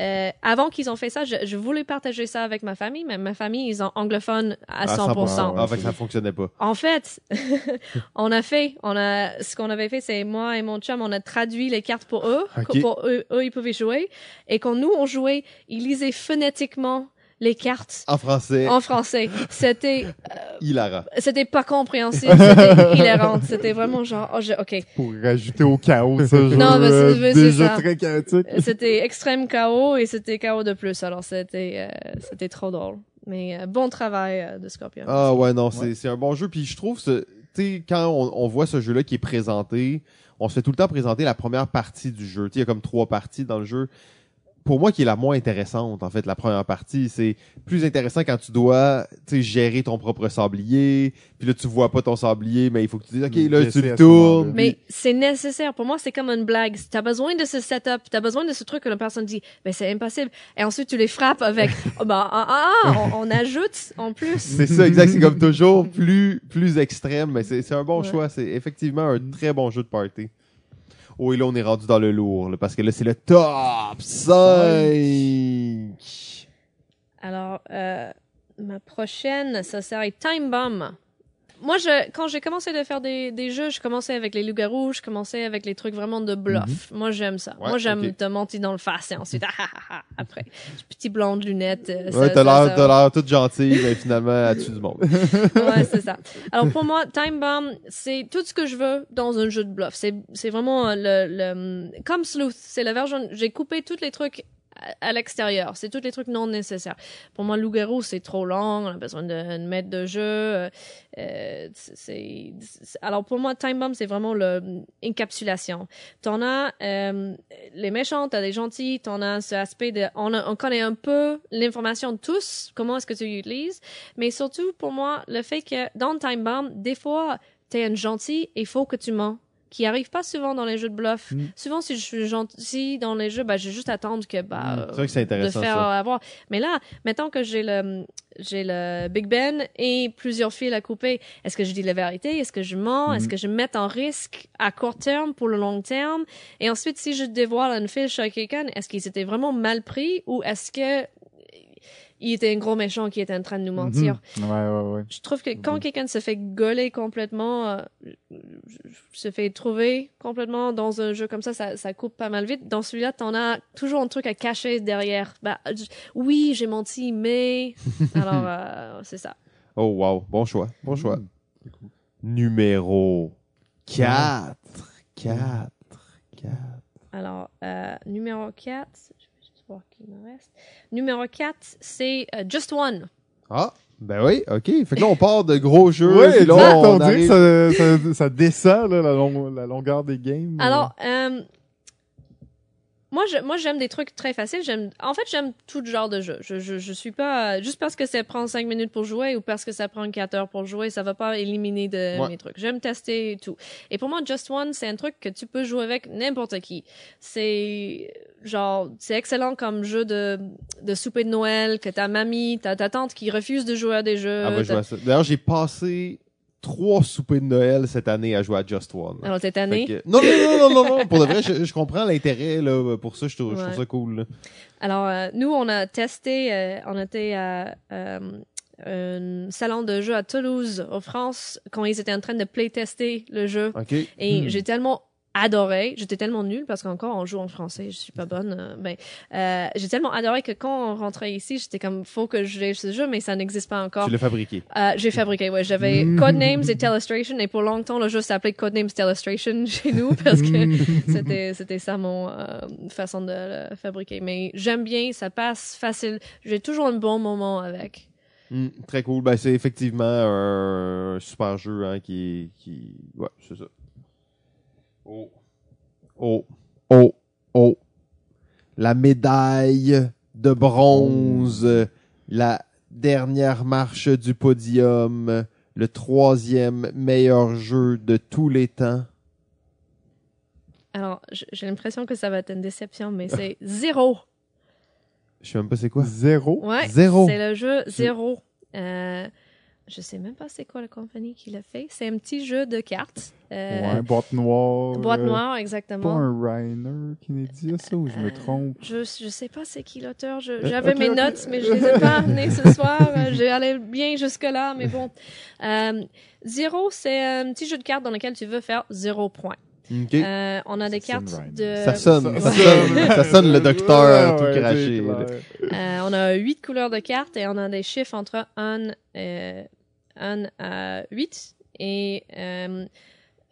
[SPEAKER 3] euh, avant qu'ils ont fait ça, je, je voulais partager ça avec ma famille, mais ma famille ils sont anglophones à 100%.
[SPEAKER 1] Ah, fait que ça fonctionnait pas.
[SPEAKER 3] En fait, on a fait, on a, ce qu'on avait fait, c'est moi et mon chum, on a traduit les cartes pour eux,
[SPEAKER 1] Ok.
[SPEAKER 3] pour eux, eux, ils pouvaient jouer, et quand nous on jouait, ils lisaient phonétiquement les cartes
[SPEAKER 1] En français,
[SPEAKER 3] en français. C'était,
[SPEAKER 1] hilarant.
[SPEAKER 3] c'était pas compréhensible, c'était hilarant, c'était vraiment genre, oh, je- ok,
[SPEAKER 2] Pour rajouter au chaos, ce jeu
[SPEAKER 3] Non, mais c'est-
[SPEAKER 2] euh, déjà
[SPEAKER 3] ça.
[SPEAKER 2] très chaotique.
[SPEAKER 3] c'était extrême chaos et c'était chaos de plus, alors c'était, euh, c'était trop drôle. Mais euh, bon travail euh, de Scorpion.
[SPEAKER 1] Ah ouais, non, c'est c'est un bon jeu. Puis je trouve, ce- tu sais, quand on, on voit ce jeu-là qui est présenté, on se fait tout le temps présenter la première partie du jeu. Tu sais, Il y a comme trois parties dans le jeu. Pour moi, qui est la moins intéressante, en fait, la première partie, c'est plus intéressant quand tu dois, tu sais, gérer ton propre sablier. Puis là, tu vois pas ton sablier, mais il faut que tu dises, OK, là, tu le tournes.
[SPEAKER 3] Mais c'est nécessaire. Pour moi, c'est comme une blague. T'as besoin de ce setup, t'as besoin de ce truc que la personne dit, ben c'est impossible. Et ensuite, tu les frappes avec, oh, ben, ah, ah, ah, on, on ajoute en plus.
[SPEAKER 1] C'est ça, exact. C'est comme toujours plus, plus extrême, mais c'est c'est un bon
[SPEAKER 3] Ouais.
[SPEAKER 1] choix. C'est effectivement un très bon jeu de party. Oh, et là, on est rendu dans le lourd, là, parce que là, c'est le top 5.
[SPEAKER 3] Alors, euh, ma prochaine, ça serait Time Bomb. Moi, je, quand j'ai commencé de faire des, des jeux, je commençais avec les loups-garous, je commençais avec les trucs vraiment de bluff. Moi, j'aime ça.
[SPEAKER 1] Ouais,
[SPEAKER 3] Moi, j'aime te mentir dans le face et ensuite, ah, ah, ah, après. Petit blond de lunettes. euh,
[SPEAKER 1] Ouais, t'as l'air, t'as l'air toute gentille, mais finalement, elle tue du monde.
[SPEAKER 3] ouais, c'est ça. Alors pour moi, Time Bomb, c'est tout ce que je veux dans un jeu de bluff. C'est c'est vraiment le, le comme Sleuth, c'est la version. J'ai coupé tous les trucs à, l'extérieur. C'est tous les trucs non nécessaires. Pour moi, loup-garou, c'est trop long. On a besoin de maître de jeu. euh, alors pour moi, Time Bomb, c'est vraiment le encapsulation. T'en as euh, les méchants, t'as des gentils, t'en as ce aspect de on connaît un peu l'information de tous. Comment est-ce que tu l'utilises? Mais surtout, pour moi, le fait que dans Time Bomb, des fois, t'es un gentil et il faut que tu mens. Qui arrive pas souvent dans les jeux de bluff.
[SPEAKER 2] Mm.
[SPEAKER 3] Souvent, si je suis gentil dans les jeux, bah, j'ai juste attendre que, bah,
[SPEAKER 1] Mm.
[SPEAKER 3] euh,
[SPEAKER 1] vrai que c'est
[SPEAKER 3] de faire
[SPEAKER 1] ça.
[SPEAKER 3] avoir. Mais là, mettons que j'ai le, j'ai le Big Ben et plusieurs fils à couper. Est-ce que je dis la vérité? Est-ce que je mens? Est-ce
[SPEAKER 2] Mhm.
[SPEAKER 3] que je mets en risque à court terme pour le long terme? Et ensuite, si je dévoile une fiche à quelqu'un, est-ce qu'il s'était vraiment mal pris ou est-ce que il était un gros méchant qui était en train de nous mentir?
[SPEAKER 2] Mhm. Ouais, ouais, ouais.
[SPEAKER 3] Je trouve que quand
[SPEAKER 2] Mhm.
[SPEAKER 3] quelqu'un se fait gauler complètement, euh, se fait trouver complètement dans un jeu comme ça, ça, ça coupe pas mal vite. Dans celui-là, t'en as toujours un truc à cacher derrière. Bah, je- oui, j'ai menti, mais... Alors, euh, c'est ça.
[SPEAKER 1] Oh, wow. Bon choix. Bon choix.
[SPEAKER 2] Mm. C'est cool.
[SPEAKER 1] Numéro 4. 4. 4.
[SPEAKER 3] Alors, euh, numéro 4, je vais juste voir qui me reste. Numéro 4, c'est euh, Just One.
[SPEAKER 1] Ah, ben oui, ok. Fait que là, on part de gros jeux. Puis là, on
[SPEAKER 2] on dirait
[SPEAKER 1] arrive-
[SPEAKER 2] que ça, ça, ça descend, là, la, long- la longueur des games.
[SPEAKER 3] Alors, euh, moi, je, moi, j'aime des trucs très faciles. J'aime, en fait, j'aime tout genre de jeu. Je, je, je suis pas juste parce que ça prend 5 minutes pour jouer ou parce que ça prend 4 heures pour jouer, ça va pas éliminer de
[SPEAKER 1] Ouais.
[SPEAKER 3] mes trucs. J'aime tester tout. Et pour moi, Just One, c'est un truc que tu peux jouer avec n'importe qui. C'est genre, c'est excellent comme jeu de de souper de Noël que ta mamie, ta, ta tante qui refuse de jouer à des jeux.
[SPEAKER 1] Ah, ben, je. D'ailleurs, j'ai passé trois soupers de Noël cette année à jouer à Just One.
[SPEAKER 3] Alors cette année?
[SPEAKER 1] que- Non, non, non, non, non, non. Pour de vrai, je, je comprends l'intérêt, là. Pour ça, je trouve, je trouve
[SPEAKER 3] Ouais.
[SPEAKER 1] ça cool, là.
[SPEAKER 3] Alors, euh, nous, on a testé, euh, on était à euh, un salon de jeu à Toulouse, en France, quand ils étaient en train de playtester le jeu. Et
[SPEAKER 2] Hmm.
[SPEAKER 3] j'ai tellement adoré, j'étais tellement nulle parce qu'encore on joue en français, je suis pas bonne. euh, ben, euh, j'ai tellement adoré que quand on rentrait ici, j'étais comme faut que je joue ce jeu, mais ça n'existe pas encore.
[SPEAKER 1] Tu l'as fabriqué.
[SPEAKER 3] Euh, j'ai fabriqué, ouais. J'avais
[SPEAKER 2] Mm.
[SPEAKER 3] Codenames et Telestration et pour longtemps le jeu s'appelait Codenames Telestration chez nous parce que
[SPEAKER 2] Mm.
[SPEAKER 3] c'était c'était ça mon euh, façon de le fabriquer. Mais j'aime bien, ça passe facile. J'ai toujours un bon moment avec.
[SPEAKER 1] Hmm, très cool. Ben, c'est effectivement un super jeu, hein, qui, qui, ouais, c'est ça. Oh. Oh. Oh. Oh. La médaille de bronze, la dernière marche du podium, le troisième meilleur jeu de tous les temps.
[SPEAKER 3] Alors, j'ai l'impression que ça va être une déception, mais c'est zéro.
[SPEAKER 1] Je sais même pas c'est quoi.
[SPEAKER 2] Zéro?
[SPEAKER 3] Ouais.
[SPEAKER 1] Zéro.
[SPEAKER 3] C'est le jeu zéro. Euh, je sais même pas c'est quoi la compagnie qui l'a fait. C'est un petit jeu de cartes. Euh,
[SPEAKER 2] Ouais, boîte noire.
[SPEAKER 3] Boîte
[SPEAKER 2] euh,
[SPEAKER 3] noire,
[SPEAKER 2] Pas
[SPEAKER 3] exactement.
[SPEAKER 2] un Reiner Kennedy, ça, ou je me
[SPEAKER 3] Euh,
[SPEAKER 2] trompe?
[SPEAKER 3] Je, je sais pas c'est qui l'auteur. Je- J'avais mes notes, mais je les ai pas amenées ce soir. Euh, J'ai allé bien jusque-là, mais bon. Euh, zéro, c'est un petit jeu de cartes dans lequel tu veux faire zéro point.
[SPEAKER 1] Ok.
[SPEAKER 3] Euh, on a des
[SPEAKER 2] Ça
[SPEAKER 3] cartes
[SPEAKER 2] Ryan.
[SPEAKER 3] de...
[SPEAKER 1] ça sonne, ça, sonne, ça sonne le docteur
[SPEAKER 2] Ouais,
[SPEAKER 1] tout
[SPEAKER 2] ouais,
[SPEAKER 1] craché.
[SPEAKER 3] Euh, on a huit couleurs de cartes et on a des chiffres entre 1, euh, 1 à 8. Et euh,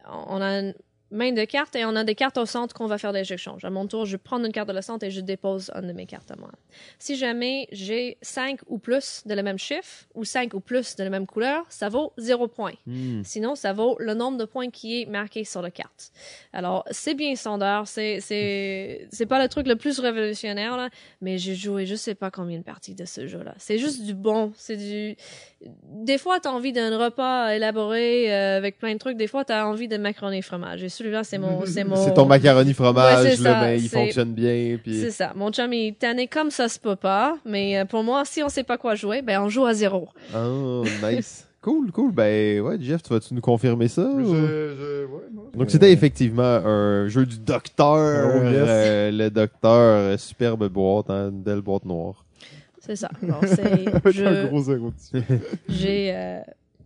[SPEAKER 3] on a main de cartes et on a des cartes au centre qu'on va faire des échanges. À mon tour, je prends une carte de la centre et je dépose une de mes cartes à moi. Si jamais j'ai 5 ou plus de le même chiffre ou 5 ou plus de la même couleur, ça vaut 0 point.
[SPEAKER 1] Hmm.
[SPEAKER 3] Sinon, ça vaut le nombre de points qui est marqué sur la carte. Alors, c'est bien standard, c'est c'est c'est pas le truc le plus révolutionnaire là, mais j'ai joué je sais pas combien de parties de ce jeu-là. C'est juste du bon, c'est du des fois t'as envie d'un repas élaboré euh, avec plein de trucs, des fois t'as envie de macaroni et fromage. Celui-là c'est mon c'est mon
[SPEAKER 1] C'est ton macaroni fromage,
[SPEAKER 3] Ouais, c'est
[SPEAKER 1] là,
[SPEAKER 3] ça,
[SPEAKER 1] ben, il fonctionne bien. Puis...
[SPEAKER 3] c'est ça. Mon chum il est tanné comme ça se peut pas, mais euh, pour moi si on sait pas quoi jouer, ben on joue à zéro.
[SPEAKER 1] Oh, nice. cool, cool. Ben, ouais, Jeff, tu vas-tu nous confirmer ça?
[SPEAKER 2] Je,
[SPEAKER 1] ou-
[SPEAKER 2] je, ouais, non,
[SPEAKER 1] Donc, c'était effectivement un jeu du docteur.
[SPEAKER 2] Oh, yes.
[SPEAKER 1] euh, le docteur, euh, superbe boîte, hein, une belle boîte noire.
[SPEAKER 3] C'est ça. Bon, c'est
[SPEAKER 2] Avec un
[SPEAKER 3] je
[SPEAKER 2] gros zéro dessus.
[SPEAKER 3] j'ai euh,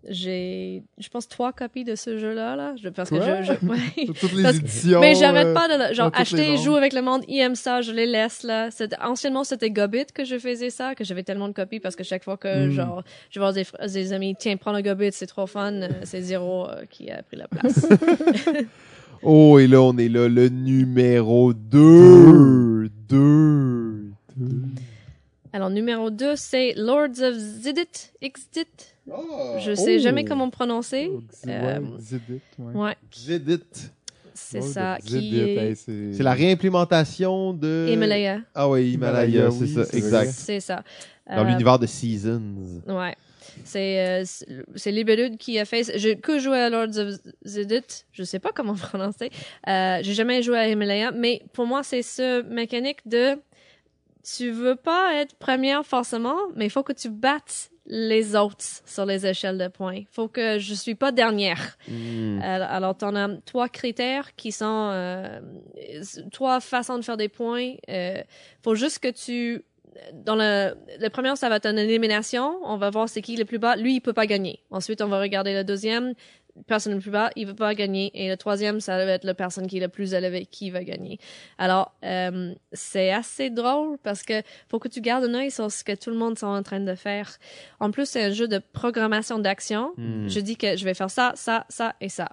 [SPEAKER 3] j'ai je pense trois copies de ce jeu-là là, je, parce que je, je ouais.
[SPEAKER 2] Toutes les
[SPEAKER 3] Parce
[SPEAKER 2] éditions.
[SPEAKER 3] Mais j'arrête
[SPEAKER 2] euh,
[SPEAKER 3] pas de genre acheter jouer avec le monde. Ils aiment ça, je les laisse là. Anciennement c'était Gobit que je faisais ça, que j'avais tellement de copies parce que chaque fois que
[SPEAKER 2] Mm.
[SPEAKER 3] genre je vois des, des amis, tiens prends le Gobit, c'est trop fun, euh, c'est zéro euh, qui a pris la place.
[SPEAKER 1] Oh, et là, on est là, le numéro 2. 2.
[SPEAKER 3] Alors numéro 2 c'est Lords of Zidit, Xdit. Je sais
[SPEAKER 2] Oh.
[SPEAKER 3] jamais comment prononcer.
[SPEAKER 2] Oh, Xi-
[SPEAKER 3] Euh,
[SPEAKER 2] ouais, Zedit, ouais.
[SPEAKER 3] Ouais,
[SPEAKER 1] Zedit.
[SPEAKER 3] c'est
[SPEAKER 2] Oh,
[SPEAKER 3] ça qui
[SPEAKER 2] Zedit,
[SPEAKER 3] est
[SPEAKER 2] c'est
[SPEAKER 1] la réimplémentation de...
[SPEAKER 3] Himalaya.
[SPEAKER 1] Ah oui, Himalaya,
[SPEAKER 2] Himalaya,
[SPEAKER 1] c'est
[SPEAKER 2] oui,
[SPEAKER 1] ça,
[SPEAKER 2] c'est
[SPEAKER 1] exact.
[SPEAKER 3] C'est ça.
[SPEAKER 1] Dans
[SPEAKER 3] Euh,
[SPEAKER 1] l'univers de Seasons.
[SPEAKER 3] Ouais. C'est euh, c'est- c'est Libellude qui a fait. J'ai que joué à Lords of Zedit. Je sais pas comment prononcer. Euh, J'ai jamais joué à Himalaya, mais pour moi c'est ce mécanique de tu veux pas être première forcément, mais il faut que tu battes les autres sur les échelles de points. Faut que je suis pas dernière.
[SPEAKER 1] Hmm.
[SPEAKER 3] Alors, alors tu as trois critères qui sont euh, trois façons de faire des points. Euh, faut juste que tu dans le, le premier, ça va être une élimination. On va voir c'est qui le plus bas. Lui, il peut pas gagner. Ensuite, on va regarder le deuxième. Personne le plus bas, il veut pas gagner. Et le troisième, ça va être la personne qui est le plus élevée qui va gagner. Alors, euh, c'est assez drôle parce que faut que tu gardes un œil sur ce que tout le monde sont en train de faire. En plus, c'est un jeu de programmation d'action.
[SPEAKER 1] Hmm.
[SPEAKER 3] Je dis que je vais faire ça, ça, ça et ça.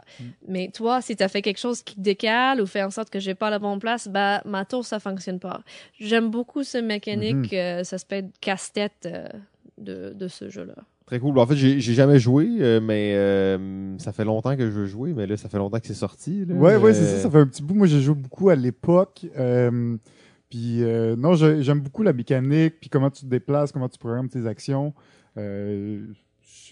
[SPEAKER 3] Mais toi, si tu as fait quelque chose qui décale ou fait en sorte que j'ai pas la bonne place, bah ma tour ça fonctionne pas. J'aime beaucoup ce mécanique, euh, ça s'appelle casse-tête euh, de, de ce jeu-là.
[SPEAKER 1] Très cool. En fait, j'ai jamais joué, euh, mais euh, ça fait longtemps que je veux jouer, mais là, ça fait longtemps que c'est sorti. Là.
[SPEAKER 2] Ouais, ouais,
[SPEAKER 1] Euh,
[SPEAKER 2] c'est ça. Ça fait un petit bout. Moi, j'ai joué beaucoup à l'époque. Euh, puis, euh, non, j'aime beaucoup la mécanique, puis comment tu te déplaces, comment tu programmes tes actions.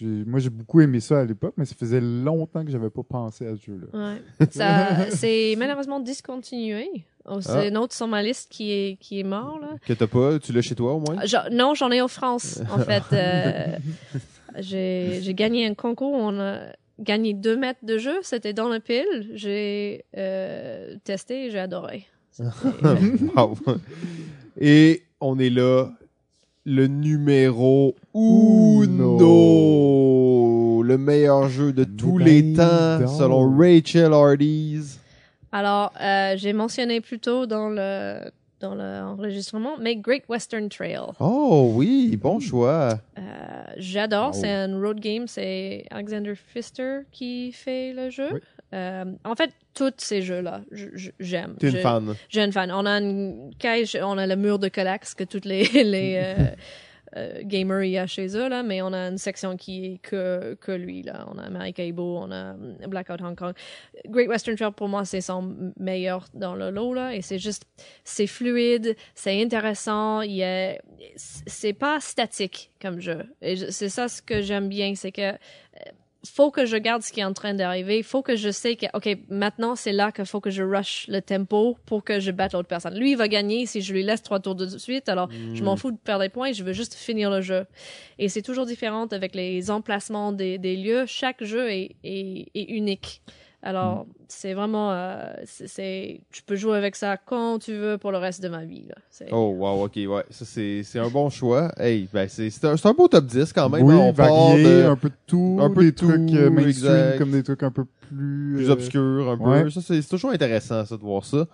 [SPEAKER 2] Moi, j'ai beaucoup aimé ça à l'époque, mais ça faisait longtemps que j'avais pas pensé à ce jeu-là.
[SPEAKER 3] Ouais. Ça, c'est malheureusement discontinué. Oh, c'est
[SPEAKER 1] Ah.
[SPEAKER 3] un autre sur ma liste qui est, qui est mort, là.
[SPEAKER 1] Que t'as pas, tu l'as chez toi au moins?
[SPEAKER 3] J'en- non, j'en ai en France, en fait. Euh, j'ai j'ai gagné un concours, on a gagné deux mètres de jeu, c'était dans la pile. J'ai euh, testé et j'ai adoré.
[SPEAKER 1] Wow. Et on est là, le numéro uno, le meilleur jeu de tous les temps, selon Rachel Hardy's.
[SPEAKER 3] Alors, euh, j'ai mentionné plus tôt dans le dans l'enregistrement, mais Great Western Trail.
[SPEAKER 1] Oh oui, bon choix.
[SPEAKER 3] Euh, J'adore, c'est un road game, c'est Alexander Pfister qui fait le jeu.
[SPEAKER 2] Oui.
[SPEAKER 3] Euh, en fait, tous ces jeux-là, je- je- j'aime.
[SPEAKER 1] T'es une
[SPEAKER 3] Je-
[SPEAKER 1] fan.
[SPEAKER 3] J'ai une fan. On a une cage, on a le mur de Colax que toutes les les euh, euh, gamers y a chez eux, là, mais on a une section qui est que, que lui. Là. On a America Ebo, on a Blackout Hong Kong. Great Western Trail, pour moi, c'est son meilleur dans le lot. Là, et c'est juste, c'est fluide, c'est intéressant, il est, c'est pas statique comme jeu. Et c'est ça ce que j'aime bien, c'est que faut que je garde ce qui est en train d'arriver. Faut que je sais que, OK, maintenant, c'est là qu'il faut que je rush le tempo pour que je batte l'autre personne. Lui, il va gagner si je lui laisse trois tours de suite. Alors, je m'en mm. fous de perdre des points. Je veux juste finir le jeu. Et c'est toujours différent avec les emplacements des, des lieux. Chaque jeu est, est, est unique. Alors, mm. c'est vraiment, euh, c'est, tu peux jouer avec ça quand tu veux pour le reste de ma vie. Là.
[SPEAKER 1] Oh, wow, ok, ouais. Ça, c'est, c'est un bon choix. Hey, ben, c'est, c'est, un, c'est un beau top 10 quand même.
[SPEAKER 2] Oui, hein. on varié, de, un peu de tout. Un peu des de trucs euh, mainstream comme des trucs un peu plus...
[SPEAKER 1] Plus euh, obscurs, un peu. Ça, c'est, c'est toujours intéressant, ça, de voir ça.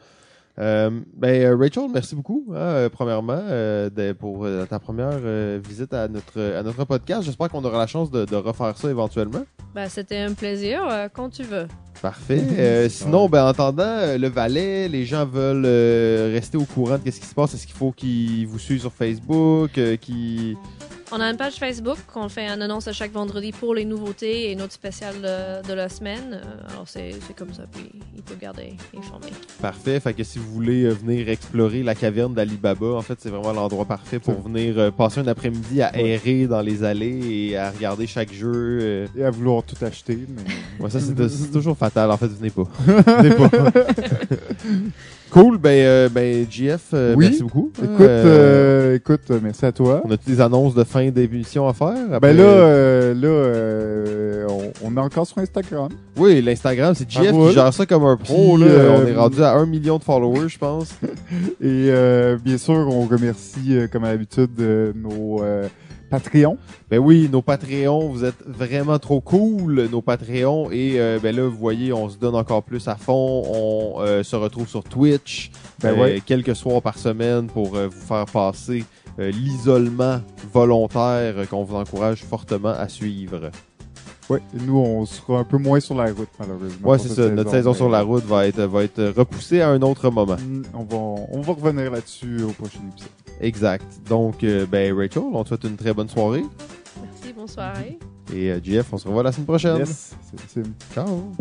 [SPEAKER 1] Euh, ben, euh, Rachel, merci beaucoup, hein, euh, premièrement, euh, de, pour ta première visite à notre, à notre podcast. J'espère qu'on aura la chance de, de, refaire ça éventuellement.
[SPEAKER 3] Ben, c'était un plaisir, quand tu veux.
[SPEAKER 1] Parfait. sinon, ben, en attendant, le Valais, les gens veulent rester au courant de ce qui se passe. Est-ce qu'il faut qu'ils vous suivent sur Facebook, qu'ils
[SPEAKER 3] on a une page Facebook qu'on fait une annonce à chaque vendredi pour les nouveautés et notre spécial de, la semaine. Euh, alors c'est comme ça, puis il peut garder informé.
[SPEAKER 1] Parfait. Fait que si vous voulez euh, venir explorer la caverne d'Alibaba, en fait, c'est vraiment l'endroit parfait pour venir euh, passer un après-midi à errer dans les allées et à regarder chaque jeu.
[SPEAKER 2] Et à vouloir tout acheter.
[SPEAKER 1] Mais... ça, c'est toujours fatal. En fait, venez pas. venez pas. Cool, ben, euh, ben GF, euh, merci beaucoup.
[SPEAKER 2] Écoute, euh, écoute, merci à toi.
[SPEAKER 1] On a des annonces de fin d'émission à faire?
[SPEAKER 2] Ben là, là on, est encore sur Instagram.
[SPEAKER 1] Oui, l'Instagram, c'est GF qui gère ça comme un pro. là. on est rendu à un million de followers, je pense.
[SPEAKER 2] Et bien sûr, on remercie, comme à l'habitude, nos Patreon.
[SPEAKER 1] Ben oui, nos Patreons, vous êtes vraiment trop cool, nos Patreons. Et euh, ben là, vous voyez, on se donne encore plus à fond. On euh, se retrouve sur Twitch ben euh, quelques soirs par semaine pour vous faire passer l'isolement volontaire qu'on vous encourage fortement à suivre.
[SPEAKER 2] Oui, nous, on sera un peu moins sur la route, malheureusement.
[SPEAKER 1] Oui, c'est ça. Notre saison sur la route va être, va être repoussée à un autre moment. Mm,
[SPEAKER 2] on va, on va revenir là-dessus au prochain épisode.
[SPEAKER 1] Exact. Donc, euh, ben, Rachel, on te souhaite une très bonne soirée.
[SPEAKER 3] Merci, bonne soirée.
[SPEAKER 1] Et euh, Jeff, on se revoit la semaine prochaine.
[SPEAKER 2] Yes,
[SPEAKER 1] Ciao.